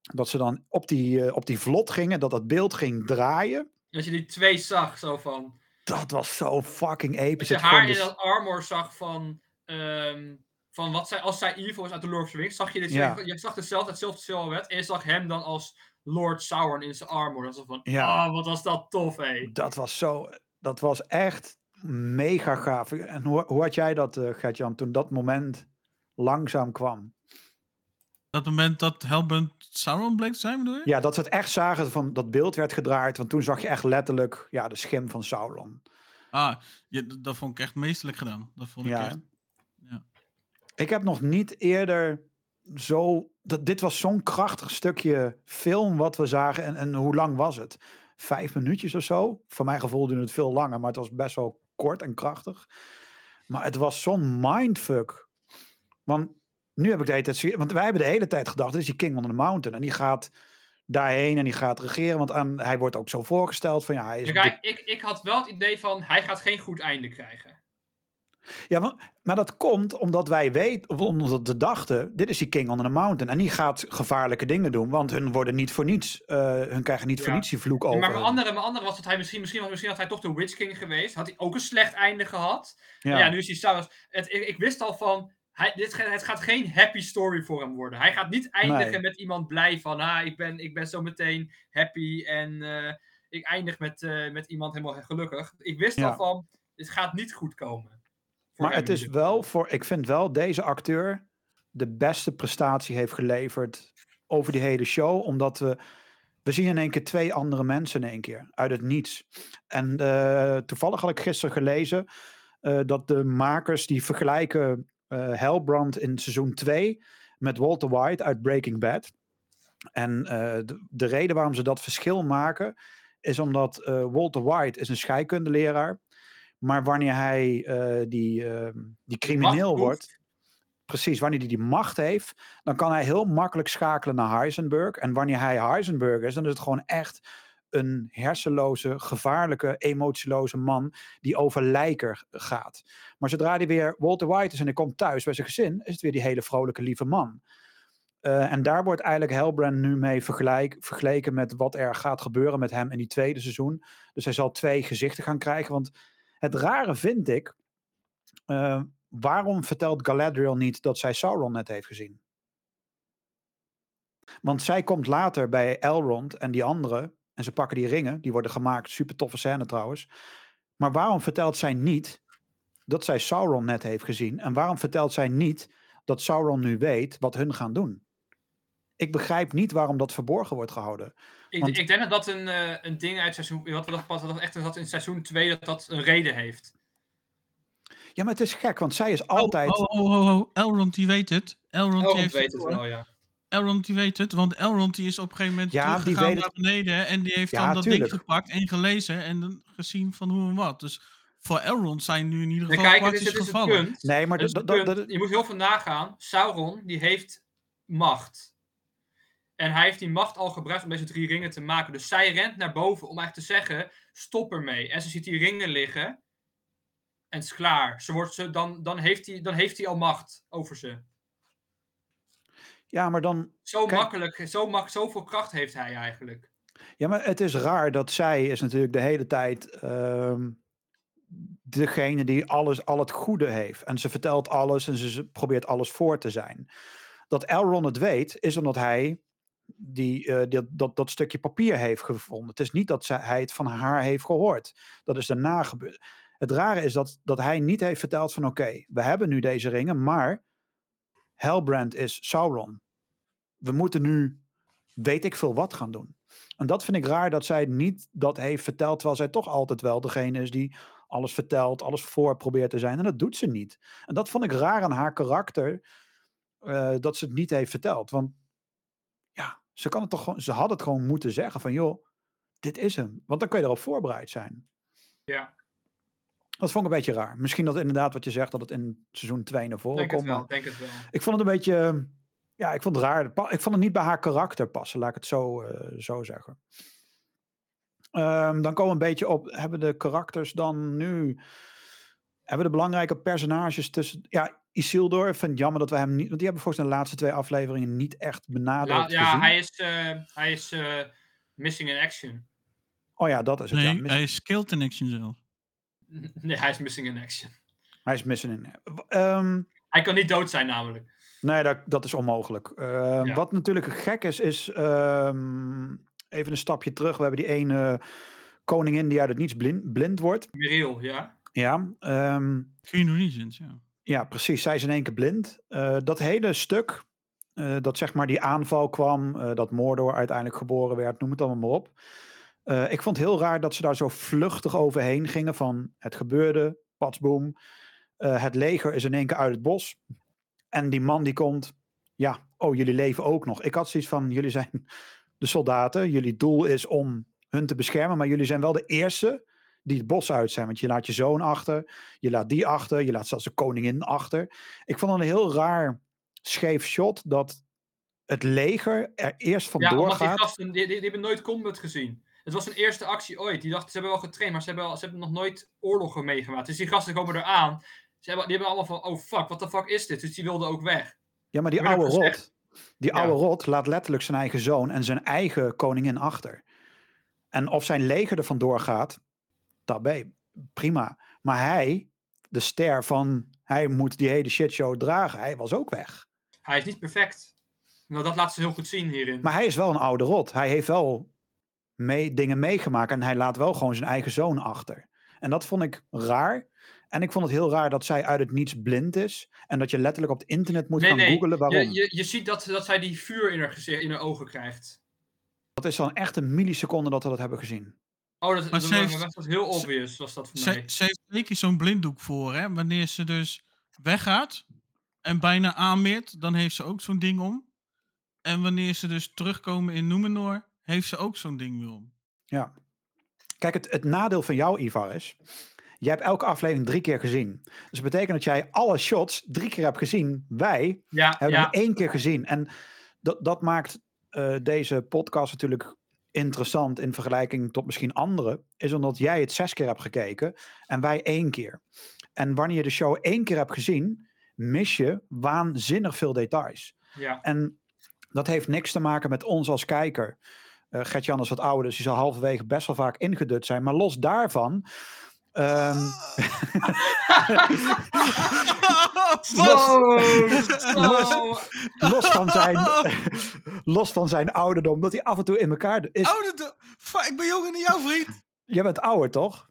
dat ze dan op die, eh, op die vlot gingen, dat dat beeld ging draaien. Dat je die twee zag, zo van. Dat was zo fucking episch. je Het haar in dus- dat armor zag van. ehm, van wat zij, als zij evil is uit de Lord of the Rings, zag je dit. Ja. Je zag dezelfde, hetzelfde silhouet. En je zag hem dan als Lord Sauron in zijn armor. Dat was van. Ja. Oh, wat was dat tof, hé. Dat was zo. Dat was echt mega gaaf. En hoe, hoe had jij dat, Gertjan, toen dat moment langzaam kwam? Dat moment dat Hellbrand Sauron bleek te zijn, bedoel je? Ja, dat ze het echt zagen van dat beeld werd gedraaid. Want toen zag je echt letterlijk ja, de schim van Sauron. Ah, ja, dat vond ik echt meesterlijk gedaan. Dat vond ik Ja. echt. Ja. Ik heb nog niet eerder zo. Dat, dit was zo'n krachtig stukje film wat we zagen. En, en hoe lang was het? vijf minuutjes of zo. Voor mijn gevoel duurde het veel langer, maar het was best wel kort en krachtig. Maar het was zo'n mindfuck. Want nu heb ik de hele tijd... Want wij hebben de hele tijd gedacht, dit is die King on the Mountain. En die gaat daarheen en die gaat regeren. Want aan, hij wordt ook zo voorgesteld van ja, hij is... Kijk, ik, ik had wel het idee van, hij gaat geen goed einde krijgen. Ja, maar, maar dat komt omdat wij weten, of omdat we dachten, dit is die King on the Mountain. En die gaat gevaarlijke dingen doen, want hun worden niet voor niets, eh, hun krijgen niet voor niets die vloek over. maar mijn andere, mijn andere was dat hij misschien, misschien, was, misschien had hij toch de Witch King geweest. Had hij ook een slecht einde gehad. ja. Ja, nu is hij. Het, ik, ik wist al van, hij, dit, het gaat geen happy story voor hem worden. Hij gaat niet eindigen Nee. met iemand blij van, ah, ik ben, ik ben zo meteen happy en eh, ik eindig met, eh, met iemand helemaal gelukkig. Ik wist Ja. al van, dit gaat niet goed komen. Maar het is ieder wel voor, ik vind wel deze acteur de beste prestatie heeft geleverd over die hele show, omdat we, we zien in één keer twee andere mensen in één keer, uit het niets. En eh, toevallig had ik gisteren gelezen dat de makers die vergelijken Hellbrand in seizoen 2 met Walter White uit Breaking Bad. En eh, de, de reden waarom ze dat verschil maken, is omdat eh, Walter White is een scheikundeleraar. Maar wanneer hij eh, die, eh, die crimineel wordt, precies, wanneer hij die macht heeft, dan kan hij heel makkelijk schakelen naar Heisenberg. En wanneer hij Heisenberg is, dan is het gewoon echt een hersenloze, gevaarlijke, emotieloze man die over lijker gaat. Maar zodra hij weer Walter White is en hij komt thuis bij zijn gezin, is het weer die hele vrolijke, lieve man. Eh, en daar wordt eigenlijk Hellbrand nu mee vergelijk, vergeleken met wat er gaat gebeuren met hem in die tweede seizoen. Dus hij zal twee gezichten gaan krijgen. Want het rare vind ik, eh, waarom vertelt Galadriel niet dat zij Sauron net heeft gezien? Want zij komt later bij Elrond en die anderen en ze pakken die ringen, die worden gemaakt, super toffe scène trouwens. Maar waarom vertelt zij niet dat zij Sauron net heeft gezien? En waarom vertelt zij niet dat Sauron nu weet wat hun gaan doen? Ik begrijp niet waarom dat verborgen wordt gehouden. Ik, want- ik denk dat dat een, eh, een ding uit seizoen... Wat we dat pas dat echt dat in seizoen 2 dat dat een reden heeft. Ja, maar het is gek, want zij is Oh, altijd. Oh, oh, oh, oh. Elrond die weet het. Elrond heeft weet het wel, ja. Elrond die weet het, want Elrond die is op een gegeven moment Ja, die teruggegaan naar het. beneden en die heeft Ja, dan dat tuurlijk. ding gepakt en gelezen en dan gezien van hoe en wat. Dus voor Elrond zijn nu in ieder geval kijk, het is, punt. Nee, maar dat, dat, dat- je moet heel veel nagaan. Sauron, die heeft macht. En hij heeft die macht al gebruikt om deze drie ringen te maken. Dus zij rent naar boven om eigenlijk te zeggen, stop ermee. En ze ziet die ringen liggen. En het is klaar. Ze wordt ze, dan, dan, heeft hij, dan heeft hij al macht over ze. Ja, maar dan. Zo Kijk. makkelijk, zo mak, zoveel kracht heeft hij eigenlijk. Ja, maar het is raar dat zij is natuurlijk de hele tijd ehm, degene die alles, al het goede heeft. En ze vertelt alles en ze, probeert alles voor te zijn. Dat Elrond het weet, is omdat hij die, eh, die- dat, dat stukje papier heeft gevonden. Het is niet dat zij, hij het van haar heeft gehoord. Dat is daarna gebeurd. Het rare is dat, dat hij niet heeft verteld van oké, we hebben nu deze ringen, maar Helbrand is Sauron. We moeten nu weet ik veel wat gaan doen. En dat vind ik raar dat zij niet dat heeft verteld, terwijl zij toch altijd wel degene is die alles vertelt, alles voor probeert te zijn. En dat doet ze niet. En dat vond ik raar aan haar karakter, eh, dat ze het niet heeft verteld. Want ja, ze, kan het toch gewoon, ze had het gewoon moeten zeggen van joh, dit is hem. Want dan kun je erop voorbereid zijn. Ja, Dat vond ik een beetje raar. Misschien dat inderdaad wat je zegt, dat het in seizoen 2 naar voren denk het komt. wel, denk het wel. ik vond het een beetje. Ja, ik vond het raar. Ik vond het niet bij haar karakter passen, laat ik het zo, eh, zo zeggen. Ehm, dan komen we een beetje op. Hebben de karakters dan nu. Hebben de belangrijke personages tussen. Ja, Isildur. Ik vind het jammer dat we hem niet. Want die hebben volgens de laatste twee afleveringen niet echt benaderd. La- ja, gezien. hij is, eh, hij is eh, missing in action. Oh ja, dat is het. ja. Nee, hij is skilled in action zelf. Nee, hij is missing in action. hij is missing in. Ehm, Hij kan niet dood zijn, namelijk. Nee, dat, dat is onmogelijk. Ehm, Ja. Wat natuurlijk gek is, is ehm, even een stapje terug. We hebben die ene koningin die uit het niets blind, blind wordt. Miriel, ja. Ja, ehm, Queen Regent, ja. ja, precies. Zij is in één keer blind. Eh, dat hele stuk, eh, dat zeg maar die aanval kwam, eh, dat Mordor uiteindelijk geboren werd, noem het allemaal maar op. Eh, ik vond het heel raar dat ze daar zo vluchtig overheen gingen van het gebeurde, patsboom. Eh, het leger is in één keer uit het bos. En die man die komt, ja, oh, jullie leven ook nog. Ik had zoiets van, jullie zijn de soldaten. Jullie doel is om hun te beschermen, maar jullie zijn wel de eerste die het bos uit zijn. Want je laat je zoon achter, je laat die achter, je laat zelfs de koningin achter. Ik vond het een heel raar scheef shot dat het leger er eerst Ja, vandoor die gaat. gasten, die, die, die hebben nooit combat gezien. Het was hun eerste actie ooit. Die dachten, ze hebben wel getraind, maar ze hebben, wel- ze hebben nog nooit oorlogen meegemaakt. Dus die gasten komen eraan. Ze hebben, die hebben allemaal van, oh fuck, what the fuck is dit? Dus die wilden ook weg. Ja, maar die oude rot, gezegd- die Ja. oude rot laat letterlijk zijn eigen zoon en zijn eigen koningin achter. En of zijn leger er vandoor gaat, tabé, prima. Maar hij, de ster van, hij moet die hele shitshow dragen, hij was ook weg. Hij is niet perfect. Nou, dat laat ze heel goed zien hierin. Maar hij is wel een oude rot. Hij heeft wel mee, dingen meegemaakt en hij laat wel gewoon zijn eigen zoon achter. En dat vond ik raar. En ik vond het heel raar dat zij uit het niets blind is. En dat je letterlijk op het internet moet Nee, gaan nee, googlen waarom. je, je, je ziet dat, dat zij die vuur in haar, gezicht, in haar ogen krijgt. Dat is dan echt een milliseconde dat we dat hebben gezien. Oh, dat, Maar dat, ze heeft- dat was heel obvious, was dat voor Ze, mij. ze heeft zeker zo'n blinddoek voor, hè? Wanneer ze dus weggaat en bijna aanmeert, dan heeft ze ook zo'n ding om. En wanneer ze dus terugkomen in Númenor, heeft ze ook zo'n ding weer om. Ja. Kijk, het, het nadeel van jou, Ivar, is... Jij hebt elke aflevering drie keer gezien. Dus dat betekent dat jij alle shots drie keer hebt gezien. Wij Ja, hebben ja. hem één keer gezien. En dat, dat maakt eh, deze podcast natuurlijk interessant in vergelijking tot misschien anderen. Is omdat jij het zes keer hebt gekeken en wij één keer. En wanneer je de show één keer hebt gezien, mis je waanzinnig veel details. ja. En dat heeft niks te maken met ons als kijker. Gert-Jan is wat ouder, dus die zal halverwege best wel vaak ingedut zijn. Maar los daarvan... ehm, Wow! los, van zijn, los van zijn ouderdom, dat hij af en toe in elkaar is. Oude de... Fuck, ik ben jonger dan jou, vriend. Jij bent ouder, toch?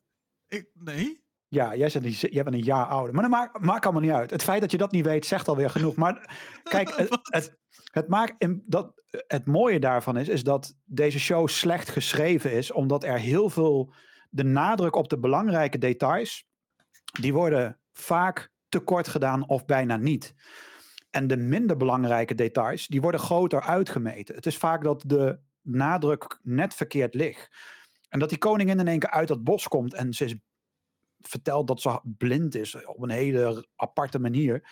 Ik, nee. Ja, jij, bent, jij bent een jaar ouder. Maar dat maakt, maakt allemaal niet uit. Het feit dat je dat niet weet, zegt alweer genoeg. Maar kijk, het, het, het, maakt, in- dat, het mooie daarvan is, is dat deze show slecht geschreven is. Omdat er heel veel, de nadruk op de belangrijke details, die worden vaak tekort gedaan of bijna niet. En de minder belangrijke details, die worden groter uitgemeten. Het is vaak dat de nadruk net verkeerd ligt. En dat die koningin in één keer uit dat bos komt en ze is vertelt dat ze blind is op een hele aparte manier.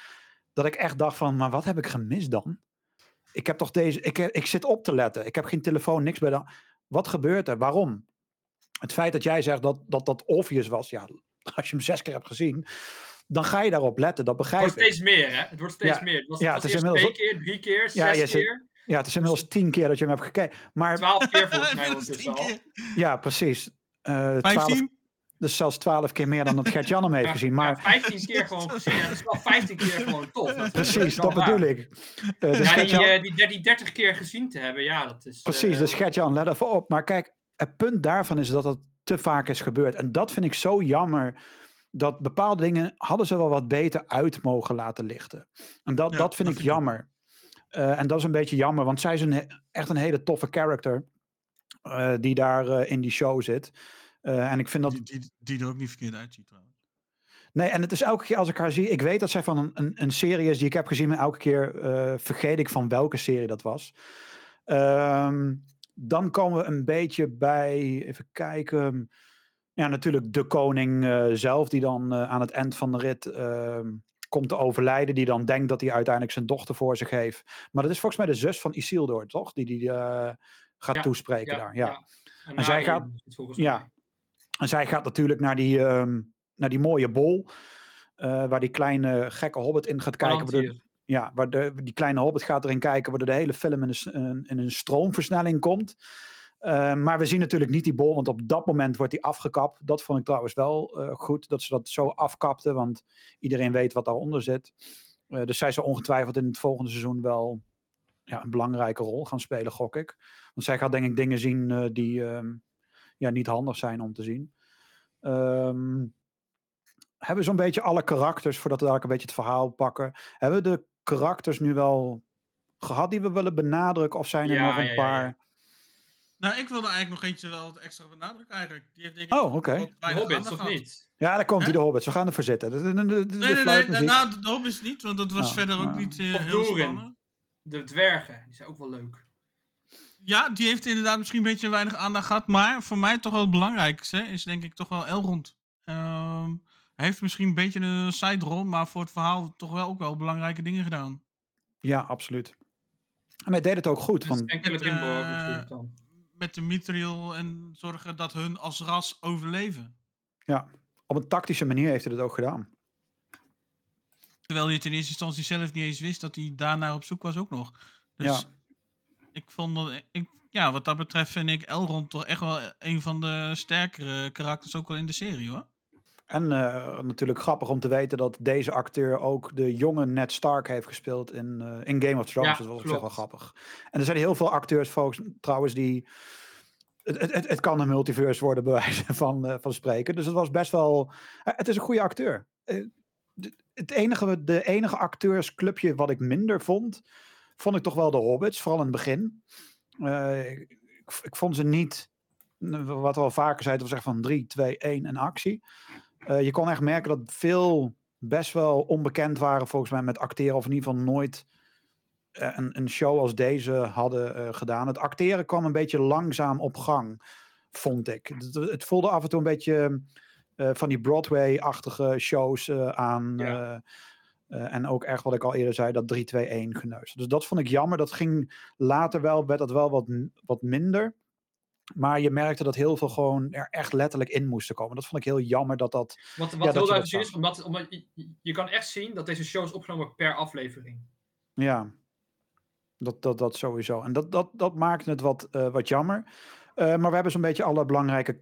Dat ik echt dacht van, maar wat heb ik gemist dan? Ik heb toch deze, ik, ik zit op te letten. Ik heb geen telefoon, niks bij dan. Wat gebeurt er? Waarom? Het feit dat jij zegt dat dat, dat obvious was, ja, als je hem zes keer hebt gezien, dan ga je daarop letten. Dat Het begrijp wordt ik. steeds meer, hè? Het wordt steeds Ja. meer. Het was, Ja, het het is inmiddels twee keer, drie keer, Ja, zes zit- keer, Ja, het is inmiddels tien keer dat je hem hebt gekeken. Maar twaalf keer volgens mij keer. ja, precies. Eh 12, 15? Dus zelfs twaalf keer meer dan dat Gert-Jan hem heeft Ja, gezien. ja, Maar 15 keer gewoon gezien. Ja, dat is wel 15 keer gewoon tof. Dat precies, dat waar. bedoel ik. Eh, dus Ja, die, eh, die, die, die 30 keer gezien te hebben, ja, dat is... Precies, eh, dus Gert-Jan, let even op. Maar kijk, het punt daarvan is dat het te vaak is gebeurd. En dat vind ik zo jammer. Dat bepaalde dingen hadden ze wel wat beter uit mogen laten lichten. En dat, Ja, dat vind dat ik jammer. Eh, en dat is een beetje jammer, want zij is een, echt een hele toffe character. eh, die daar eh, in die show zit. Eh, en ik vind dat Die, die, die er ook niet verkeerd uitziet trouwens. Nee, en het is elke keer als ik haar zie. Ik weet dat zij van een, een, een serie is die ik heb gezien, maar elke keer eh, vergeet ik van welke serie dat was. Ehm, dan komen we een beetje bij, even kijken. Ja, natuurlijk de koning eh, zelf, die dan aan het eind van de rit ehm, komt te overlijden. Die dan denkt dat hij uiteindelijk zijn dochter voor zich heeft. Maar dat is volgens mij de zus van Isildur, toch? Die die gaat Ja, toespreken daar. Ja. En, En zij gaat- Ja. En zij gaat natuurlijk naar die, ehm, naar die mooie bol. eh, waar die kleine gekke hobbit in gaat kijken. ja, waar de, die kleine hobbit gaat erin kijken. Waardoor de hele film in een, in een stroomversnelling komt. Eh, maar we zien natuurlijk niet die bol. Want op dat moment wordt die afgekapt. Dat vond ik trouwens wel eh, goed. Dat ze dat zo afkapten. Want iedereen weet wat daaronder zit. Dus zij zal ongetwijfeld in het volgende seizoen wel ja, een belangrijke rol gaan spelen, gok ik. Want zij gaat denk ik dingen zien die ehm, ja, niet handig zijn om te zien. Ehm, hebben we zo'n beetje alle karakters, voordat we daar een beetje het verhaal pakken. Hebben we de karakters nu wel gehad die we willen benadrukken? Of zijn er Ja, nog een ja, paar? ja. Nou, ik wilde eigenlijk nog eentje wel wat extra benadrukken eigenlijk. Die heeft denk ik Oh, oké. De weinig Hobbits, of niet? Ja, daar komt hij, de hobbits. We gaan ervoor zitten. De, de, de, de, de Nee, nee, nee, nou, de Hobbits niet, want dat was Oh, verder ook oh. niet eh, heel spannend. De dwergen, die zijn ook wel leuk. Ja, die heeft inderdaad misschien een beetje weinig aandacht gehad. Maar voor mij toch wel het belangrijkste is denk ik toch wel Elrond. Ehm, hij heeft misschien een beetje een side-rol, maar voor het verhaal toch wel ook wel belangrijke dingen gedaan. Ja, absoluut. En hij deed het ook goed. Dus Met, Rimbo ook eh, dan. Met de Mithril en zorgen dat hun als ras overleven. ja, op een tactische manier heeft hij het ook gedaan. Terwijl je ten eerste instantie zelf niet eens wist dat hij daarnaar op zoek was ook nog. Dus Ja. Ik vond dat... Ik, ja, wat dat betreft vind ik Elrond toch echt wel een van de sterkere karakters ook wel in de serie hoor. En eh, natuurlijk grappig om te weten dat deze acteur ook de jonge Ned Stark heeft gespeeld in, eh, in Game of Thrones. Ja, dat was op zich wel grappig. En er zijn heel veel acteurs volgens, trouwens die... Het, het, kan een multiverse worden, bij wijze van, eh, van spreken. Dus het was best wel... eh, het is een goede acteur. Eh, het enige, de enige acteursclubje wat ik minder vond, vond ik toch wel de Hobbits, vooral in het begin. Eh, ik, ik vond ze niet, wat we al vaker zeiden, was echt van 3, 2, 1 en actie. Eh, je kon echt merken dat veel best wel onbekend waren volgens mij met acteren. Of in ieder geval nooit eh, een, een show als deze hadden gedaan. Het acteren kwam een beetje langzaam op gang, vond ik. Het, het voelde af en toe een beetje van die Broadway-achtige shows aan. Ja. Eh, en ook echt wat ik al eerder zei, dat 3-2-1 geneus. Dus dat vond ik jammer. Dat ging later wel, werd dat wel wat, wat minder. Maar je merkte dat heel veel gewoon er echt letterlijk in moesten komen. Dat vond ik heel jammer dat dat Wat, wat heel duidelijk is, omdat, omdat je, je kan echt zien dat deze show is opgenomen per aflevering. Ja, dat, dat, dat sowieso. En dat, dat, dat maakte het wat, eh, wat jammer. Eh, maar we hebben zo'n beetje alle belangrijke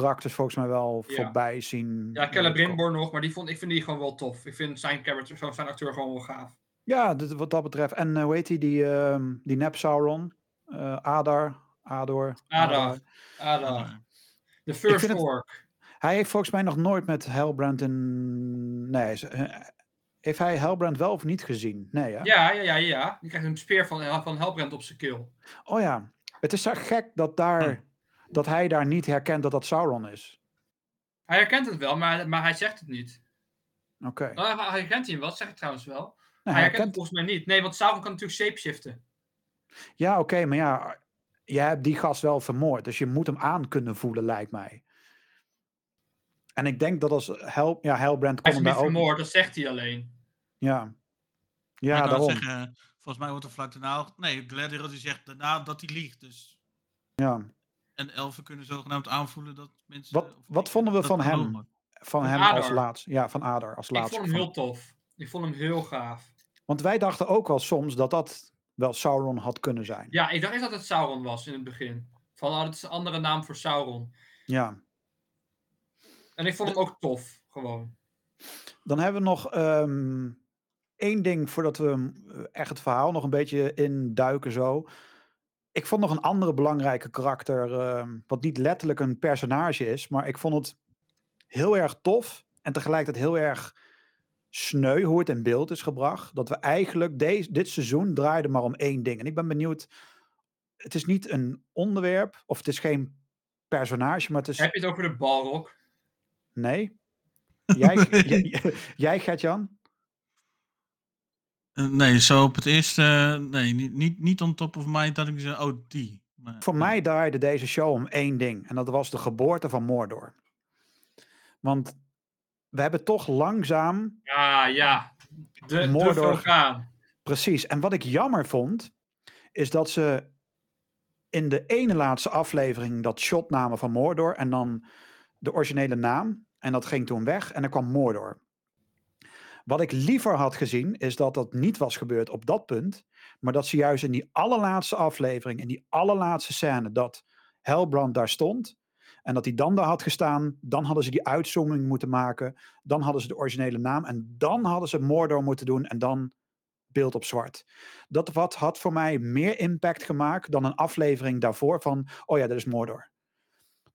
karakters volgens mij wel Ja. voorbij zien. Ja. Rimborn nog, maar die vond, ik vind die gewoon wel tof. Ik vind zijn character, zijn acteur gewoon wel gaaf. Ja, dit- wat dat betreft. En eh, hoe heet die, die, ehm, die nep Sauron? Eh, Adar, Ador. Adar. Ada. De First het- Orc. Hij heeft volgens mij nog nooit met Helbrand in... Nee, eh, heeft hij Helbrand wel of niet gezien? Nee, hè? Ja, ja, ja, ja. Die krijgt een speer van, van Helbrand op zijn keel. Oh ja. Het is zo gek dat, daar, Hm. Dat hij daar niet herkent dat dat Sauron is. Hij herkent het wel, maar, maar hij zegt het niet. Oké. Nou, hij herkent hij hem wel, dat zeg ik trouwens wel. Nou, hij hij herkent het volgens mij niet. Nee, want Sauron kan natuurlijk shapeshiften. Ja, oké, maar ja, je hebt die gast wel vermoord. Dus je moet hem aan kunnen voelen, lijkt mij. En ik denk dat als Hel, ja, Helbrand Hij is hem niet vermoord, dat zegt hij alleen. Ja, Ja, ik daarom. zeggen, volgens mij wordt er vlak daarna... Nee, Gladiator die zegt daarna dat hij liegt. Dus... Ja. En elfen kunnen zogenaamd aanvoelen dat mensen... Wat- of wat ik- vonden we van hem? Van Van hem als Adar. laatste. Ja, van Adar als Ik laatste. vond hem heel tof. Ik vond hem heel gaaf. Want wij dachten ook wel soms dat dat wel Sauron had kunnen zijn. Ja, ik dacht eerst dat het Sauron was in het begin. Van, oh, dat is een andere naam voor Sauron. Ja. En ik vond hem ook tof, gewoon. Dan hebben we nog ehm, één ding voordat we hem, eh, echt het verhaal nog een beetje induiken zo. Ik vond nog een andere belangrijke karakter, ehm, wat niet letterlijk een personage is, maar ik vond het heel erg tof en tegelijkertijd heel erg sneu hoe het in beeld is gebracht. Dat we eigenlijk deze, dit seizoen draaiden maar om één ding. En ik ben benieuwd, het is niet een onderwerp of het is geen personage, maar het is... Heb je het over de Balrog? Nee? Jij, jij, jij Gert-Jan? Eh, Nee, zo op het eerste... eh, Nee, niet, niet, niet on top of mind dat ik zeg, oh, die. Maar, Voor mij draaide deze show om één ding. En dat was de geboorte van Mordor. Want we hebben toch langzaam... Ja, ja. De, Mordor. vulkaan. Precies. En wat ik jammer vond, is dat ze in de ene laatste aflevering dat shot namen van Mordor en dan de originele naam. En dat ging toen weg en er kwam Mordor. Wat ik liever had gezien, is dat dat niet was gebeurd op dat punt. Maar dat ze juist in die allerlaatste aflevering, in die allerlaatste scène, dat Helbrand daar stond. En dat hij dan daar had gestaan. Dan hadden ze die uitzooming moeten maken. Dan hadden ze de originele naam. En dan hadden ze Mordor moeten doen. En dan beeld op zwart. Dat wat had voor mij meer impact gemaakt dan een aflevering daarvoor van, oh ja, dat is Mordor.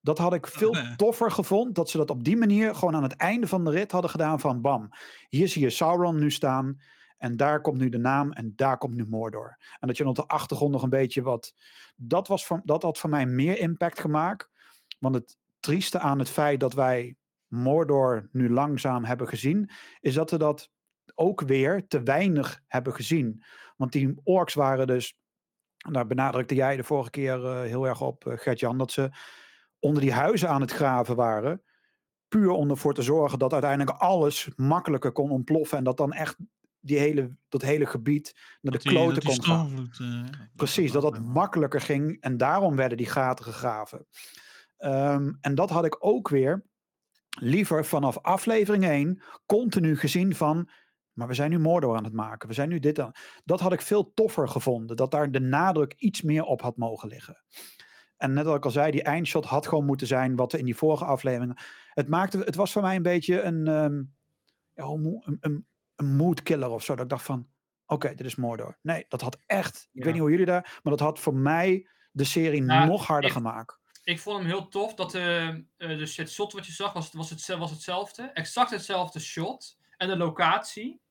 Dat had ik veel Oké. toffer gevonden, dat ze dat op die manier gewoon aan het einde van de rit hadden gedaan van, bam, hier zie je Sauron nu staan en daar komt nu de naam en daar komt nu Mordor. En dat je op de achtergrond nog een beetje wat, dat, was voor, dat had voor mij meer impact gemaakt, want het trieste aan het feit dat wij Mordor nu langzaam hebben gezien, is dat we dat ook weer te weinig hebben gezien. Want die orks waren dus daar benadrukte jij de vorige keer eh, heel erg op, uh, Gert-Jan, dat ze onder die huizen aan het graven waren. Puur om ervoor te zorgen dat uiteindelijk alles makkelijker kon ontploffen. En dat dan echt die hele, dat hele gebied naar de die- kloten kon gaan. eh, Precies, dat dat makkelijker ging en daarom werden die gaten gegraven. Ehm, en dat had ik ook weer liever vanaf aflevering 1 continu gezien van, maar we zijn nu Mordor aan het maken, we zijn nu dit aan. Dat had ik veel toffer gevonden, dat daar de nadruk iets meer op had mogen liggen. En net wat ik al zei, die eindshot had gewoon moeten zijn wat we in die vorige afleveringen. Het, maakte, het was voor mij een beetje een, mo- een, een, een mood killer of zo. Dat ik dacht van, oké, dit is Mordor. Nee, dat had echt, ik Ja. weet niet hoe jullie daar, maar dat had voor mij de serie nog harder ik- gemaakt. Ik vond hem heel tof. Dat eh, eh, dus het shot wat je zag was, was, het, was hetzelfde. Exact hetzelfde shot. En de locatie.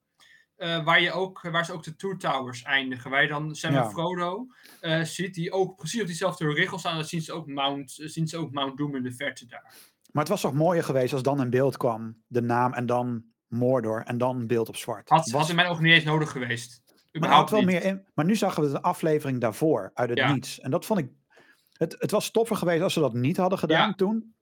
Eh, waar, je ook, waar ze ook de Two Towers eindigen. Waar je dan Sam Ja. en Frodo eh, ziet. Die ook precies op diezelfde richel staan. Dan zien ze ook Mount, eh, zien ze ook Mount Doom in de verte daar. Maar het was toch mooier geweest als dan in beeld kwam de naam en dan Mordor en dan beeld op zwart. Had, Was- had in mijn ogen niet eens nodig geweest. maar, had Überhaupt wel niet. meer in, maar nu zagen we de aflevering daarvoor uit het Ja. niets. En dat vond ik. Het, het was toffer geweest als ze dat niet hadden gedaan Ja. toen.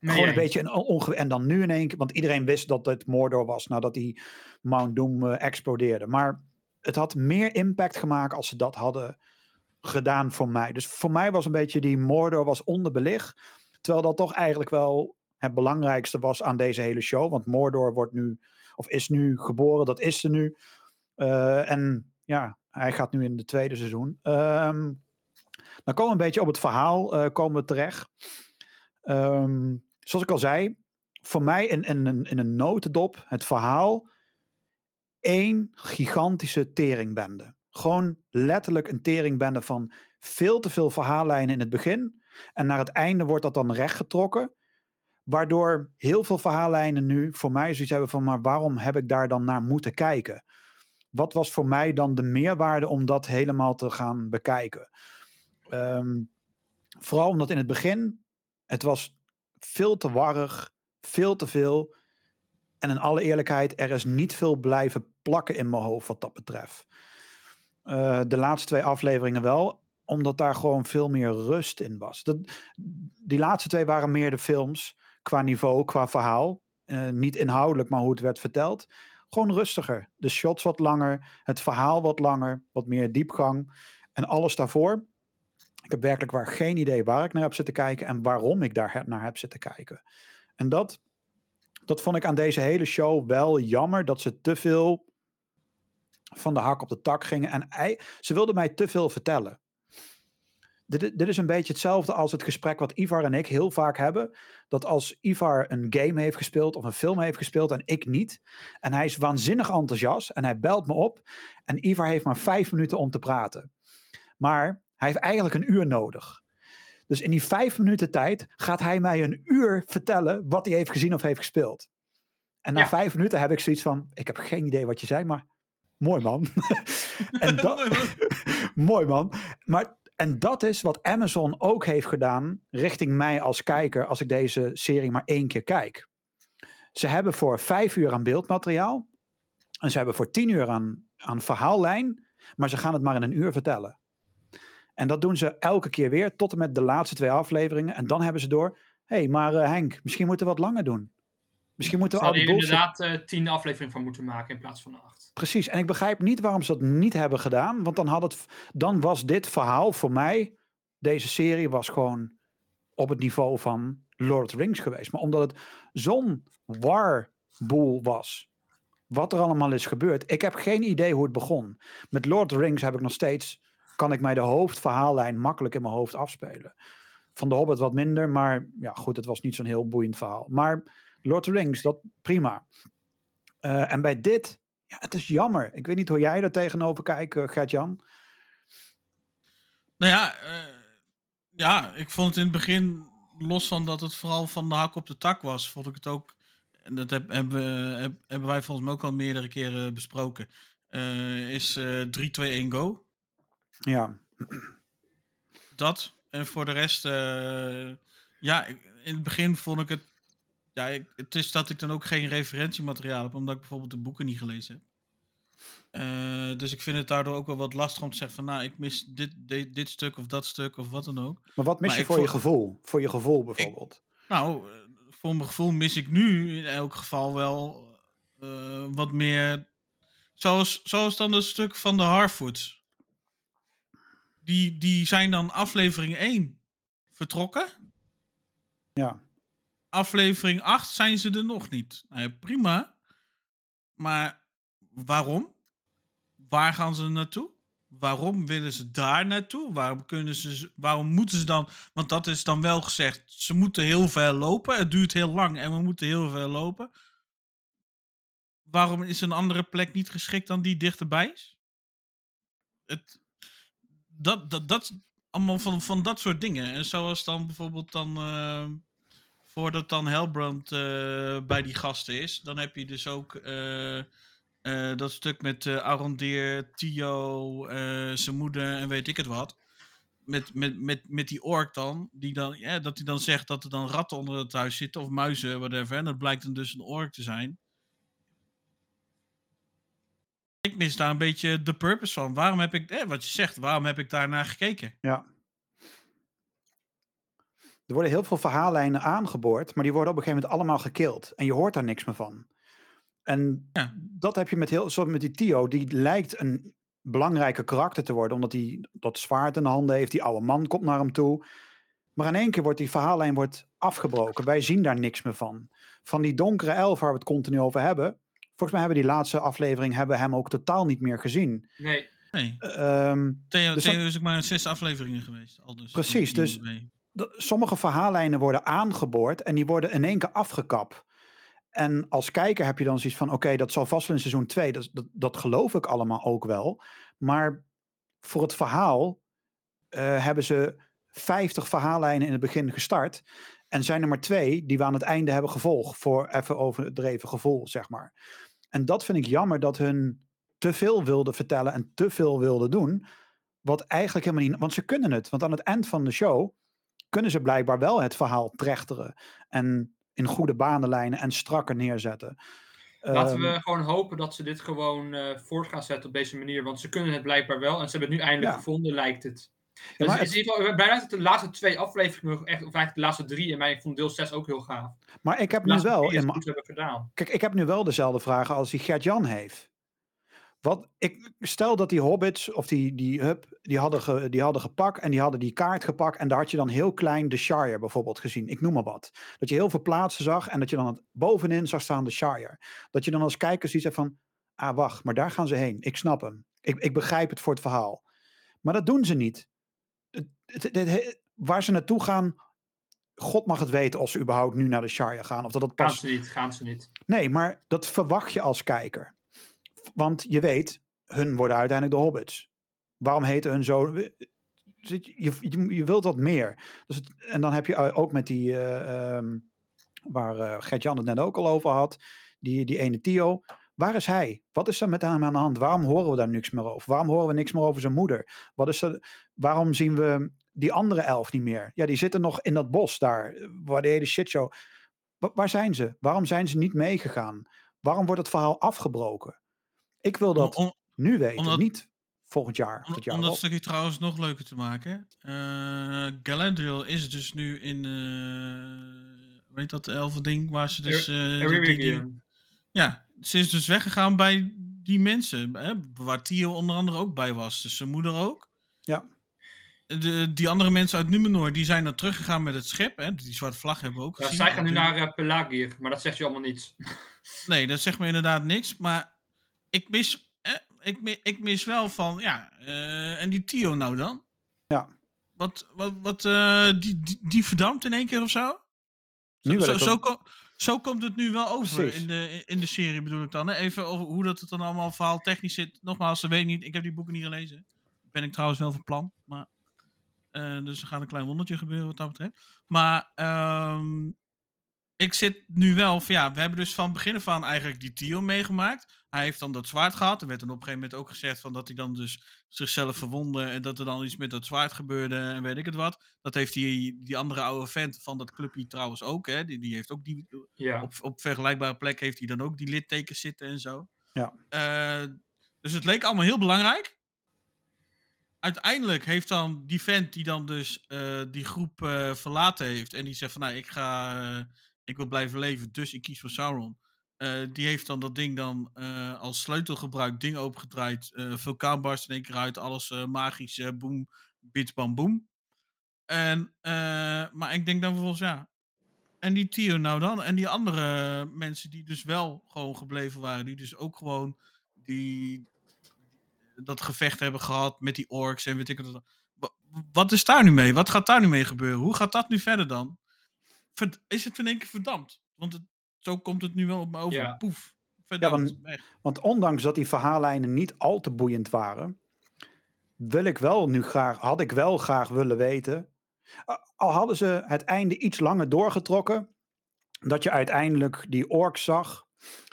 Gewoon een beetje een onge En dan nu in één keer. Want iedereen wist dat het Mordor was nadat die Mount Doom eh, explodeerde. Maar het had meer impact gemaakt als ze dat hadden gedaan voor mij. Dus voor mij was een beetje die Mordor was onderbelicht. Terwijl dat toch eigenlijk wel het belangrijkste was aan deze hele show. Want Mordor wordt nu, of is nu geboren, dat is er nu. Eh, en ja, hij gaat nu in het tweede seizoen. Ehm, dan komen we een beetje op het verhaal eh, komen we terecht. Ehm, zoals ik al zei, voor mij in, in, in, een notendop het verhaal één gigantische teringbende. Gewoon letterlijk een teringbende van veel te veel verhaallijnen in het begin. En naar het einde wordt dat dan rechtgetrokken. Waardoor heel veel verhaallijnen nu voor mij zoiets hebben van, maar waarom heb ik daar dan naar moeten kijken? Wat was voor mij dan de meerwaarde om dat helemaal te gaan bekijken? Ehm, vooral omdat in het begin, het was veel te warrig, veel te veel. En in alle eerlijkheid, er is niet veel blijven plakken in mijn hoofd wat dat betreft. Eh, de laatste twee afleveringen wel, omdat daar gewoon veel meer rust in was. Dat, die laatste twee waren meer de films qua niveau, qua verhaal. Eh, niet inhoudelijk, maar hoe het werd verteld. Gewoon rustiger. De shots wat langer, het verhaal wat langer, wat meer diepgang. En alles daarvoor. Ik heb werkelijk waar geen idee waar ik naar heb zitten kijken en waarom ik daar naar heb zitten kijken. En dat, dat vond ik aan deze hele show wel jammer, dat ze te veel van de hak op de tak gingen. En ze wilden mij te veel vertellen. Dit, dit is een beetje hetzelfde als het gesprek wat Ivar en ik heel vaak hebben. Dat als Ivar een game heeft gespeeld of een film heeft gespeeld en ik niet. En hij is waanzinnig enthousiast en hij belt me op. En Ivar heeft maar vijf minuten om te praten. Maar hij heeft eigenlijk een uur nodig. Dus in die vijf minuten tijd gaat hij mij een uur vertellen wat hij heeft gezien of heeft gespeeld. En na Ja. vijf minuten heb ik zoiets van: ik heb geen idee wat je zei, maar mooi man. en dat, Mooi, man. mooi man. Maar, en dat is wat Amazon ook heeft gedaan richting mij als kijker als ik deze serie maar één keer kijk. Ze hebben voor vijf uur aan beeldmateriaal en ze hebben voor tien uur aan, aan verhaallijn, maar ze gaan het maar in een uur vertellen. En dat doen ze elke keer weer, tot en met de laatste twee afleveringen. En dan hebben ze door, hé, hey, maar eh, Henk, misschien moeten we wat langer doen. Misschien moeten we al die bullshit... inderdaad eh, tien afleveringen van moeten maken in plaats van acht. Precies, en ik begrijp niet waarom ze dat niet hebben gedaan. Want dan, had het, dan was dit verhaal voor mij, deze serie was gewoon op het niveau van Lord of the Rings geweest. Maar omdat het zo'n warboel was, wat er allemaal is gebeurd. Ik heb geen idee hoe het begon. Met Lord of the Rings heb ik nog steeds, kan ik mij de hoofdverhaallijn makkelijk in mijn hoofd afspelen. Van de Hobbit wat minder, maar ja goed, het was niet zo'n heel boeiend verhaal. Maar Lord of the Rings, dat prima. Eh, en bij dit, ja, het is jammer. Ik weet niet hoe jij er tegenover kijkt, eh, Gert-Jan. Nou ja, eh, ja, ik vond het in het begin, los van dat het vooral van de hak op de tak was, vond ik het ook, en dat heb, hebben, heb- hebben wij volgens mij ook al meerdere keren besproken, is eh 3-2-1 go. Ja, Dat. En voor de rest, eh, ja, ik- in het begin vond ik het, ja, ik- het is dat ik dan ook geen referentiemateriaal heb, omdat ik bijvoorbeeld de boeken niet gelezen heb. Eh, dus ik vind het daardoor ook wel wat lastig om te zeggen van nou, ik mis dit, dit, dit stuk of dat stuk of wat dan ook. Maar wat mis Maar je voor je gevoel? Voor je gevoel bijvoorbeeld. Nou, eh, voor mijn gevoel mis ik nu in elk geval wel wat meer. Zoals, zoals dan het stuk van de Harfoots. Die, die zijn dan aflevering 1 vertrokken. Ja. Aflevering 8 zijn ze er nog niet. Nou ja, prima. Maar waarom? Waar gaan ze naartoe? Waarom willen ze daar naartoe? Waarom, kunnen ze, waarom moeten ze dan... Want dat is dan wel gezegd. Ze moeten heel ver lopen. Het duurt heel lang en we moeten heel ver lopen. Waarom is een andere plek niet geschikt dan die dichterbij is? Het, dat, dat, dat, allemaal van, van dat soort dingen. En zoals dan bijvoorbeeld dan... eh, voordat dan Helbrand eh, bij die gasten is, dan heb je dus ook eh, dat stuk met eh Arondir, Tio, zijn moeder en weet ik het wat. Met, met, met, met die ork dan, die dan ja, dat hij dan zegt dat er dan ratten onder het huis zitten, of muizen, whatever. En dat blijkt dan dus een ork te zijn. Ik mis daar een beetje de purpose van. Waarom heb ik, eh, wat je zegt, waarom heb ik daar naar gekeken? Ja. Er worden heel veel verhaallijnen aangeboord, maar die worden op een gegeven moment allemaal gekild. En je hoort daar niks meer van. En Ja. dat heb je met, heel, zo met die Tio. Die lijkt een belangrijke karakter te worden, omdat hij dat zwaard in de handen heeft. Die oude man komt naar hem toe. Maar in één keer wordt die verhaallijn wordt afgebroken. Wij zien daar niks meer van. Van die donkere elf waar we het continu over hebben. Volgens mij hebben we die laatste aflevering hebben we hem ook totaal niet meer gezien. Nee, Nee, Ehm, Theo, Dus Theo dat- is ook maar in zes afleveringen geweest. Al dus, Precies, dus- sommige verhaallijnen worden aangeboord en die worden in één keer afgekapt. En als kijker heb je dan zoiets van: oké, dat zal vast wel in seizoen 2. Dat, dat, dat geloof ik allemaal ook wel. Maar voor het verhaal eh, hebben ze 50 verhaallijnen in het begin gestart. En zijn er maar twee die we aan het einde hebben gevolgd. Voor even overdreven gevoel, zeg maar. En dat vind ik jammer dat hun te veel wilden vertellen en te veel wilden doen. Wat eigenlijk helemaal niet. Want ze kunnen het. Want aan het eind van de show kunnen ze blijkbaar wel het verhaal trechteren. En in goede banenlijnen en strakker neerzetten. laten Ehm, we gewoon hopen dat ze dit gewoon eh voort gaan zetten op deze manier. Want ze kunnen het blijkbaar wel. En ze hebben het nu eindelijk Ja. gevonden, lijkt het. Ja, maar het- in dat de laatste twee afleveringen, echt, of eigenlijk de laatste drie, en mij, ik vond deel 6 ook heel gaaf. maar ik heb nu wel in. Kijk, ik heb nu wel dezelfde vragen als die Gert-Jan heeft. Wat, ik, stel dat die hobbits of die, die hub, die hadden, ge- die hadden gepakt en die hadden die kaart gepakt en daar had je dan heel klein de Shire bijvoorbeeld gezien. Ik noem maar wat. Dat je heel veel plaatsen zag en dat je dan het bovenin zag staan de Shire. Dat je dan als kijker ziet van, ah wacht, maar daar gaan ze heen. Ik snap hem. Ik, ik begrijp het voor het verhaal. Maar dat doen ze niet. Het- het- waar ze naartoe gaan, God mag het weten of ze überhaupt nu naar de Shire gaan. Of dat het Gaan pas ze niet, gaan ze niet. Nee, maar dat verwacht je als kijker. Want je weet, hun worden uiteindelijk de hobbits. Waarom heten hun zo? Je, je, je, wilt wat meer. Dus het, en dan heb je eh, ook met die, eh, ehm, waar eh Gert-Jan het net ook al over had, die, die ene Tio. Waar is hij? Wat is er met hem aan de hand? Waarom horen we daar niks meer over? Waarom horen we niks meer over zijn moeder? Wat is er, waarom zien we die andere elf niet meer? Ja, die zitten nog in dat bos daar, eh, waar de hele shitshow. Wa- waar zijn ze? Waarom zijn ze niet meegegaan? Waarom wordt het verhaal afgebroken? Ik wil dat Om- nu weten, omdat- niet volgend jaar. Of Om, het jaar om dat stukje trouwens nog leuker te maken. eh Galadriel is dus nu in. eh weet dat elfen ding waar ze dus. eh, die- die- Erudian. ja, ze is dus weggegaan bij die mensen. Hè, waar Tio onder andere ook bij was. Dus zijn moeder ook. Ja. De, die andere mensen uit Numenor die zijn dan teruggegaan met het schip. Hè, die zwarte vlag hebben we ook Ja, gezien. zij gaan nu naar eh, Pelagir, maar dat zegt je allemaal niets. Nee, dat zegt me inderdaad niks. Maar ik mis, eh, ik, ik mis wel van, ja, eh, en die Tio nou dan? Ja. Wat, wat, wat eh, die, die, die verdampt in één keer of zo? Nu zo, dat- komt het nu wel over Precies. in de, in de serie bedoel ik dan. Hè? Even over hoe dat het dan allemaal verhaal technisch zit. Nogmaals, ze weet niet, ik heb die boeken niet gelezen. Ben ik trouwens wel van plan. Maar, eh, dus er gaat een klein wondertje gebeuren wat dat betreft. Maar ehm, ik zit nu wel van ja, we hebben dus van begin af aan eigenlijk die Tio meegemaakt. Hij heeft dan dat zwaard gehad. Er werd dan op een gegeven moment ook gezegd van dat hij dan dus zichzelf verwonde en dat er dan iets met dat zwaard gebeurde en weet ik het wat. Dat heeft die, die andere oude vent van dat clubje trouwens ook. Hè? Die, die heeft ook die, Ja. op, op vergelijkbare plek heeft hij dan ook die littekens zitten en zo. Ja. Eh, Dus het leek allemaal heel belangrijk. Uiteindelijk heeft dan die vent die dan dus eh, die groep eh, verlaten heeft. En die zegt van nou, ik ga. eh, ik wil blijven leven, dus ik kies voor Sauron. Die heeft dan dat ding dan als sleutel gebruikt, ding opengedraaid. eh vulkaan barst in één keer uit, alles magisch, boem, bits, bam, boem. En, maar ik denk dan vervolgens, ja. En die Tio nou dan? En die andere mensen die dus wel gewoon gebleven waren, die dus ook gewoon die, dat gevecht hebben gehad met die orks en weet ik wat. Wa- Wat is daar nu mee? Wat gaat daar nu mee gebeuren? Hoe gaat dat nu verder dan? Verd- is het in één keer verdampt? Want het, zo komt het nu wel op me over. Ja. Poef. Verdampt. want- weg. Want ondanks dat die verhaallijnen niet al te boeiend waren, wil ik wel nu graag, had ik wel graag willen weten. Al hadden ze het einde iets langer doorgetrokken, dat je uiteindelijk die orks zag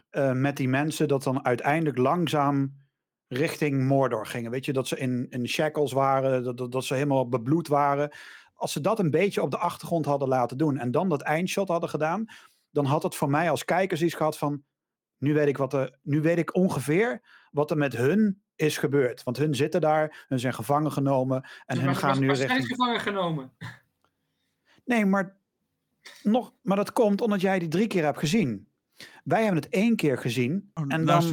eh, met die mensen, dat dan uiteindelijk langzaam richting Mordor gingen. Weet je, dat ze in, in shackles waren, dat, dat, dat ze helemaal bebloed waren. Als ze dat een beetje op de achtergrond hadden laten doen en dan dat eindshot hadden gedaan, dan had het voor mij als kijkers iets gehad van, nu weet ik, wat er, nu weet ik ongeveer wat er met hun is gebeurd. Want hun zitten daar, hun zijn gevangen genomen en Dus hun gaan was nu richting... gevangen genomen. Nee, maar, nog, maar dat komt omdat jij die drie keer hebt gezien. Wij hebben het één keer gezien Oh, en nou dan...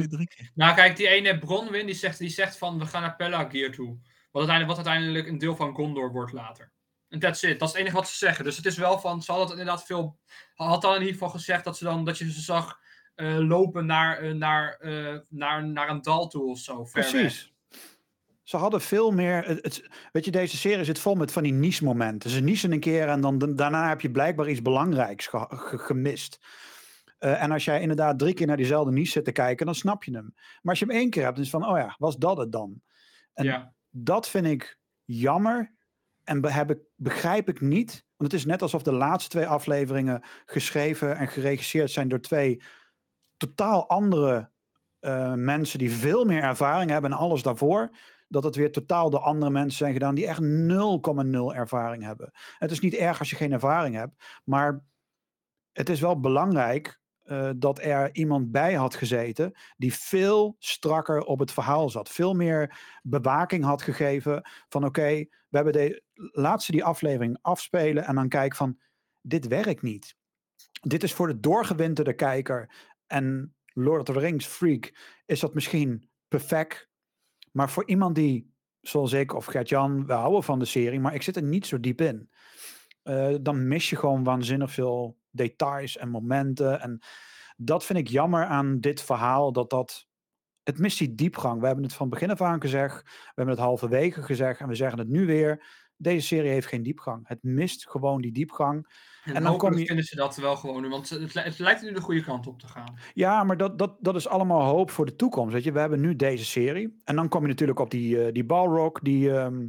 Nou, kijk, die ene Bronwyn die zegt, die zegt van we gaan naar Pelagir toe. Wat uiteindelijk, wat uiteindelijk een deel van Gondor wordt later. En that's it. Dat is het enige wat ze zeggen. Dus het is wel van, ze hadden het inderdaad veel. Had dan in ieder geval gezegd dat ze dan dat je ze zag eh, lopen naar, eh, naar, eh, naar, naar een dal toe of zo. Precies. Ze hadden veel meer. Het, het- weet je, deze serie zit vol met van die niche-momenten. Ze niezen een keer en dan da- daarna heb je blijkbaar iets belangrijks ge- ge- gemist. Eh, en als jij inderdaad drie keer naar diezelfde niche zit te kijken, dan snap je hem. Maar als je hem één keer hebt, dan is van, oh ja, was dat het dan? En Ja. dat vind ik jammer. En be- begrijp ik niet. Want het is net alsof de laatste twee afleveringen geschreven en geregisseerd zijn door twee totaal andere eh, mensen die veel meer ervaring hebben en alles daarvoor. Dat het weer totaal door andere mensen zijn gedaan die echt 0,0 ervaring hebben. Het is niet erg als je geen ervaring hebt, maar het is wel belangrijk eh, dat er iemand bij had gezeten die veel strakker op het verhaal zat. Veel meer bewaking had gegeven van oké, we hebben de laatste die aflevering afspelen en dan kijk van dit werkt niet. Dit is voor de doorgewinterde kijker en Lord of the Rings freak is dat misschien perfect. Maar voor iemand die, zoals ik of Gert-Jan, we houden van de serie, maar ik zit er niet zo diep in. eh, dan mis je gewoon waanzinnig veel details en momenten. En dat vind ik jammer aan dit verhaal, dat dat... Het mist die diepgang. We hebben het van begin af aan gezegd. We hebben het halverwege gezegd. En we zeggen het nu weer. Deze serie heeft geen diepgang. Het mist gewoon die diepgang. En, dan dan kom je- vinden ze dat wel gewoon. Want het, het lijkt nu de goede kant op te gaan. Ja, maar dat, dat, dat is allemaal hoop voor de toekomst. Weet je? We hebben nu deze serie. En dan kom je natuurlijk op die, eh, die Balrog. Die, ehm,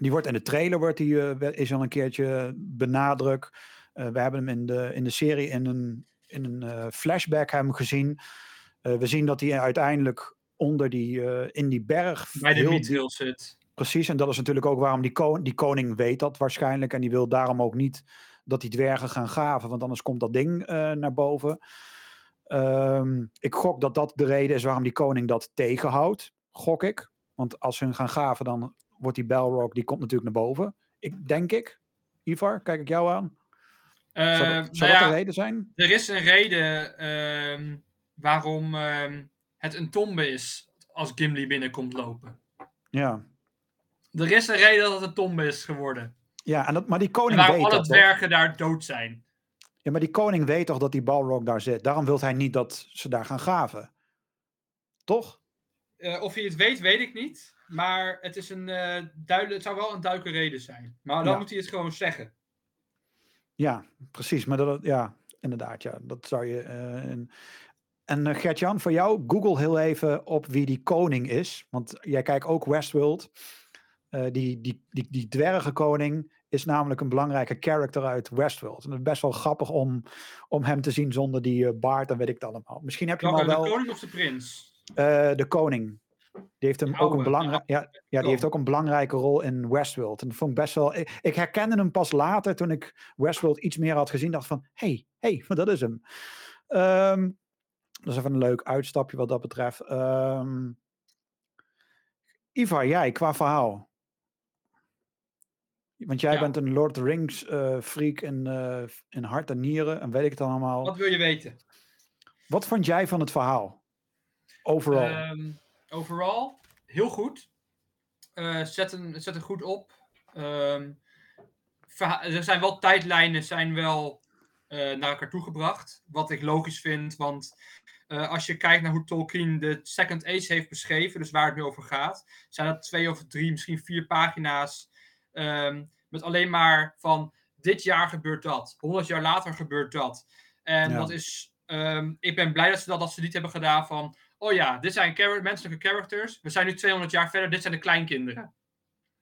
die wordt in de trailer wordt die, eh, is al een keertje benadrukt. Eh, we hebben hem in de, in de serie in een, in een eh, flashback hem gezien. Eh, we zien dat hij uiteindelijk onder die, in die berg... Bij de heel zit. Precies, en dat is natuurlijk ook waarom die, ko- die koning weet dat waarschijnlijk. En die wil daarom ook niet dat die dwergen gaan graven, want anders komt dat ding naar boven. Ehm, ik gok dat dat de reden is waarom die koning dat tegenhoudt, gok ik. Want als hun gaan graven, dan wordt die Balrog, die komt natuurlijk naar boven. Ik, denk ik. Ivar, kijk ik jou aan. Eh, Zou dat, nou zou dat ja, de reden zijn? Er is een reden ehm, waarom ehm, het een tombe is als Gimli binnenkomt lopen. Ja. Er is een reden dat het een tombe is geworden. Ja, en dat, maar die En koning waarom weet alle dwergen daar dood zijn. Ja, maar die koning weet toch dat die Balrog daar zit. Daarom wil hij niet dat ze daar gaan graven. Toch? Eh, of hij het weet, weet ik niet. Maar het, is een, eh duidelijk, het zou wel een duidelijke reden zijn. Maar dan Ja. moet hij het gewoon zeggen. Ja, precies. Maar dat, ja, inderdaad, ja. Dat zou je. eh, en en eh, Gert-Jan, voor jou, Google heel even op wie die koning is. Want jij kijkt ook Westworld. Eh, die, die, die, die dwergenkoning is namelijk een belangrijke character uit Westworld. En het is best wel grappig om, om hem te zien zonder die baard en weet ik het allemaal. Misschien heb je hem al de wel. koning of de prins? De koning. Die heeft hem ook een belangrijk. Ja, ja, die heeft ook een belangrijke rol in Westworld. En dat vond ik best wel. Ik, ik herkende hem pas later toen ik Westworld iets meer had gezien. Dacht van, hey, hey, dat is hem. Ehm, dat is even een leuk uitstapje wat dat betreft. Ehm, Ivar, jij qua verhaal. Want jij Ja. bent een Lord of the Rings eh, freak in, eh, in hart en nieren en weet ik het allemaal. Wat wil je weten? Wat vond jij van het verhaal? Overal. Ehm, overal, heel goed. Eh zet, een, zet een goed op. Ehm, er zijn wel tijdlijnen, zijn wel eh, naar elkaar toegebracht. Wat ik logisch vind, want eh, als je kijkt naar hoe Tolkien de Second Age heeft beschreven, dus waar het nu over gaat, zijn dat twee of drie, misschien vier pagina's. ehm, met alleen maar van dit jaar gebeurt dat, honderd jaar later gebeurt dat. En Ja. dat is, ehm, ik ben blij dat ze dat, dat ze niet hebben gedaan van, oh ja, dit zijn char- menselijke characters, we zijn nu 200 jaar verder, dit zijn de kleinkinderen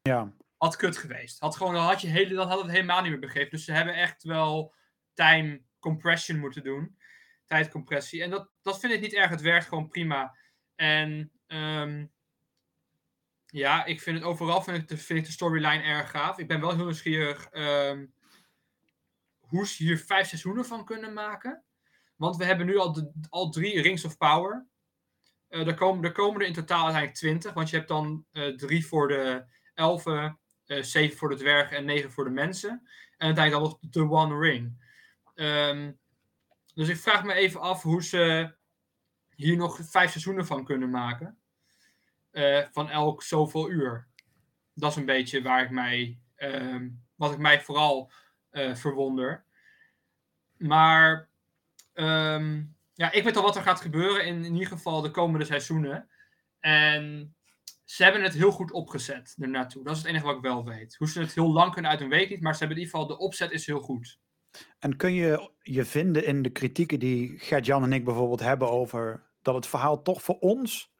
ja. had kut geweest. Had gewoon, dan had je hele, dan had het helemaal niet meer begrepen. Dus ze hebben echt wel time compression moeten doen. Tijdcompressie. En dat, dat vind ik niet erg. Het werkt gewoon prima. En ehm, ja, ik vind het overal vind ik de, vind ik de storyline erg gaaf. Ik ben wel heel nieuwsgierig ehm, hoe ze hier vijf seizoenen van kunnen maken. Want we hebben nu al, de, al drie Rings of Power. Eh, er, komen, er komen in totaal uiteindelijk twintig. Want je hebt dan eh, drie voor de elfen, eh, zeven voor de dwergen en negen voor de mensen. En uiteindelijk dan nog de One Ring. Ehm, dus ik vraag me even af hoe ze hier nog vijf seizoenen van kunnen maken. Van elk zoveel uur. Dat is een beetje waar ik mij, ehm, wat ik mij vooral verwonder. Maar ehm, ja, ik weet al wat er gaat gebeuren in, in ieder geval de komende seizoenen. En ze hebben het heel goed opgezet ernaartoe. Dat is het enige wat ik wel weet. Hoe ze het heel lang kunnen uit een week niet, maar ze hebben in ieder geval de opzet is heel goed. En kun je je vinden in de kritieken die Gert-Jan en ik bijvoorbeeld hebben over dat het verhaal toch voor ons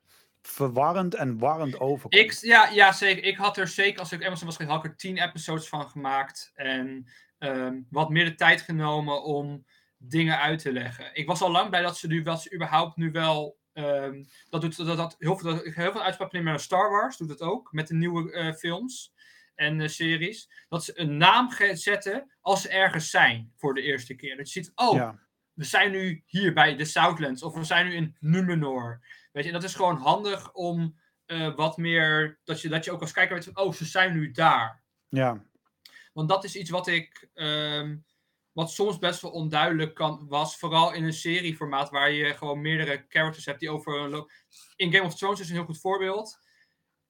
verwarrend en warrend overkomt? Ik, ja, ja, zeker. Ik had er zeker, als ik Amazon was geweest, had ik er tien episodes van gemaakt. En ehm, wat meer de tijd genomen om dingen uit te leggen. Ik was al lang blij dat ze nu wel, ze überhaupt nu wel. ehm, dat doet dat, dat heel veel, dat, heel veel uitspraak nemen naar Star Wars, doet het ook. Met de nieuwe eh, films en series. Dat ze een naam zetten als ze ergens zijn voor de eerste keer. Dat je ziet, oh, Ja, we zijn nu hier bij de Southlands of we zijn nu in Numenor. Weet je, en dat is gewoon handig om eh, wat meer, dat je, dat je ook als kijker weet van, oh, ze zijn nu daar. ja, Want dat is iets wat ik, ehm, wat soms best wel onduidelijk kan, was, vooral in een serieformaat waar je gewoon meerdere characters hebt die over een In Game of Thrones is een heel goed voorbeeld.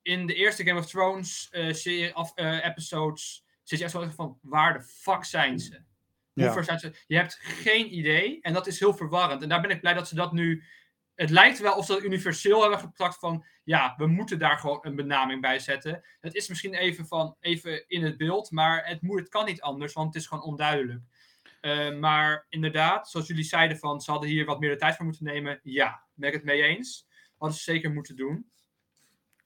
In de eerste Game of Thrones eh, serie, af, eh, episodes zit je echt zo van, waar de fuck zijn ze? Hoe Ja. ver zijn ze? Je hebt geen idee en dat is heel verwarrend. En daar ben ik blij dat ze dat nu. Het lijkt wel of ze dat universeel hebben gepakt van. Ja, we moeten daar gewoon een benaming bij zetten. Het is misschien even, van, even in het beeld, maar het, moet, het kan niet anders, want het is gewoon onduidelijk. Eh, maar inderdaad, zoals jullie zeiden, van, ze hadden hier wat meer de tijd voor moeten nemen. Ja, ben ik het mee eens. Hadden ze zeker moeten doen.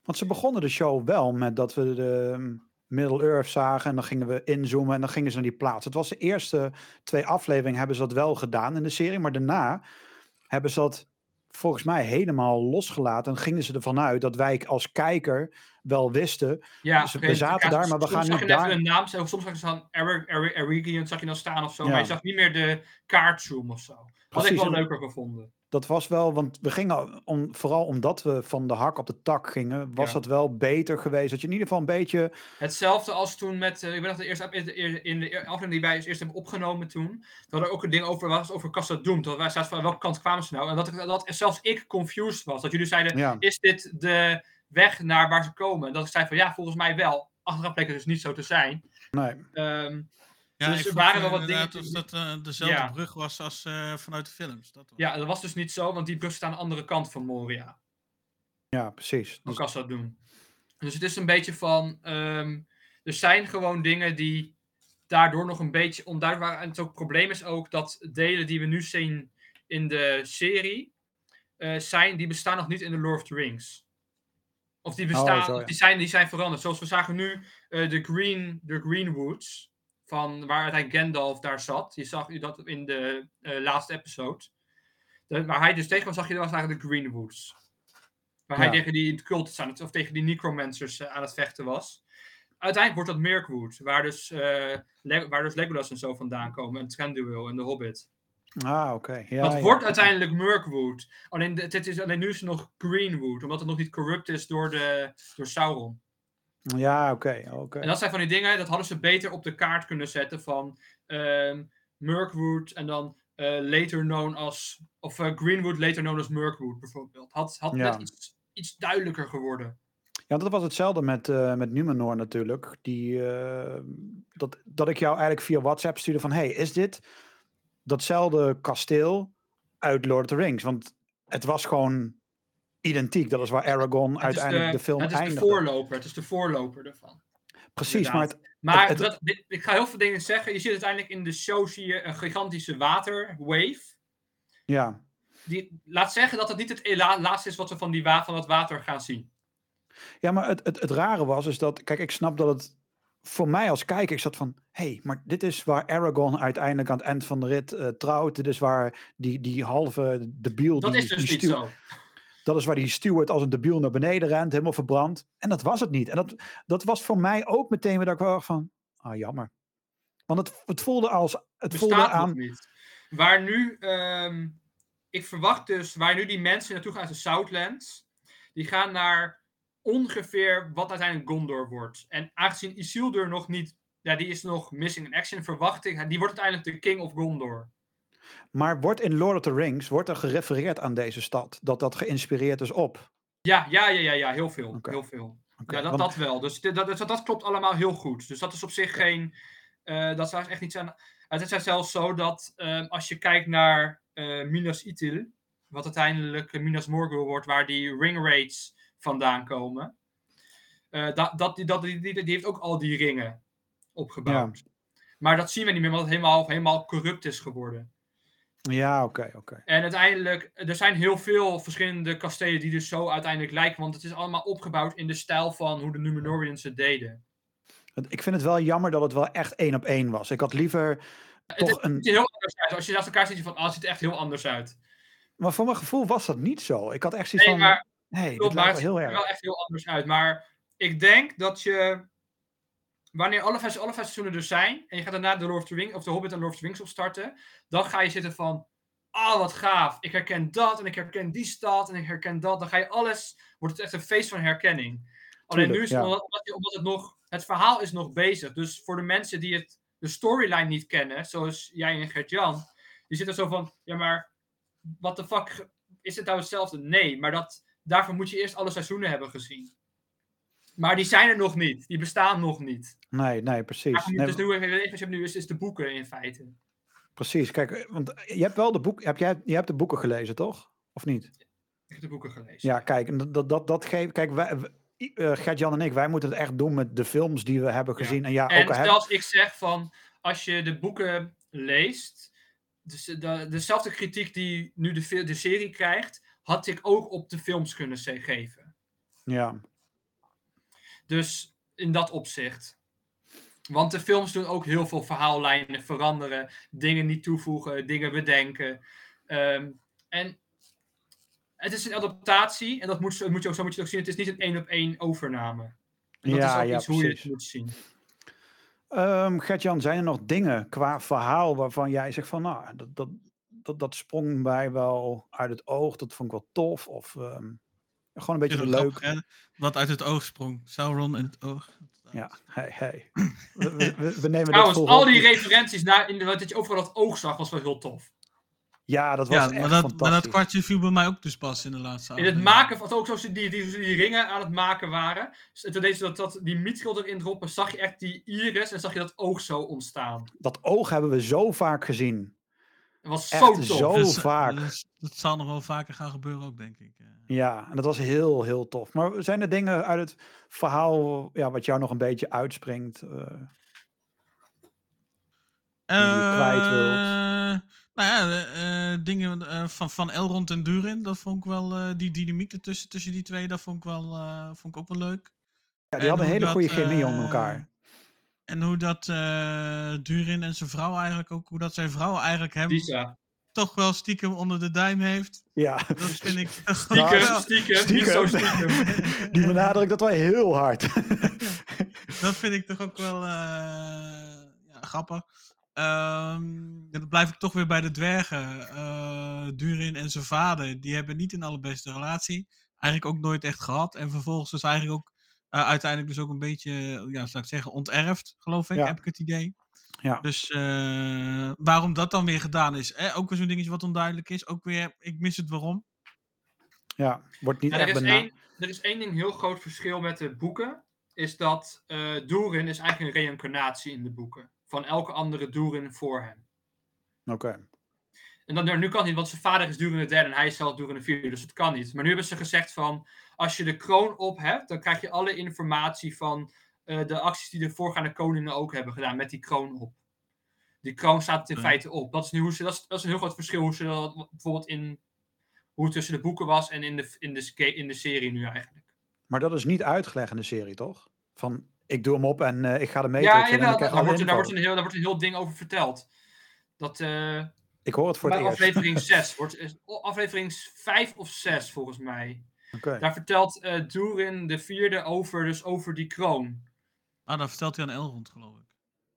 want ze begonnen de show wel met dat we de um, Middle-earth zagen en dan gingen we inzoomen en dan gingen ze naar die plaats. Het was de eerste twee afleveringen hebben ze dat wel gedaan in de serie, maar daarna hebben ze dat volgens mij helemaal losgelaten en gingen ze ervan uit dat wij als kijker wel wisten. Ja, Dus we oké, zaten daar, maar we soms gaan even daar- een naam, soms zag je dan Eric, zag je dan staan of zo, maar je zag niet meer de kaartzoom of zo. Had ik wel leuker gevonden. Dat was wel, want we gingen, om, vooral omdat we van de hak op de tak gingen, was Ja. dat wel beter geweest. Dat je in ieder geval een beetje, Hetzelfde als toen met, eh, ik weet nog de eerste in de, in de aflevering die wij als eerst hebben opgenomen toen, dat er ook een ding over was over Casa Doom. Dat wij zaten van welke kant kwamen ze nou? En dat, ik- dat zelfs ik confused was. Dat jullie zeiden, ja, is dit de weg naar waar ze komen? En dat ik zei van ja, volgens mij wel. Achteraf bleek het dus niet zo te zijn. nee. Ehm, Ja, Dus ik er vond, waren wel eh, wat dingen Of dat eh, dezelfde Ja. brug was als eh, vanuit de films. Dat was. ja, dat was dus niet zo, want die brug staat aan de andere kant van Moria. ja, precies. Hoe Dus, kan ze dat doen? Dus het is een beetje van. ehm, er zijn gewoon dingen die daardoor nog een beetje onduidelijk waren. En het ook probleem is ook dat delen die we nu zien in de serie. eh, zijn, die bestaan nog niet in de Lord of the Rings. Of die bestaan, Oh, zo, ja. of die, zijn, die zijn veranderd. Zoals we zagen nu eh, de, Green, de Greenwoods. Van waar uiteindelijk Gandalf daar zat. Je zag dat in de eh, laatste episode. De, waar hij dus tegen was, zag je dat was eigenlijk de Greenwoods. Waar hij tegen die cultists aan het, of tegen die necromancers eh, aan het vechten was. Uiteindelijk wordt dat Mirkwood, waar dus, eh, waar dus Legolas en zo vandaan komen. En Thranduil en de Hobbit. Ah, oké. Ja, dat ja. wordt uiteindelijk Mirkwood. Alleen, is, alleen nu is het nog Greenwood, omdat het nog niet corrupt is door, de, door Sauron. Ja, oké. oké. En dat zijn van die dingen, dat hadden ze beter op de kaart kunnen zetten van ehm Mirkwood en dan eh, later known als, of eh, Greenwood later known als Mirkwood bijvoorbeeld. Had, had Ja. net iets, iets duidelijker geworden. Ja, dat was hetzelfde met, eh met Numenor natuurlijk. Die, dat, dat ik jou eigenlijk via WhatsApp stuurde van... hey, is dit datzelfde kasteel uit Lord of the Rings? Want het was gewoon identiek. Dat is waar Aragorn Het uiteindelijk de, de, film het is de voorloper, het is de voorloper ervan. Precies, maar het, Maar dat, ik ga heel veel dingen zeggen. Je ziet uiteindelijk in de show zie je een gigantische waterwave. ja, Die, laat zeggen dat het niet het laatste is wat we van, die van dat water gaan zien. ja, maar het, het, het rare was is dat... Kijk, ik snap dat het... Voor mij als kijker, ik zat van... Hé, hey, maar dit is waar Aragorn uiteindelijk aan het eind van de rit eh, trouwt. Dit is waar die, die halve debiel... Dat die, is dus die niet zo. Dat is waar die steward als een debiel naar beneden rent, helemaal verbrand. En dat was het niet. En dat, dat was voor mij ook meteen weer dat ik wel van, ah jammer. Want het, het voelde als, het voelde bestaat aan, niet. Waar nu, ehm, ik verwacht dus, waar nu die mensen naartoe gaan uit de Southlands, die gaan naar ongeveer wat uiteindelijk Gondor wordt. En aangezien Isildur nog niet, ja, die is nog missing in action, verwacht ik, die wordt uiteindelijk de King of Gondor. Maar wordt in Lord of the Rings, wordt er gerefereerd aan deze stad, dat dat geïnspireerd is op. Ja, ja, ja, ja, ja heel veel. Heel veel. Ja, dat, want- dat wel. Dus dat, dat, dat klopt allemaal heel goed. Dus dat is op zich geen. eh, dat zou echt niet zijn. Het is zelfs zo dat ehm, als je kijkt naar eh, Minas Ithil, wat uiteindelijk eh, Minas Morgul wordt, waar die ring raids vandaan komen, dat, dat, die, dat, die, die, die heeft ook al die ringen opgebouwd. Maar dat zien we niet meer, omdat het helemaal, helemaal corrupt is geworden. Ja, oké, oké. En uiteindelijk, er zijn heel veel verschillende kastelen die dus zo uiteindelijk lijken, want het is allemaal opgebouwd in de stijl van hoe de Numenorians het deden. Het- Ik vind het wel jammer dat het wel echt één op één was. Ik had liever Het, toch het een... ziet er heel anders uit. Als je naast elkaar ziet, je van, ah, het ziet er echt heel anders uit. Maar voor mijn gevoel was dat niet zo. Ik had echt zoiets Nee, van, maar klopt, maar lijkt het ziet heel er erg. wel echt heel anders uit. Maar ik denk dat je, wanneer alle vijf, alle vijf seizoenen er zijn, en je gaat daarna de Lord of the Rings, of de Hobbit en Lord of the Rings opstarten, dan ga je zitten van, ah, wat gaaf. Ik herken dat, en ik herken die stad, en ik herken dat. Dan ga je alles, wordt het echt een feest van herkenning. Alleen nu is het, ja. omdat, het nog, het verhaal is nog bezig. Dus voor de mensen die het, de storyline niet kennen, zoals jij en Gert-Jan, die zitten zo van, ja maar, wat de fuck, is het nou hetzelfde? Nee, maar dat, daarvoor moet je eerst alle seizoenen hebben gezien. Maar die zijn er nog niet, die bestaan nog niet. Nee, nee, precies. Nee, dus nu, wat je hebt nu is, is de boeken in feite. Precies, kijk, eh, want je hebt wel de boek, heb jij, je hebt de boeken gelezen, toch? Of niet? Ik heb de boeken gelezen. Ja, kijk, dat, dat, dat, geeft, kijk, wij, eh, Gert-Jan en ik, wij moeten het echt doen met de films die we hebben Ja. gezien. En ja, En ook hebben, zelfs ik zeg van, als je de boeken leest, dus de, dezelfde kritiek die nu de, de serie krijgt, had ik ook op de films kunnen geven. ja, Dus in dat opzicht. Want de films doen ook heel veel verhaallijnen veranderen, dingen niet toevoegen, dingen bedenken. Ehm, en het is een adaptatie, en dat moet, moet je ook, zo moet je het ook zien. Het is niet een één op één overname. En dat Ja, is ook ja, iets hoe je het moet zien. Ehm, Gert-Jan, zijn er nog dingen qua verhaal waarvan jij zegt van, nou, dat, dat, dat, dat sprong mij wel uit het oog, dat vond ik wel tof, of ehm, gewoon een beetje leuk. hè? Wat uit het oog sprong. Sauron in het oog. Ja, hey, hey. We, we, we- nemen Trouwens, al die referenties naar in de, wat je overal dat oog zag, was wel heel tof. Ja, dat was Ja, echt maar dat, maar dat kwartje viel bij mij ook dus pas in de laatste In het maken van ook zoals die, die, die, die ringen aan het maken waren. Dus toen deed ze dat, dat, die mietschil erin droppen, zag je echt die iris en zag je dat oog zo ontstaan. Dat oog hebben we zo vaak gezien. Dat was Echt zo tof. zo- Dus, eh, vaak. dus dat zal nog wel vaker gaan gebeuren ook, denk ik. eh. Ja, en dat was heel, heel tof. Maar zijn er dingen uit het verhaal ja, wat jou nog een beetje uitspringt? eh? Die je kwijt wilt. Eh, Nou ja, eh, eh, dingen eh, van, van Elrond en Durin, dat vond ik wel, eh, die dynamiek ertussen tussen die twee, dat vond ik, wel, eh, vond ik ook wel leuk. Ja, die En hadden een hele goede chemie onder eh, elkaar. En hoe dat eh, Durin en zijn vrouw eigenlijk ook, hoe dat zijn vrouw eigenlijk hem Lisa. toch wel stiekem onder de duim heeft. Ja, Dat vind ik Stiekem, wel- stiekem, niet zo Stiekem. stiekem. die benadrukt dat wel heel hard. Dat vind ik toch ook wel eh, ja, grappig. Ehm, dan blijf ik toch weer bij de dwergen. Eh, Durin en zijn vader, die hebben niet een allerbeste relatie. Eigenlijk ook nooit echt gehad. En vervolgens is eigenlijk ook eh, uiteindelijk dus ook een beetje, ja, zou ik zeggen, onterfd, geloof ik, Ja. heb ik het idee. Ja. Dus eh, waarom dat dan weer gedaan is, hè? ook weer zo'n dingetje wat onduidelijk is. Ook weer, ik mis het waarom. Ja, wordt niet Ja, er, echt is één, er is één ding heel groot verschil met de boeken. Is dat eh Durin is eigenlijk een reïncarnatie in de boeken. Van elke andere Durin voor hem. Oké. En dan, nu kan het niet, want zijn vader is Durin de derde en hij is zelf Durin de vierde. Dus het kan niet. Maar nu hebben ze gezegd van, als je de kroon op hebt, dan krijg je alle informatie van eh, de acties die de voorgaande koningen ook hebben gedaan met die kroon op. Die kroon staat in feite op. Dat is, nu hoe ze, dat, is, dat is een heel groot verschil hoe ze dat bijvoorbeeld in hoe het tussen de boeken was en in de, in de, in de serie nu eigenlijk. Maar dat is niet uitgelegd in de serie, toch? Van, ik doe hem op en eh, ik ga ermee. Ja, ik krijg daar, wordt, daar, wordt info. een heel, daar wordt een heel ding over verteld. Dat eh, Ik hoor het voor het bij eerst. aflevering 6, wordt, aflevering 5 of 6 volgens mij. Oké. Daar vertelt eh Durin de vierde over, dus over die kroon. Ah, dan vertelt hij aan Elrond, geloof ik.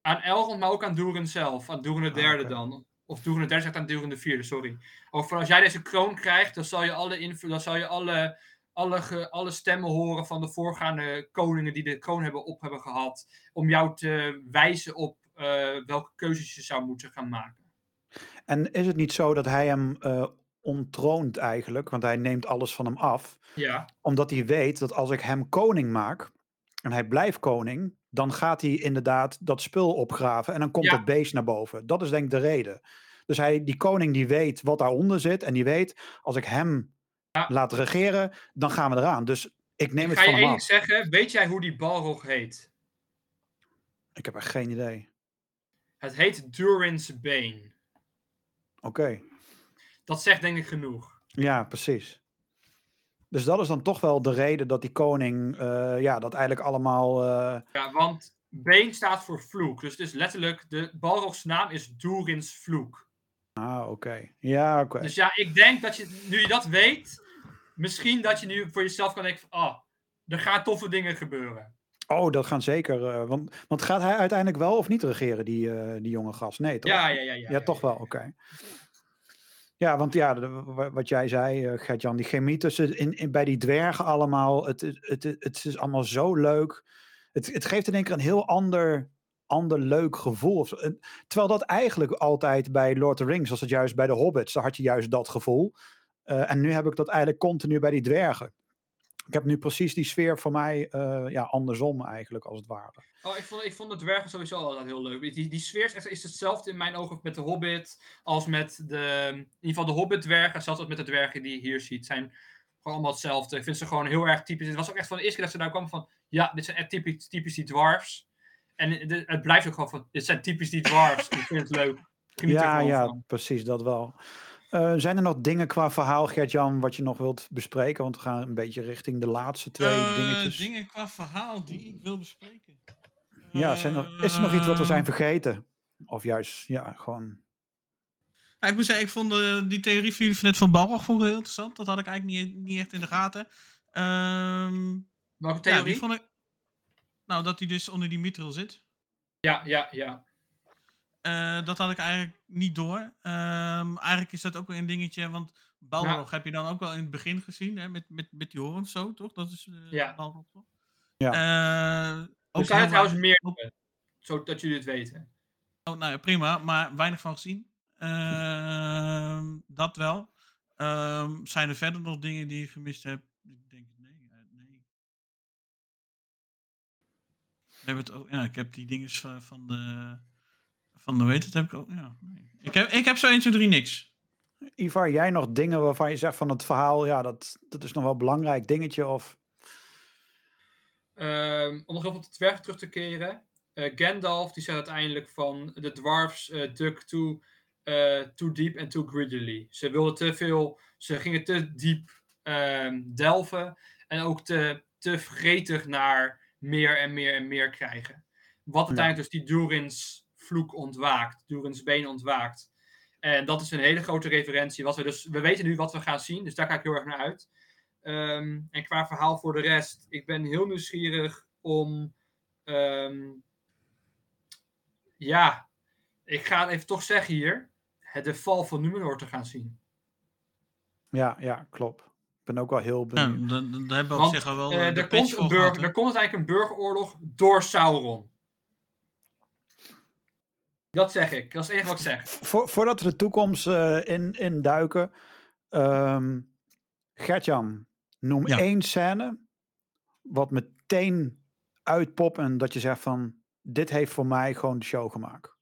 Aan Elrond, maar ook aan Durin zelf. Aan Durin de Ah, derde dan. Of Durin de derde zegt aan Durin de vierde, sorry. Over als jij deze kroon krijgt, dan zal je alle, info, dan zal je alle, alle, ge- alle stemmen horen van de voorgaande koningen die de kroon hebben op hebben gehad. Om jou te wijzen op eh, welke keuzes je zou moeten gaan maken. En is het niet zo dat hij hem eh ontroont eigenlijk? Want hij neemt alles van hem af. Ja, Omdat hij weet dat als ik hem koning maak. En hij blijft koning. Dan gaat hij inderdaad dat spul opgraven. En dan komt Ja. het beest naar boven. Dat is denk ik de reden. Dus hij, die koning die weet wat daaronder zit. En die weet, als ik hem Ja. laat regeren, dan gaan we eraan. Dus ik neem ik het ga je van één hem af. zeggen. Weet jij hoe die balrog heet? Ik heb echt geen idee. Het heet Durin's Bane. Oké. Dat zegt denk ik genoeg. Ja, precies. Dus dat is dan toch wel de reden dat die koning, eh, ja, dat eigenlijk allemaal. eh, Ja, want Bane staat voor vloek. Dus het is letterlijk, de balrogs naam is Durin's vloek. ah, oké. Ja, oké. Dus ja, ik denk dat je, nu je dat weet, misschien dat je nu voor jezelf kan denken van, ah, er gaan toffe dingen gebeuren. Oh, dat gaan zeker. eh, want, want gaat hij uiteindelijk wel of niet regeren, die, die jonge gast? Nee, toch? Ja, ja, ja. Ja, Ja, toch wel, oké. Ja, want ja, wat jij zei, eh Gert-Jan, die chemie tussen in, bij die dwergen allemaal, het, het, het, is allemaal zo leuk. Het, het geeft in één keer een heel ander, ander leuk gevoel. Terwijl dat eigenlijk altijd bij Lord of the Rings was, het juist bij de Hobbits, daar had je juist dat gevoel. Eh, en nu heb ik dat eigenlijk continu bij die dwergen. Ik heb nu precies die sfeer voor mij eh, ja, andersom eigenlijk, als het ware. Oh, ik vond, ik vond de dwergen sowieso altijd heel leuk. Die, die sfeer is, echt- is hetzelfde in mijn ogen met de Hobbit als met de, in ieder geval de Hobbit-dwergen, zelfs als met de dwergen die je hier ziet, zijn gewoon allemaal hetzelfde. Ik vind ze gewoon heel erg typisch. Het was ook echt van de eerste keer dat ze daar kwam van, ja, dit zijn echt typisch, typisch die dwarfs. En de- het blijft ook gewoon van, dit zijn typisch die dwarfs. ik vind het leuk. Ja, ja, van. precies, dat wel. Eh, zijn er nog dingen qua verhaal, Gert-Jan, wat je nog wilt bespreken? Want we gaan een beetje richting de laatste twee Eh, dingetjes. Dingen qua verhaal die ik wil bespreken. Ja, zijn er, is er nog iets wat we zijn vergeten? Of juist, ja, gewoon... Ja, ik moet zeggen, ik vond die theorie van jullie van net van Balrog vond ik heel interessant. Dat had ik eigenlijk niet, niet echt in de gaten. Ehm, Welke ja, theorie? die vond ik... Nou, dat hij dus onder die mithril zit. Ja, ja, ja. Eh, dat had ik eigenlijk niet door. Ehm, eigenlijk is dat ook wel een dingetje, want Balrog heb je dan ook wel in het begin gezien, hè, met, met, met die horens zo, toch? Dat is eh Ja. Balrog, toch? Ja. Eh, Er ook zijn er trouwens meer, ook- zodat jullie het weten. Oh, nou ja, prima, maar weinig van gezien. Ehm, dat wel. Ehm, zijn er verder nog dingen die je gemist hebt? Ik denk, nee. nee. We hebben het ook, ja, ik heb die dingen van, van de. Van de weet het heb ik ook. Ja, ik, heb, ik heb zo 1, 2, 3 niks. Ivar, jij nog dingen waarvan je zegt van het verhaal, ja, dat, dat is nog wel een belangrijk dingetje? Of... Ehm, om nog even op de dwergen terug te keren. Eh, Gandalf die zei uiteindelijk van de dwarfs eh dug too, eh, too deep and too greedily. Ze wilden te veel, ze gingen te diep ehm, delven en ook te, te gretig naar meer en meer en meer krijgen. Wat uiteindelijk dus die Durin's vloek ontwaakt, Durin's been ontwaakt. En dat is een hele grote referentie. Wat we, dus, we weten nu wat we gaan zien, dus daar ga ik heel erg naar uit. Ehm, en qua verhaal voor de rest, ik ben heel nieuwsgierig om. ehm, ja, ik ga het even toch zeggen hier, het de val van Numenor te gaan zien. Ja, ja, klopt. Ik ben ook wel heel Ja, benieuwd. dan, dan hebben we op Want zich al wel eh, eh, de er, patch komt voor een burger, er komt uiteindelijk een burgeroorlog door Sauron. Dat zeg ik. Dat is het enige wat ik zeg. Vo- voordat we de toekomst eh, in, in duiken. ehm Gertjan, noem Ja. één scène. Wat meteen uitpopt en dat je zegt van. Dit heeft voor mij gewoon de show gemaakt.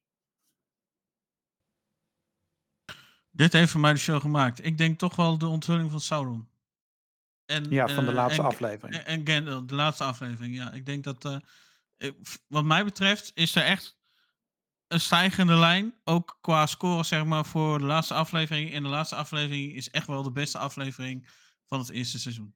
Dit heeft voor mij de show gemaakt. Ik denk toch wel de onthulling van Sauron. En, Ja, van de eh, laatste en- aflevering. En, de laatste aflevering, ja. Ik denk dat, eh, wat mij betreft, is er echt een stijgende lijn. Ook qua score, zeg maar, voor de laatste aflevering. En de laatste aflevering is echt wel de beste aflevering van het eerste seizoen.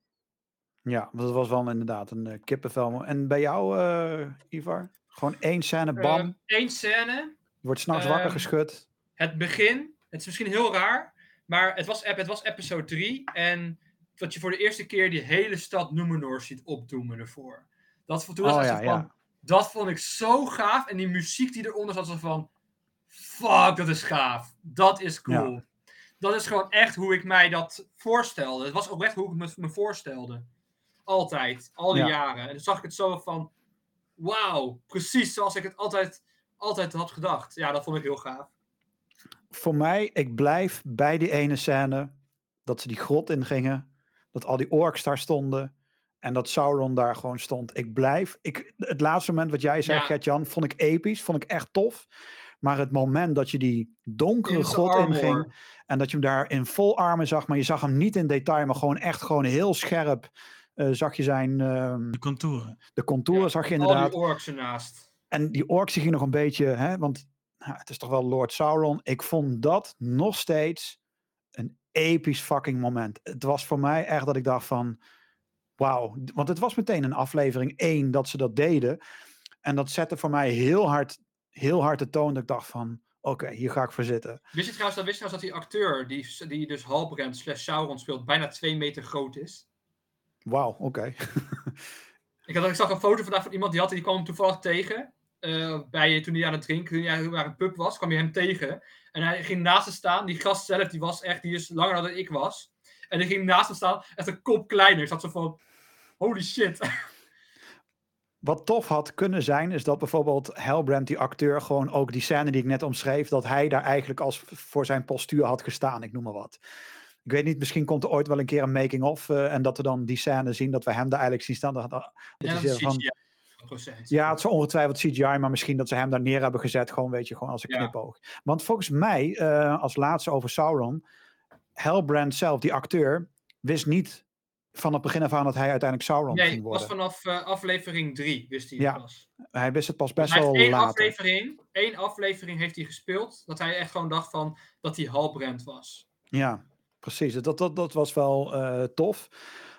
Ja, want dat was wel inderdaad een eh, kippenvel. En bij jou, eh, Ivar? Gewoon één scène, bam. Eén scène. je wordt s'nachts wakker ehm, geschud. Het begin. Het is misschien heel raar. Maar het was, ep- het was episode 3. En dat je voor de eerste keer die hele stad Numenor ziet opdoemen ervoor. Dat, toen was Oh het ja, van, ja. Dat vond ik zo gaaf. En die muziek die eronder zat, zo van... Fuck, dat is gaaf. Dat is cool. Dat is gewoon echt hoe ik mij dat voorstelde. Het was ook echt hoe ik me, me voorstelde. Altijd. Al die Ja. jaren. En toen zag ik het zo van... Wauw, precies zoals ik het altijd, altijd had gedacht. Ja, dat vond ik heel gaaf. Voor mij, ik blijf bij die ene scène. Dat ze die grot ingingen. Dat al die orks daar stonden. En dat Sauron daar gewoon stond. Ik blijf. Ik, het laatste moment wat jij zei, Ja. Gert-Jan, vond ik episch. Vond ik echt tof. Maar het moment dat je die donkere In grot armor. inging. En dat je hem daar in vol armen zag. Maar je zag hem niet in detail. Maar gewoon echt gewoon heel scherp. eh, zag je zijn. ehm, De contouren. de contouren Ja, zag je Al inderdaad. die orks ernaast. En die orks ging nog een beetje, hè, want nou, het is toch wel Lord Sauron. Ik vond dat nog steeds een episch fucking moment. Het was voor mij echt dat ik dacht van, wauw. Want het was meteen een aflevering 1 dat ze dat deden. En dat zette voor mij heel hard, heel hard de toon dat ik dacht van, oké, hier ga ik voor zitten. Wist je trouwens, dat, wist je trouwens dat die acteur, die, die dus Halbrand slash Sauron speelt, bijna twee meter groot is? Wauw, oké. Ik, had, ik zag een foto vandaag van iemand die had, die kwam hem toevallig tegen. eh, bij, toen hij aan het drinken, toen hij waar een pub was, kwam je hem tegen. En hij ging naast hem staan. Die gast zelf, die was echt, die is langer dan ik was. En die ging naast hem staan, echt een kop kleiner. Ik zat zo van, holy shit. Wat tof had kunnen zijn, is dat bijvoorbeeld Helbrand, die acteur, gewoon ook die scène die ik net omschreef, dat hij daar eigenlijk als voor zijn postuur had gestaan, ik noem maar wat. Ik weet niet, misschien komt er ooit wel een keer een making-of eh, en dat we dan die scène zien, dat we hem daar eigenlijk zien staan. Dat, dat Ja, dat is van, CGI. 100%. ja, het is ongetwijfeld CGI, maar misschien dat ze hem daar neer hebben gezet, gewoon weet je, gewoon als een Ja. knipoog. Want volgens mij, eh, als laatste over Sauron, Helbrand zelf, die acteur, wist niet van het begin af aan dat hij uiteindelijk Sauron Nee, ging worden. was vanaf eh, aflevering 3, wist hij Ja, pas. Hij wist het pas Dus best wel één later. aflevering, één aflevering heeft hij gespeeld, dat hij echt gewoon dacht van, dat hij Halbrand was. Ja, precies. Dat, dat, dat was wel eh, tof.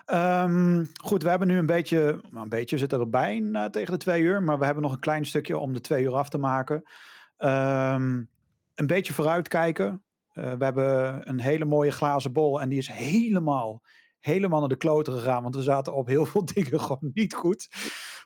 Ehm, goed, we hebben nu een beetje, nou, een beetje zit er bijna tegen de twee uur, maar we hebben nog een klein stukje om de twee uur af te maken. Ehm, een beetje vooruitkijken. Eh, we hebben een hele mooie glazen bol en die is helemaal, helemaal naar de kloten gegaan, want we zaten op heel veel dingen gewoon niet goed,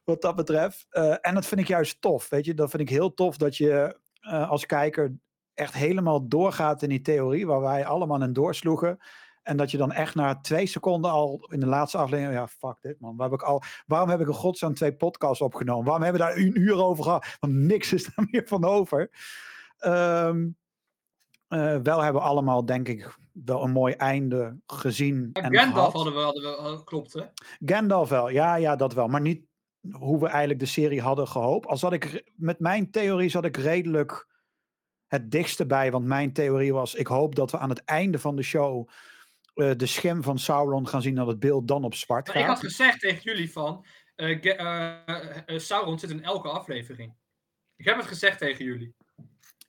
wat dat betreft. Eh, en dat vind ik juist tof, weet je. Dat vind ik heel tof dat je eh, als kijker echt helemaal doorgaat in die theorie waar wij allemaal in doorsloegen. En dat je dan echt na twee seconden al in de laatste aflevering, ja, fuck dit man. Waar heb ik al, waarom heb ik een godsnaam twee podcasts opgenomen? Waarom hebben we daar een uur over gehad? Want niks is daar meer van over. Ehm, eh, wel hebben we allemaal, denk ik, wel een mooi einde gezien. En Gandalf gehad. hadden we, hadden we hadden- klopt hè? Gandalf wel, ja, ja, dat wel. Maar niet hoe we eigenlijk de serie hadden gehoopt. Al zat ik, met mijn theorie zat ik redelijk het dichtste bij. Want mijn theorie was, ik hoop dat we aan het einde van de show eh, de schim van Sauron gaan zien dat het beeld dan op zwart Maar ik had gaat. gezegd tegen jullie van, eh, eh, eh, Sauron zit in elke aflevering. Ik heb het gezegd tegen jullie.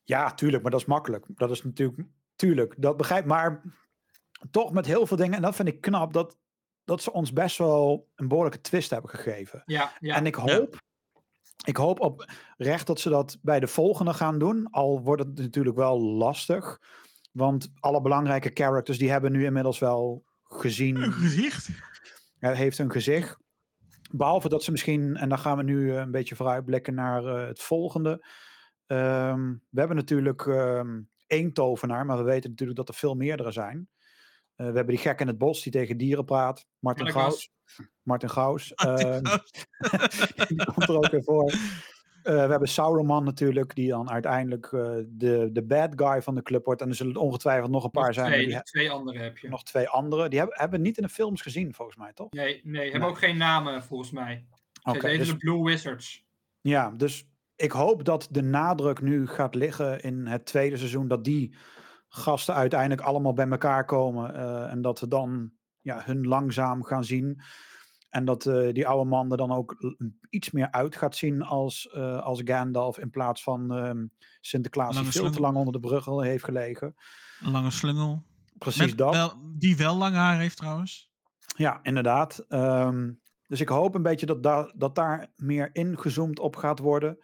Ja, tuurlijk, maar dat is makkelijk. Dat is natuurlijk, tuurlijk, dat begrijp Maar toch met heel veel dingen, en dat vind ik knap, dat, dat ze ons best wel een behoorlijke twist hebben gegeven. Ja, ja. En ik hoop, ik hoop oprecht dat ze dat bij de volgende gaan doen. Al wordt het natuurlijk wel lastig. Want alle belangrijke characters die hebben nu inmiddels wel gezien. Een gezicht. Hij heeft een gezicht. Behalve dat ze misschien, en dan gaan we nu een beetje vooruitblikken naar eh, het volgende. Ehm, we hebben natuurlijk ehm, één tovenaar, maar we weten natuurlijk dat er veel meerdere zijn. Eh, we hebben die gek in het bos die tegen dieren praat. Martin Gaus. Martin Gaus. Martin ehm, die komt er ook weer voor. Eh, we hebben Sauron natuurlijk, die dan uiteindelijk eh, de, de bad guy van de club wordt. En er zullen ongetwijfeld nog een paar Nog zijn. twee, die twee andere heb je. nog twee andere. Die hebben, hebben we niet in de films gezien, volgens mij, toch? Nee, nee, hebben ook geen namen volgens mij. Oké, dus- de Blue Wizards. Ja, dus ik hoop dat de nadruk nu gaat liggen in het tweede seizoen. Dat die gasten uiteindelijk allemaal bij elkaar komen. eh, en dat we dan ja, hun langzaam gaan zien. En dat eh, die oude man er dan ook iets meer uit gaat zien als, eh, als Gandalf. In plaats van ehm, Sinterklaas die veel te lang onder de brug al heeft gelegen. Een lange slungel. Precies Met dat. Wel, die wel lang haar heeft trouwens. Ja, inderdaad. Ehm, dus ik hoop een beetje dat, dat daar meer ingezoomd op gaat worden.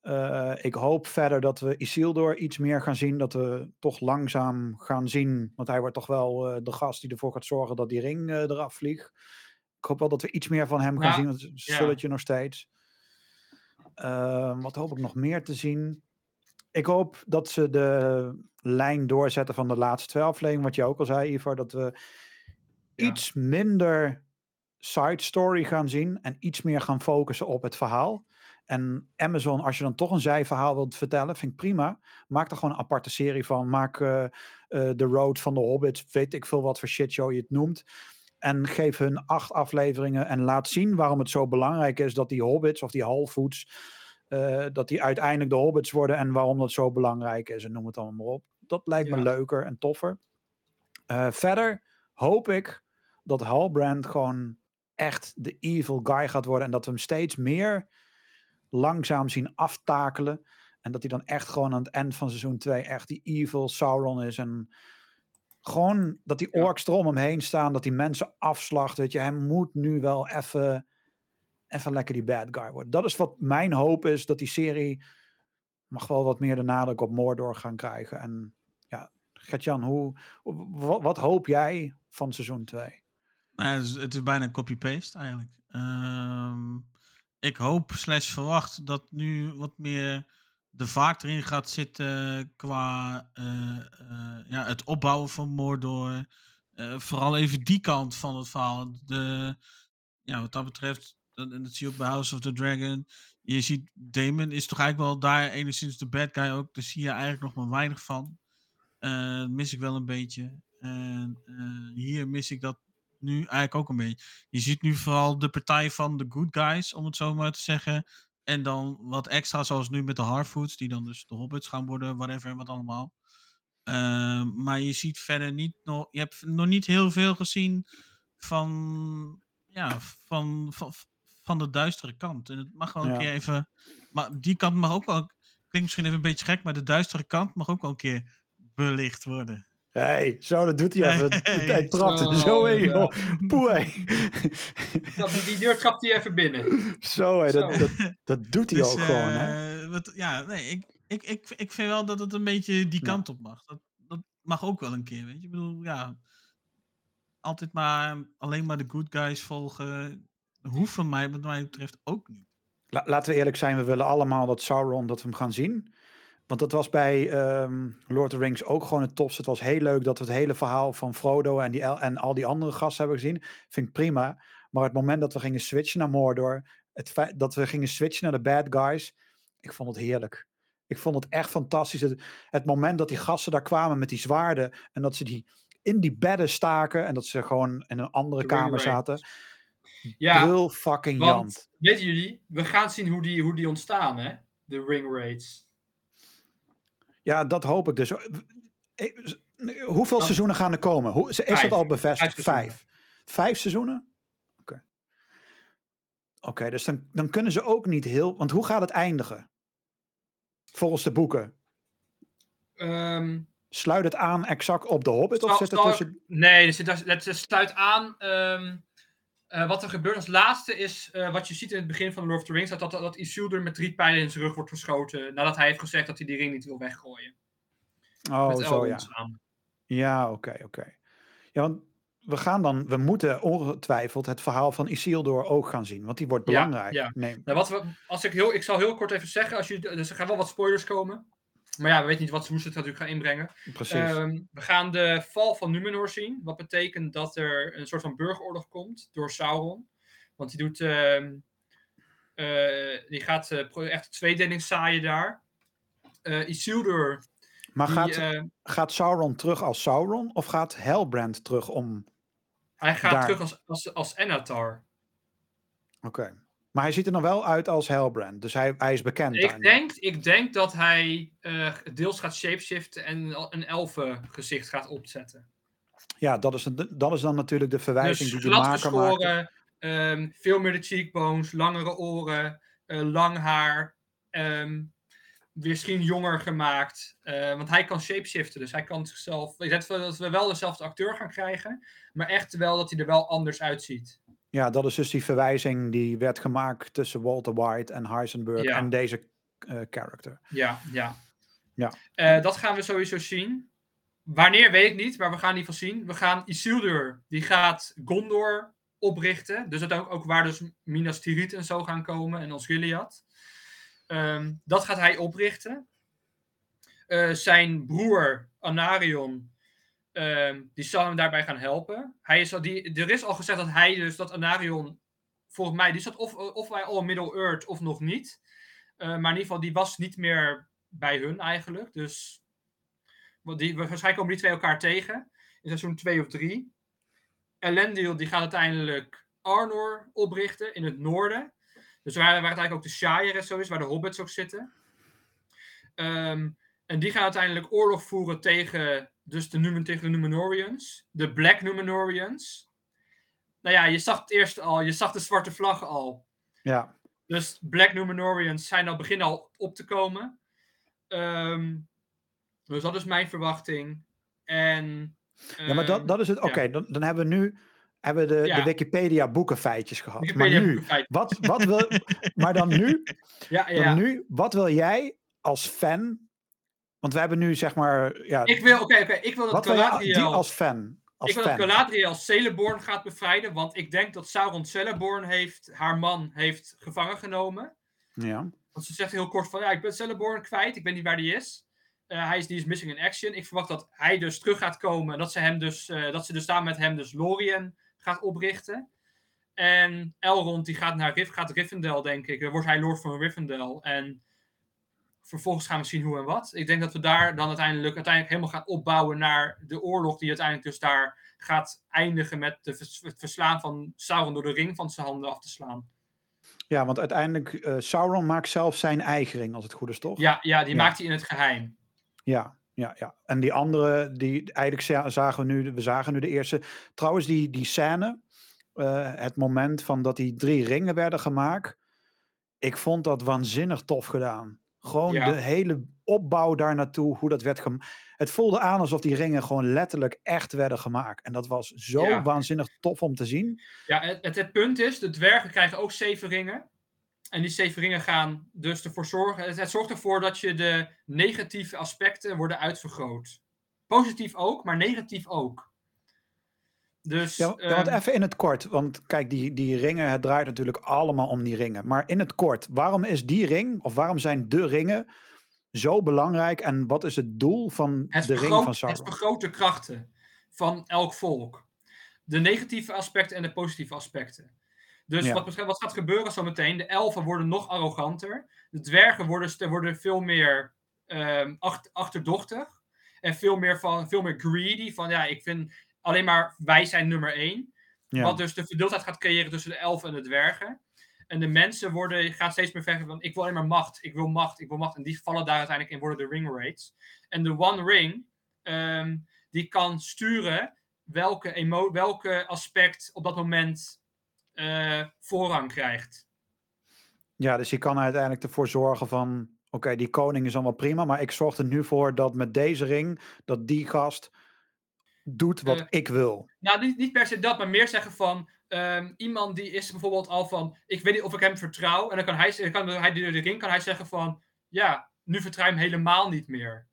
Eh, ik hoop verder dat we Isildur iets meer gaan zien. Dat we toch langzaam gaan zien. Want hij wordt toch wel eh, de gast die ervoor gaat zorgen dat die ring eh, eraf vliegt. Ik hoop wel dat we iets meer van hem gaan Ja, zien. Want het ja. sulletje nog steeds. Ehm, wat hoop ik nog meer te zien? Ik hoop dat ze de lijn doorzetten van de laatste twee afleveringen. Wat je ook al zei, Ivar. Dat we Ja. iets minder side story gaan zien. En iets meer gaan focussen op het verhaal. En Amazon, als je dan toch een zijverhaal wilt vertellen, vind ik prima. Maak er gewoon een aparte serie van. Maak eh, eh, The Road van de Hobbits, weet ik veel wat voor shitshow je het noemt. En geef hun acht afleveringen en laat zien waarom het zo belangrijk is dat die Hobbits of die Halfoots, eh, dat die uiteindelijk de Hobbits worden en waarom dat zo belangrijk is en noem het allemaal maar op. Dat lijkt me leuker en toffer. Verder hoop ik dat Halbrand gewoon echt de evil guy gaat worden en dat we hem steeds meer langzaam zien aftakelen. En dat hij dan echt gewoon aan het eind van seizoen 2 echt die evil Sauron is. En gewoon dat die Ja. orks er om hem heen staan, dat die mensen afslacht. Weet je, hij moet nu wel even, even lekker die bad guy worden. Dat is wat mijn hoop is, dat die serie mag wel wat meer de nadruk op Mordor gaan krijgen. En ja, Gertjan, hoe, wat, wat hoop jij van seizoen 2? Nou, ja, het, is, het is bijna copy-paste eigenlijk. Ehm, ik hoop slash verwacht dat nu wat meer de vaart erin gaat zitten qua eh, eh, ja, het opbouwen van Mordor. Eh, vooral even die kant van het verhaal. De, ja, wat dat betreft, dat- zie je ook bij House of the Dragon. Je ziet, Damon is toch eigenlijk wel daar enigszins de bad guy ook. Daar zie je eigenlijk nog maar weinig van. Mis ik wel een beetje. En hier mis ik dat nu eigenlijk ook een beetje. Je ziet nu vooral de partij van de good guys, om het zo maar te zeggen. En dan wat extra, zoals nu met de Harfoots, die dan dus de hobbits gaan worden, whatever, wat allemaal. Eh, maar je ziet verder niet nog, je hebt nog niet heel veel gezien van, ja, van, van, van de duistere kant. En het mag wel een Ja. keer even, maar die kant mag ook wel, klinkt misschien even een beetje gek, maar de duistere kant mag ook wel een keer belicht worden. Hey, zo, dat doet hij even. Hey. Hij trapt er Zo, in, ja. joh. Hey. Dat, die deur trapt hij even binnen. Zo, hé, dat, Zo. dat, dat doet hij Dus, ook gewoon, hè? eh, wat, ja, nee, ik, ik, ik, ik vind wel dat het een beetje die Ja. kant op mag. Dat, dat mag ook wel een keer, weet je. Ik bedoel, ja, altijd maar alleen maar de good guys volgen. Hoeft van mij, wat mij betreft, ook niet. La- laten we eerlijk zijn, we willen allemaal dat Sauron, dat we hem gaan zien. Want dat was bij ehm, Lord of the Rings ook gewoon het topste. Het was heel leuk dat we het hele verhaal van Frodo en, die, en al die andere gasten hebben gezien. Vind ik prima. Maar het moment dat we gingen switchen naar Mordor, het feit dat we gingen switchen naar de bad guys, ik vond het heerlijk. Ik vond het echt fantastisch. Het, het moment dat die gasten daar kwamen met die zwaarden en dat ze die in die bedden staken en dat ze gewoon in een andere De kamer zaten. Ja, Brul fucking Jant. want weten jullie, we gaan zien hoe die, hoe die ontstaan, hè? De ring raids. Ja, dat hoop ik dus. Eh, Hoeveel Dan- seizoenen gaan er komen? Hoe, is dat al bevestigd? Vijf Vijf. seizoenen. Oké. Oké, dus dan, dan kunnen ze ook niet heel... Want hoe gaat het eindigen? Volgens de boeken. Ehm, Sluit het aan exact op de Hobbit? Of zit ik- tussen... Nee, het sluit aan. ehm, eh, wat er gebeurt als laatste is, eh, wat je ziet in het begin van Lord of the Rings, dat, dat, dat Isildur met drie pijlen in zijn rug wordt geschoten, nadat hij heeft gezegd dat hij die ring niet wil weggooien. Oh, met zo ja. Ja, oké, oké. Ja, want we gaan dan, we moeten ongetwijfeld het verhaal van Isildur ook gaan zien, want die wordt Ja, belangrijk. ja. Nee, Nou, wat we, als ik, heel, ik zal heel kort even zeggen, als jullie, dus er gaan wel wat spoilers komen. Maar ja, we weten niet wat Smoes het natuurlijk gaan inbrengen. precies. Ehm, we gaan de val van Numenor zien. Wat betekent dat er een soort van burgeroorlog komt door Sauron. Want die doet. ehm, eh, die gaat eh, echt tweedeling zaaien daar. Eh Isildur. maar die, gaat, eh, gaat Sauron terug als Sauron of gaat Helbrand terug om... hij gaat daar. terug als, als, als Enatar. Oké. Maar hij ziet er nog wel uit als Helbrand, dus hij, hij is bekend Ik denk, ik denk dat hij eh, deels gaat shapeshiften en een elfengezicht gaat opzetten. Ja, dat is, een- dat is dan natuurlijk de verwijzing Dus die de maker maakt. ehm, veel meer de cheekbones, langere oren, eh, lang haar. ehm, misschien jonger gemaakt. eh, want hij kan shapeshiften, dus hij kan zichzelf... Ik denk dat we wel dezelfde acteur gaan krijgen, maar echt wel dat hij er wel anders uitziet. Ja, dat is dus die verwijzing die werd gemaakt tussen Walter White en Heisenberg Ja. en deze eh character. Ja, ja. Ja. Eh, dat gaan we sowieso zien. Wanneer weet ik niet, maar we gaan ieder geval zien. We gaan Isildur, die gaat Gondor oprichten. Dus dat ook, ook waar dus Minas Tirith en zo gaan komen en Osgiliath. Ehm dat gaat hij oprichten. Eh, zijn broer Anarion, ehm, die zal hem daarbij gaan helpen. Hij is al, die, er is al gezegd dat hij dus, dat Anarion, volgens mij, die zat of, of bij al Middle-earth of nog niet. Eh, maar in ieder geval, die was niet meer bij hun eigenlijk. Dus die, waarschijnlijk komen die twee elkaar tegen. In seizoen 2 of 3. Elendil die gaat uiteindelijk Arnor oprichten in het noorden. Dus waar, waar het eigenlijk ook de Shire en zo is, waar de hobbits ook zitten. Ehm, en die gaan uiteindelijk oorlog voeren tegen, dus de, Numen, tegen de Numenorians. De Black Numenorians. Nou ja, je zag het eerst al, je zag de zwarte vlag al. Ja, Dus Black Numenorians zijn al beginnen al op te komen. Ehm, dus dat is mijn verwachting. En, ja maar dat, ehm, dat is het. Oké, ja. dan, dan hebben we nu hebben we de, Ja. de Wikipedia boekenfeitjes gehad. Wikipedia maar nu, wat, wat wil, maar dan nu, Ja, dan ja. nu, wat wil jij als fan? Want we hebben nu zeg maar, ja, Ik wil, oké, oké, ik wil dat wat wil als fan? Als ik wil dat fan. Galadriel Celeborn gaat bevrijden, want ik denk dat Sauron Celeborn heeft, haar man heeft gevangen genomen. Ja. Want ze zegt heel kort van, ja, ik ben Celeborn kwijt, ik weet niet waar die is. Eh, hij is, die is missing in action. Ik verwacht dat hij dus terug gaat komen en dat ze, hem dus, eh, dat ze dus samen met hem dus Lorien gaat oprichten. En Elrond die gaat naar Rif, gaat Rivendell, denk ik. Dan wordt hij Lord van Rivendell. En vervolgens gaan we zien hoe en wat. Ik denk dat we daar dan uiteindelijk, uiteindelijk helemaal gaan opbouwen naar de oorlog die uiteindelijk dus daar gaat eindigen met de het verslaan van Sauron door de ring van zijn handen af te slaan. ja, want uiteindelijk, eh, Sauron maakt zelf zijn eigen ring, als het goed is, toch? Ja, ja die Ja. maakt hij in het geheim. Ja, ja, ja. En die andere, die eigenlijk za- zagen we nu, we zagen nu de eerste. Trouwens, die, die scène, eh, het moment van dat die drie ringen werden gemaakt. Ik vond dat waanzinnig tof gedaan. Gewoon Ja. de hele opbouw daar naartoe, hoe dat werd gemaakt. Het voelde aan alsof die ringen gewoon letterlijk echt werden gemaakt. En dat was zo Ja. waanzinnig tof om te zien. Ja, het, het, het punt is, de dwergen krijgen ook zeven ringen. En die zeven ringen gaan dus ervoor zorgen. Het, het zorgt ervoor dat je de negatieve aspecten worden uitvergroot. Positief ook, maar negatief ook. Dus. Ja, want ehm, even in het kort, want kijk, die, die ringen, het draait natuurlijk allemaal om die ringen. Maar in het kort, waarom is die ring, of waarom zijn de ringen zo belangrijk en wat is het doel van het, de ring van het Sauron? vergroot de krachten van elk volk. De negatieve aspecten en de positieve aspecten. Dus Ja. wat, wat gaat gebeuren zometeen? De elfen worden nog arroganter. De dwergen worden, worden veel meer ehm, acht- achterdochtig. En veel meer, van, veel meer greedy. Van ja, ik vind alleen maar wij zijn nummer één. Ja. Wat dus de verdeeldheid gaat creëren tussen de elfen en de dwergen. En de mensen worden, gaan steeds meer verder van ik wil alleen maar macht, ik wil macht, ik wil macht. En die vallen daar uiteindelijk in, worden de ring raids. En de One Ring, ehm, die kan sturen welke, emo welke aspect op dat moment eh, voorrang krijgt. ja, dus je kan uiteindelijk ervoor zorgen van, oké, die koning is allemaal prima, maar ik zorg er nu voor dat met deze ring, dat die gast doet wat Eh, ik wil. Nou, niet, niet per se dat, maar meer zeggen van ehm, iemand die is bijvoorbeeld al van ik weet niet of ik hem vertrouw. En dan kan hij, kan hij de, ring kan hij zeggen van ja, nu vertrouw ik hem helemaal niet meer.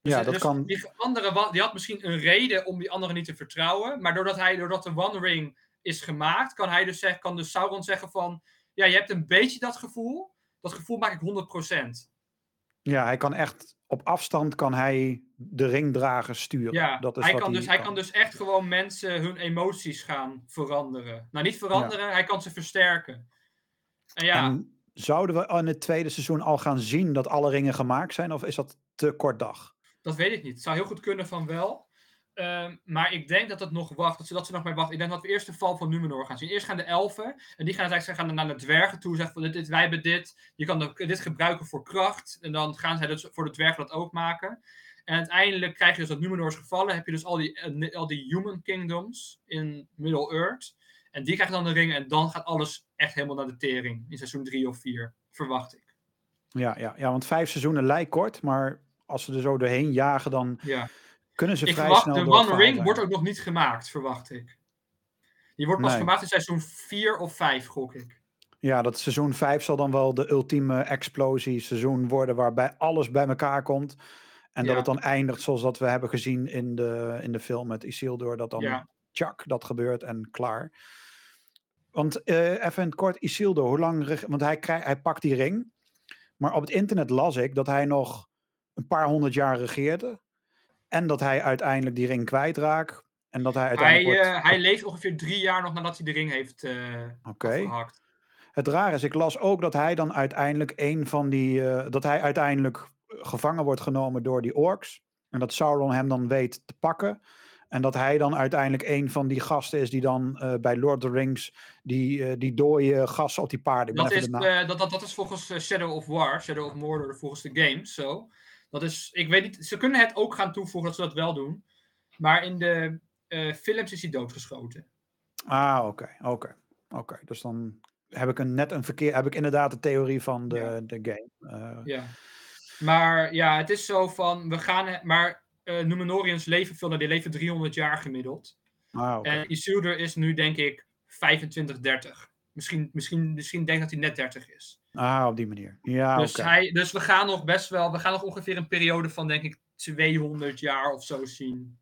Dus, Ja, dat dus kan- Die andere, die had misschien een reden om die andere niet te vertrouwen. Maar doordat, hij, doordat de One Ring is gemaakt, kan, hij dus zeggen, kan dus Sauron zeggen van... Ja, je hebt een beetje dat gevoel. Dat gevoel maak ik 100%. Ja, hij kan echt op afstand kan hij de ringdrager sturen. Ja, dat is hij, wat kan dus, hij kan dus echt gewoon mensen hun emoties gaan veranderen. Nou, niet veranderen, hij kan ze versterken. En ja, En zouden we in het tweede seizoen al gaan zien dat alle ringen gemaakt zijn? Of is dat te kort dag? dat weet ik niet. Het zou heel goed kunnen van wel. Ehm, maar ik denk dat het nog wacht. Dat ze, dat ze nog maar wachten. Ik denk dat we eerst de val van Numenor gaan zien. Eerst gaan de elfen. En die gaan, eigenlijk gaan naar de dwergen toe. Zeggen van dit, dit, wij hebben dit. Je kan de- dit gebruiken voor kracht. En dan gaan zij dat voor de dwergen dat ook maken. En uiteindelijk krijg je dus dat Numenor is gevallen. Heb je dus al die, eh, al die human kingdoms in Middle-earth. En die krijgen dan de ringen. En dan gaat alles echt helemaal naar de tering. In seizoen 3 of 4. Verwacht ik. Ja, ja, ja, want vijf seizoenen lijkt kort, maar als ze er zo doorheen jagen, dan Ja. Kunnen ze Ik vrij verwacht, snel de One Ring zijn. wordt ook nog niet gemaakt, verwacht ik. Die wordt pas Nee. gemaakt in seizoen 4 of 5, gok ik. Ja, dat seizoen 5 zal dan wel de ultieme explosie seizoen worden waarbij alles bij elkaar komt. En dat het dan eindigt zoals dat we hebben gezien in de, in de film met Isildur. Dat dan Ja. tjak, dat gebeurt en klaar. Want eh, even in het kort, Isildur, hoe lang... Want hij, krijgt, hij pakt die ring. Maar op het internet las ik dat hij nog een paar honderd jaar regeerde. En dat hij uiteindelijk die ring kwijtraakt. En dat hij Hij, uiteindelijk eh, wordt... hij leeft ongeveer drie jaar nog nadat hij de ring heeft eh Oké. Het raar is, ik las ook dat hij dan uiteindelijk een van die. eh, dat hij uiteindelijk gevangen wordt genomen door die orks. En dat Sauron hem dan weet te pakken. En dat hij dan uiteindelijk een van die gasten is die dan bij Lord of the Rings. die, die dode gasten op die paarden. Dat is, dat, dat, dat is volgens Shadow of War, Shadow of Mordor, volgens de games zo. Dat is, ik weet niet, ze kunnen het ook gaan toevoegen dat ze dat wel doen. Maar in de eh, films is hij doodgeschoten. Ah, oké, oké, oké. Dus dan heb ik een, net een verkeer. heb ik inderdaad de theorie van de, Ja. de game. Eh, Ja. Maar ja, het is zo van, we gaan, maar eh Numenoriërs leven veel, die leven 300 jaar gemiddeld. ah. En Isildur is nu denk ik 25, 30. Misschien, misschien, misschien denk ik dat hij net 30 is. Ah, op die manier. Ja, dus, hij, dus we gaan nog best wel, we gaan nog ongeveer een periode van denk ik 200 jaar of zo zien.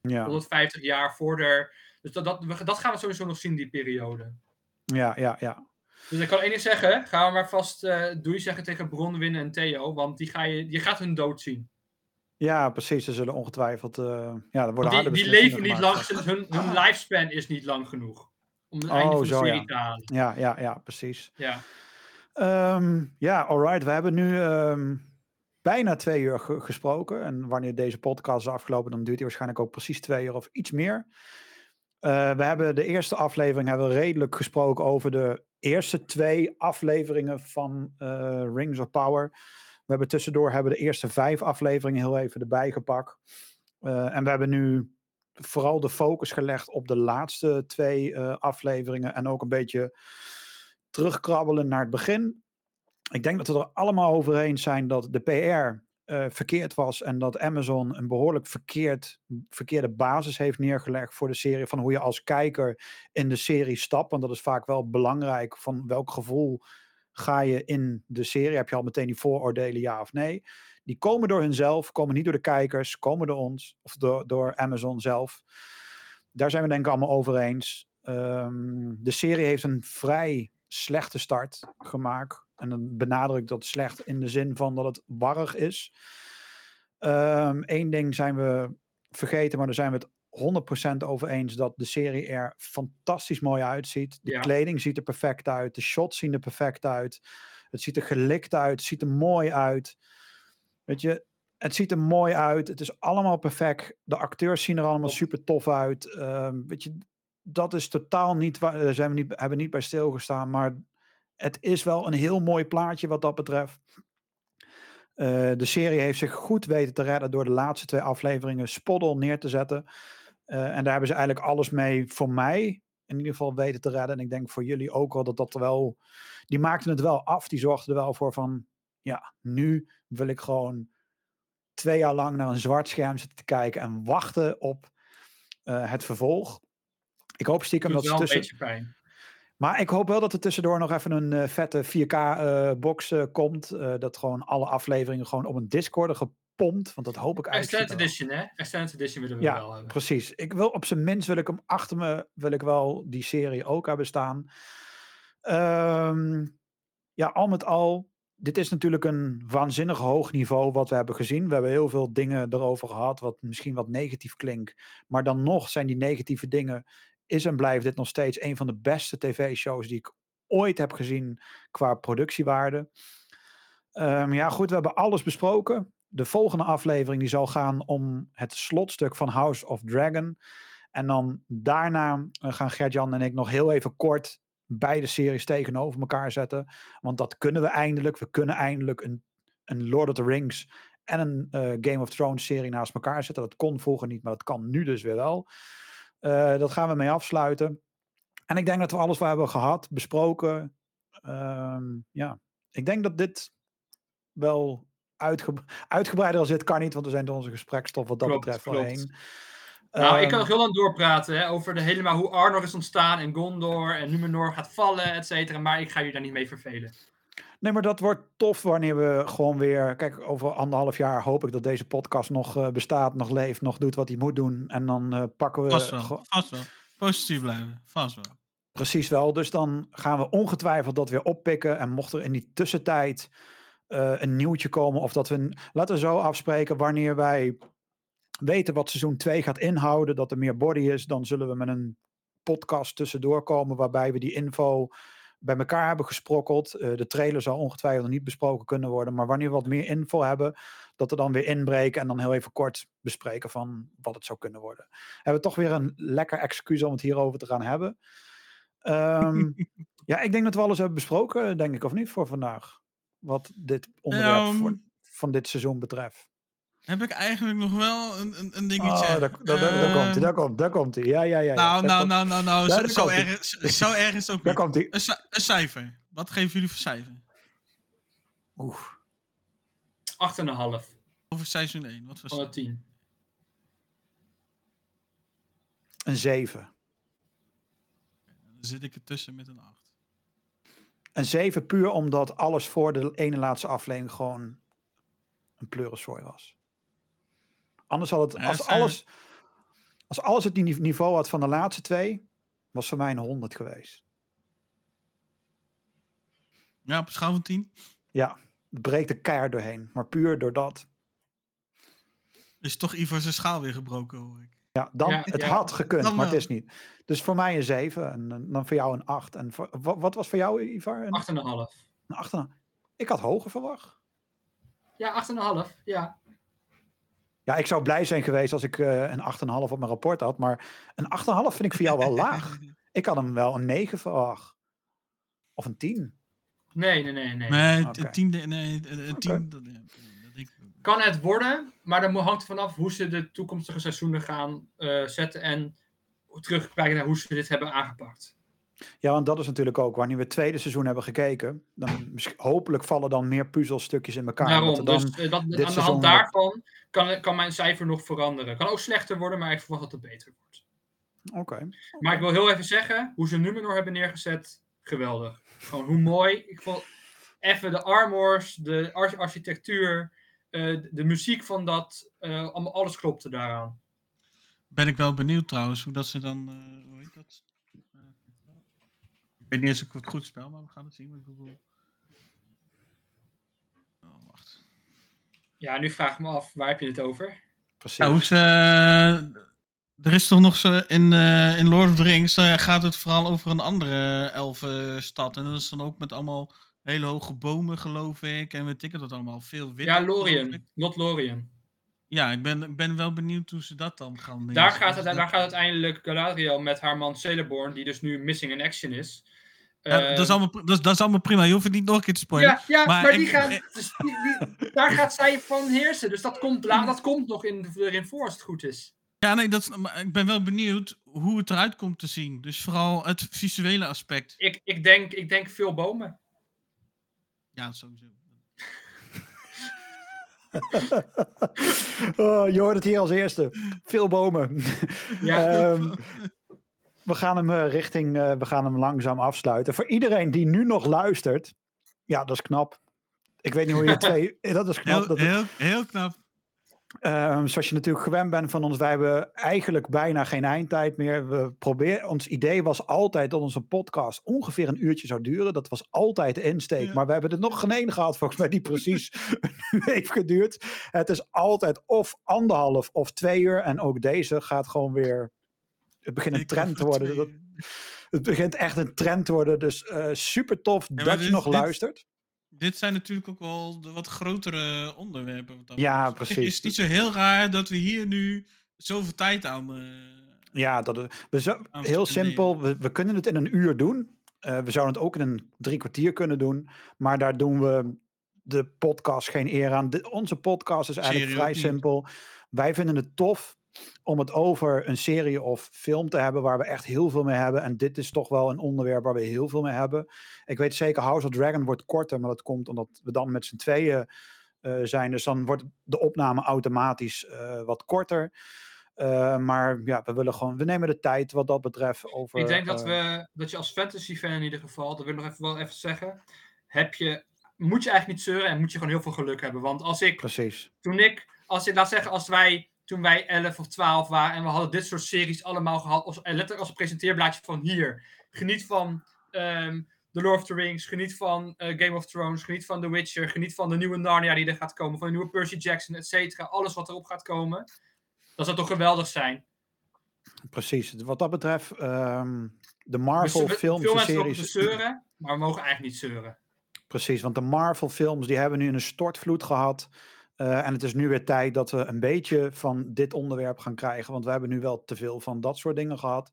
Ja. 150 jaar voor er. Dus dat, dat, we- dat gaan we sowieso nog zien, die periode. ja, ja, ja. Dus ik kan één ding zeggen, gaan we maar vast eh doei zeggen tegen Bronwyn en Theo, want die ga je, je gaat hun dood zien. Ja, precies. Ze zullen ongetwijfeld. eh, ja, er worden die, die leven niet lang, hun, hun lifespan is niet lang genoeg. Om het Oh, einde van de zo, serie ja. te halen. Ja, ja, ja, precies. Ja. Ehm, ja, alright. We hebben nu ehm, bijna twee uur ge- gesproken. En wanneer deze podcast is afgelopen, dan duurt die waarschijnlijk ook precies twee uur of iets meer. Eh, we hebben de eerste aflevering hebben we redelijk gesproken over de eerste twee afleveringen van eh, Rings of Power. We hebben tussendoor hebben de eerste vijf afleveringen heel even erbij gepakt. Eh, en we hebben nu vooral de focus gelegd op de laatste twee afleveringen. En ook een beetje terugkrabbelen naar het begin. Ik denk dat we er allemaal over eens zijn dat de PR eh, verkeerd was en dat Amazon een behoorlijk verkeerd, verkeerde basis heeft neergelegd voor de serie. Van hoe je als kijker in de serie stapt. Want dat is vaak wel belangrijk. Van welk gevoel ga je in de serie? Heb je al meteen die vooroordelen, ja of nee? Die komen door hunzelf, komen niet door de kijkers, komen door ons of door, door Amazon zelf. Daar zijn we denk ik allemaal over eens. Ehm, de serie heeft een vrij slechte start gemaakt. En dan benadruk dat slecht in de zin van dat het warrig is. Eén ding zijn we vergeten, maar daar zijn we het 100% over eens dat de serie er fantastisch mooi uitziet. De Ja. kleding ziet er perfect uit, de shots zien er perfect uit. Het ziet er gelikt uit, het ziet er mooi uit. Weet je, het ziet er mooi uit. Het is allemaal perfect. De acteurs zien er allemaal super tof uit. Ehm, weet je, dat is totaal niet waar. Daar zijn we niet, hebben niet bij stilgestaan. Maar het is wel een heel mooi plaatje wat dat betreft. Eh, de serie heeft zich goed weten te redden door de laatste twee afleveringen spot neer te zetten. Eh, en daar hebben ze eigenlijk alles mee voor mij in ieder geval weten te redden. En ik denk voor jullie ook wel dat dat wel. Die maakten het wel af. Die zorgden er wel voor van. Ja, nu wil ik gewoon twee jaar lang naar een zwart scherm zitten te kijken en wachten op eh, het vervolg. Ik hoop stiekem dat ze een tussen. beetje pijn. Maar ik hoop wel dat er tussendoor nog even een eh, vette 4K-box komt. eh, dat gewoon alle afleveringen gewoon op een Discord gepompt, want dat hoop ik eigenlijk. Extended Edition, hè? Extended Edition willen we Ja, wel hebben. Precies. Ik wil op zijn minst wil ik hem achter me, wil ik wel die serie ook hebben staan. Ehm, ja, al met al, dit is natuurlijk een waanzinnig hoog niveau wat we hebben gezien. We hebben heel veel dingen erover gehad, wat misschien wat negatief klinkt. Maar dan nog zijn die negatieve dingen, is en blijft dit nog steeds een van de beste tv-shows die ik ooit heb gezien qua productiewaarde. Ehm, ja, goed, we hebben alles besproken. De volgende aflevering die zal gaan om het slotstuk van House of Dragon. En dan daarna eh, gaan Gert-Jan en ik nog heel even kort beide series tegenover elkaar zetten. Want dat kunnen we eindelijk. We kunnen eindelijk een, een Lord of the Rings en een eh, Game of Thrones serie naast elkaar zetten. Dat kon vroeger niet, maar dat kan nu dus weer wel. Eh, dat gaan we mee afsluiten. En ik denk dat we alles wat we hebben gehad, besproken. Ehm, ja, ik denk dat dit wel uitge uitgebreider als dit kan niet, want we zijn door onze gesprekstof wat dat Klopt, betreft klopt. voorheen. Nou, ik Ehm, kan nog heel lang doorpraten hè, over de helemaal hoe Arnor is ontstaan en Gondor en Numenor gaat vallen, et cetera. Maar ik ga je daar niet mee vervelen. Nee, maar dat wordt tof wanneer we gewoon weer. Kijk, over anderhalf jaar hoop ik dat deze podcast nog eh, bestaat, nog leeft, nog doet wat hij moet doen. En dan eh, pakken we. Vast wel, vast wel. Positief blijven, vast wel. Precies wel. Dus dan gaan we ongetwijfeld dat weer oppikken. En mocht er in die tussentijd eh, een nieuwtje komen, of dat we. een- Laten we zo afspreken wanneer wij weten wat seizoen 2 gaat inhouden, dat er meer body is, dan zullen we met een podcast tussendoor komen waarbij we die info bij elkaar hebben gesprokkeld. Eh, de trailer zal ongetwijfeld nog niet besproken kunnen worden, maar wanneer we wat meer info hebben, dat we dan weer inbreken en dan heel even kort bespreken van wat het zou kunnen worden. Hebben we toch weer een lekker excuus om het hierover te gaan hebben. Ehm, ja, ik denk dat we alles hebben besproken, denk ik, of niet, voor vandaag. Wat dit onderwerp Ja, voor- van dit seizoen betreft. Heb ik eigenlijk nog wel een, een, een Oh, dingetje. daar, daar, daar, daar komt hij, Ehm, daar komt, daar komt hij. Ja, ja, ja. Nou, nou, nou, nou, nou, zo, zo, erg, zo, zo erg is het ook Daar komt hij. Een, ci- een cijfer. Wat geven jullie voor cijfer? Oeh. 8,5 Over seizoen 1. Wat de cijfer? 10. Een 7. Dan zit ik ertussen met een 8. Een 7 puur omdat alles voor de ene laatste aflevering gewoon een pleuriszooi was. Anders had het, als alles, als alles het ni- niveau had van de laatste twee, was voor mij een 100 geweest. Ja, op een schaal van 10. Ja, het breekt er keihard doorheen. Maar puur door dat. Is toch Ivar zijn schaal weer gebroken, hoor ik. Ja, dan, Ja, het ja. had gekund, maar het wel. is niet. Dus voor mij een 7 en eh, dan voor jou een 8. En voor, wa- wat was voor jou, Ivar? Een, 8,5. een 8. Ik had hoger verwacht. Ja, 8,5. Ja. Ja, ik zou blij zijn geweest als ik eh, een 8,5 op mijn rapport had. Maar een 8,5 vind ik voor jou wel laag. Ik had hem wel een 9 verwacht. Of een 10. Nee, nee, nee, nee. Nee, een tiende, nee, dat, dat ik. Kan het worden, maar dan hangt vanaf hoe ze de toekomstige seizoenen gaan eh, zetten en terugkijken naar hoe ze dit hebben aangepakt. Ja, want dat is natuurlijk ook wanneer we het tweede seizoen hebben gekeken. Dan hopelijk vallen dan meer puzzelstukjes in elkaar. Daarom, dan, dus eh, dat, aan de seizoen hand daarvan kan, kan mijn cijfer nog veranderen. Kan ook slechter worden, maar ik verwacht dat het beter wordt. Oké. Maar ik wil heel even zeggen, hoe ze Numenor hebben neergezet, geweldig. Gewoon hoe mooi. Ik vond even de armors, de ar- architectuur, eh, de, muziek van dat, eh, alles klopte daaraan. Ben ik wel benieuwd trouwens, hoe dat ze dan, eh, hoe heet dat? Ik weet niet eens of ik het goed spel, maar we gaan het zien met Google. Oh, wacht. Ja, nu vraag ik me af, waar heb je het over? Precies. Ja, hoe ze, eh, er is toch nog zo, in, eh, in Lord of the Rings eh, gaat het vooral over een andere elfenstad. En dat is dan ook met allemaal hele hoge bomen, geloof ik. En weet ik het dat allemaal. Veel wit. Ja, Lorien. Lot Lorien. Ja, ik ben, ben wel benieuwd hoe ze dat dan gaan Daar neerzetten. gaat, het, daar gaat uiteindelijk Galadriel met haar man Celeborn, die dus nu missing in action is. Ja, Eh, dat, is allemaal, dat, is- dat is allemaal prima. Je hoeft het niet nog een keer te spoilen. ja, ja, maar maar, die ik- gaan, dus die, die- daar gaat zij van heersen. Dus dat komt, dat komt nog in, erin voor als het goed is. Ja, nee, dat, is- maar ik ben wel benieuwd hoe het eruit komt te zien. Dus vooral het visuele aspect. Ik, ik, denk, ik denk veel bomen. Ja, sowieso. oh, je hoort het hier als eerste. Veel bomen. Ja. Ehm, we gaan hem eh, richting, eh, we gaan hem langzaam afsluiten. Voor iedereen die nu nog luistert, ja, dat is knap. Ik weet niet hoe je twee, eh, dat is knap. Heel, Dat, heel, heel knap. Ehm, zoals je natuurlijk gewend bent van ons, wij hebben eigenlijk bijna geen eindtijd meer. We proberen, ons idee was altijd dat onze podcast ongeveer een uurtje zou duren. Dat was altijd de insteek. Ja. Maar we hebben er nog geen één gehad, volgens mij, die precies een uur heeft geduurd. Het is altijd of anderhalf of twee uur. En ook deze gaat gewoon weer. Het begint een trend te worden. Dat, het begint echt een trend te worden. Dus eh, super tof dat je nog dit- luistert. Dit zijn natuurlijk ook wel de wat grotere onderwerpen. wat Ja, precies. Het is niet zo heel raar dat we hier nu zoveel tijd aan. eh, Ja, dat, we zo, heel simpel. We, we kunnen het in een uur doen. Eh, we zouden het ook in een drie kwartier kunnen doen. Maar daar doen we de podcast geen eer aan. De- onze podcast is eigenlijk Serie vrij simpel. Wij vinden het tof om het over een serie of film te hebben waar we echt heel veel mee hebben. En dit is toch wel een onderwerp waar we heel veel mee hebben. Ik weet zeker, House of Dragon wordt korter, maar dat komt omdat we dan met z'n tweeën eh, zijn. Dus dan wordt de opname automatisch eh, wat korter. Eh, maar ja, we willen gewoon, we nemen de tijd wat dat betreft over. Ik denk dat, we, dat je als fantasy fan in ieder geval, dat wil ik nog even, wel even zeggen, heb je, moet je eigenlijk niet zeuren en moet je gewoon heel veel geluk hebben. Want als ik, Precies. toen ik, als ik, laat zeggen, als wij, toen wij 11 of 12 waren en we hadden dit soort series allemaal gehad, als, en letterlijk als een presenteerblaadje van hier, geniet van ehm The Lord of the Rings, geniet van eh, Game of Thrones, geniet van The Witcher, geniet van de nieuwe Narnia die er gaat komen, van de nieuwe Percy Jackson, et cetera, alles wat erop gaat komen. Dat zou toch geweldig zijn. Precies. Wat dat betreft, ehm, de Dus Marvel we- films veel en mensen series. zeuren, maar we mogen eigenlijk niet zeuren. Precies, want de Marvel films die hebben nu een stortvloed gehad. Eh, en het is nu weer tijd dat we een beetje van dit onderwerp gaan krijgen. Want we hebben nu wel te veel van dat soort dingen gehad.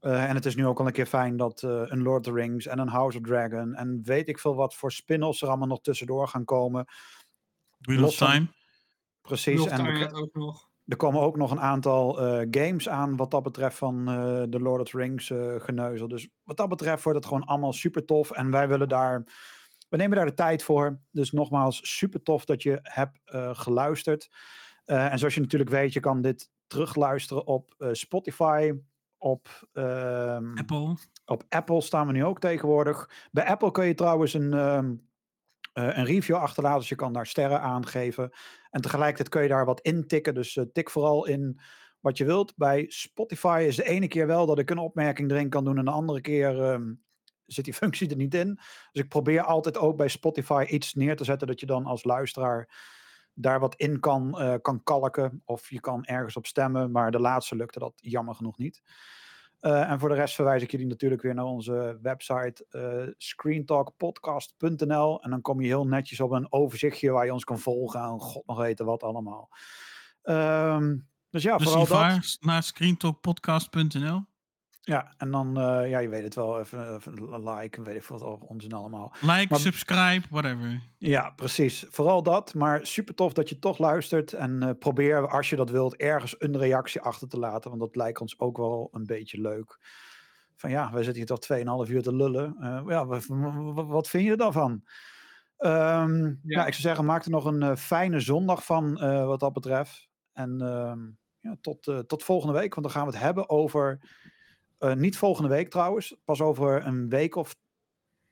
Eh, en het is nu ook al een keer fijn dat eh, een Lord of the Rings en een House of Dragon en weet ik veel wat voor spin-offs er allemaal nog tussendoor gaan komen. Wheel of Time. Precies. En net ook nog. er komen ook nog een aantal eh, games aan wat dat betreft van eh, de Lord of the Rings eh, geneuzel. Dus wat dat betreft wordt het gewoon allemaal super tof. En wij willen daar, we nemen daar de tijd voor. Dus nogmaals, super tof dat je hebt eh, geluisterd. Eh, en zoals je natuurlijk weet, je kan dit terugluisteren op eh, Spotify, op, ehm, Apple. op Apple staan we nu ook tegenwoordig. Bij Apple kun je trouwens een, ehm, eh, een review achterlaten. Dus je kan daar sterren aangeven. En tegelijkertijd kun je daar wat intikken. Dus tik vooral in wat je wilt. Bij Spotify is de ene keer wel dat ik een opmerking erin kan doen. En de andere keer ehm, zit die functie er niet in. Dus ik probeer altijd ook bij Spotify iets neer te zetten. Dat je dan als luisteraar daar wat in kan, eh, kan kalken. Of je kan ergens op stemmen. Maar de laatste lukte dat jammer genoeg niet. Eh, en voor de rest verwijs ik jullie natuurlijk weer naar onze website uh, screentalkpodcast.nl. En dan kom je heel netjes op een overzichtje waar je ons kan volgen. En god nog weten wat allemaal. Ehm, dus ja, Dus vooral dat. naar screentalkpodcast.nl. Ja, en dan, eh, ja, je weet het wel, even, even like, weet ik wat onzin allemaal. Like, Maar- subscribe, whatever. Ja, precies. Vooral dat. Maar super tof dat je toch luistert. En eh, probeer, als je dat wilt, ergens een reactie achter te laten. Want dat lijkt ons ook wel een beetje leuk. Van ja, we zitten hier toch 2,5 uur te lullen. Eh, ja, wat, vind je er dan van? Ehm, ja. ik zou zeggen, maak er nog een fijne zondag van wat dat betreft. En ehm, ja, tot, tot volgende week. Want dan gaan we het hebben over... eh, niet volgende week trouwens. Pas over een week of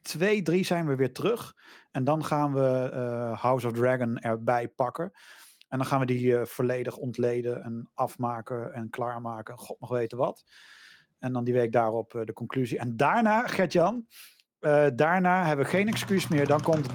twee, drie zijn we weer terug. En dan gaan we eh, House of Dragon erbij pakken. En dan gaan we die eh, volledig ontleden en afmaken en klaarmaken. God nog weten wat. En dan die week daarop de conclusie. En daarna, Gert-Jan, uh, daarna hebben we geen excuus meer. Dan komt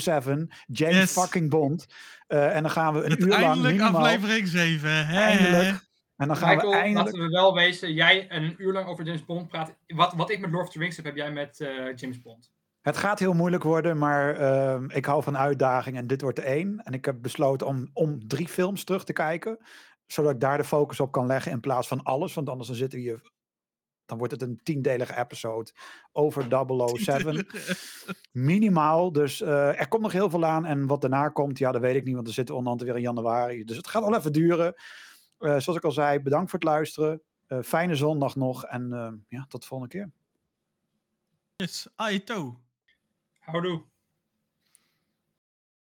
007, James Yes. fucking Bond. Uh, en dan gaan we een uur lang minimaal... aflevering 7. Hè? Eindelijk. En dan gaan Michael, we eindelijk... laten we wel wezen, jij en een uur lang over James Bond praat. Wat, wat ik met Lord of the Rings heb, heb jij met uh, James Bond. Het gaat heel moeilijk worden, maar uh, ik hou van uitdaging en dit wordt er één. En ik heb besloten om, om drie films terug te kijken, zodat ik daar de focus op kan leggen in plaats van alles. Want anders dan zitten we hier, dan wordt het een tiendelige episode over 007. Minimaal, dus uh, er komt nog heel veel aan. En wat daarna komt, ja, dat weet ik niet, want er zitten onderhand weer in januari. Dus het gaat wel even duren. Uh, zoals ik al zei, bedankt voor het luisteren. Uh, fijne zondag nog en ja, tot de volgende keer. Yes, Aito. Houdoe.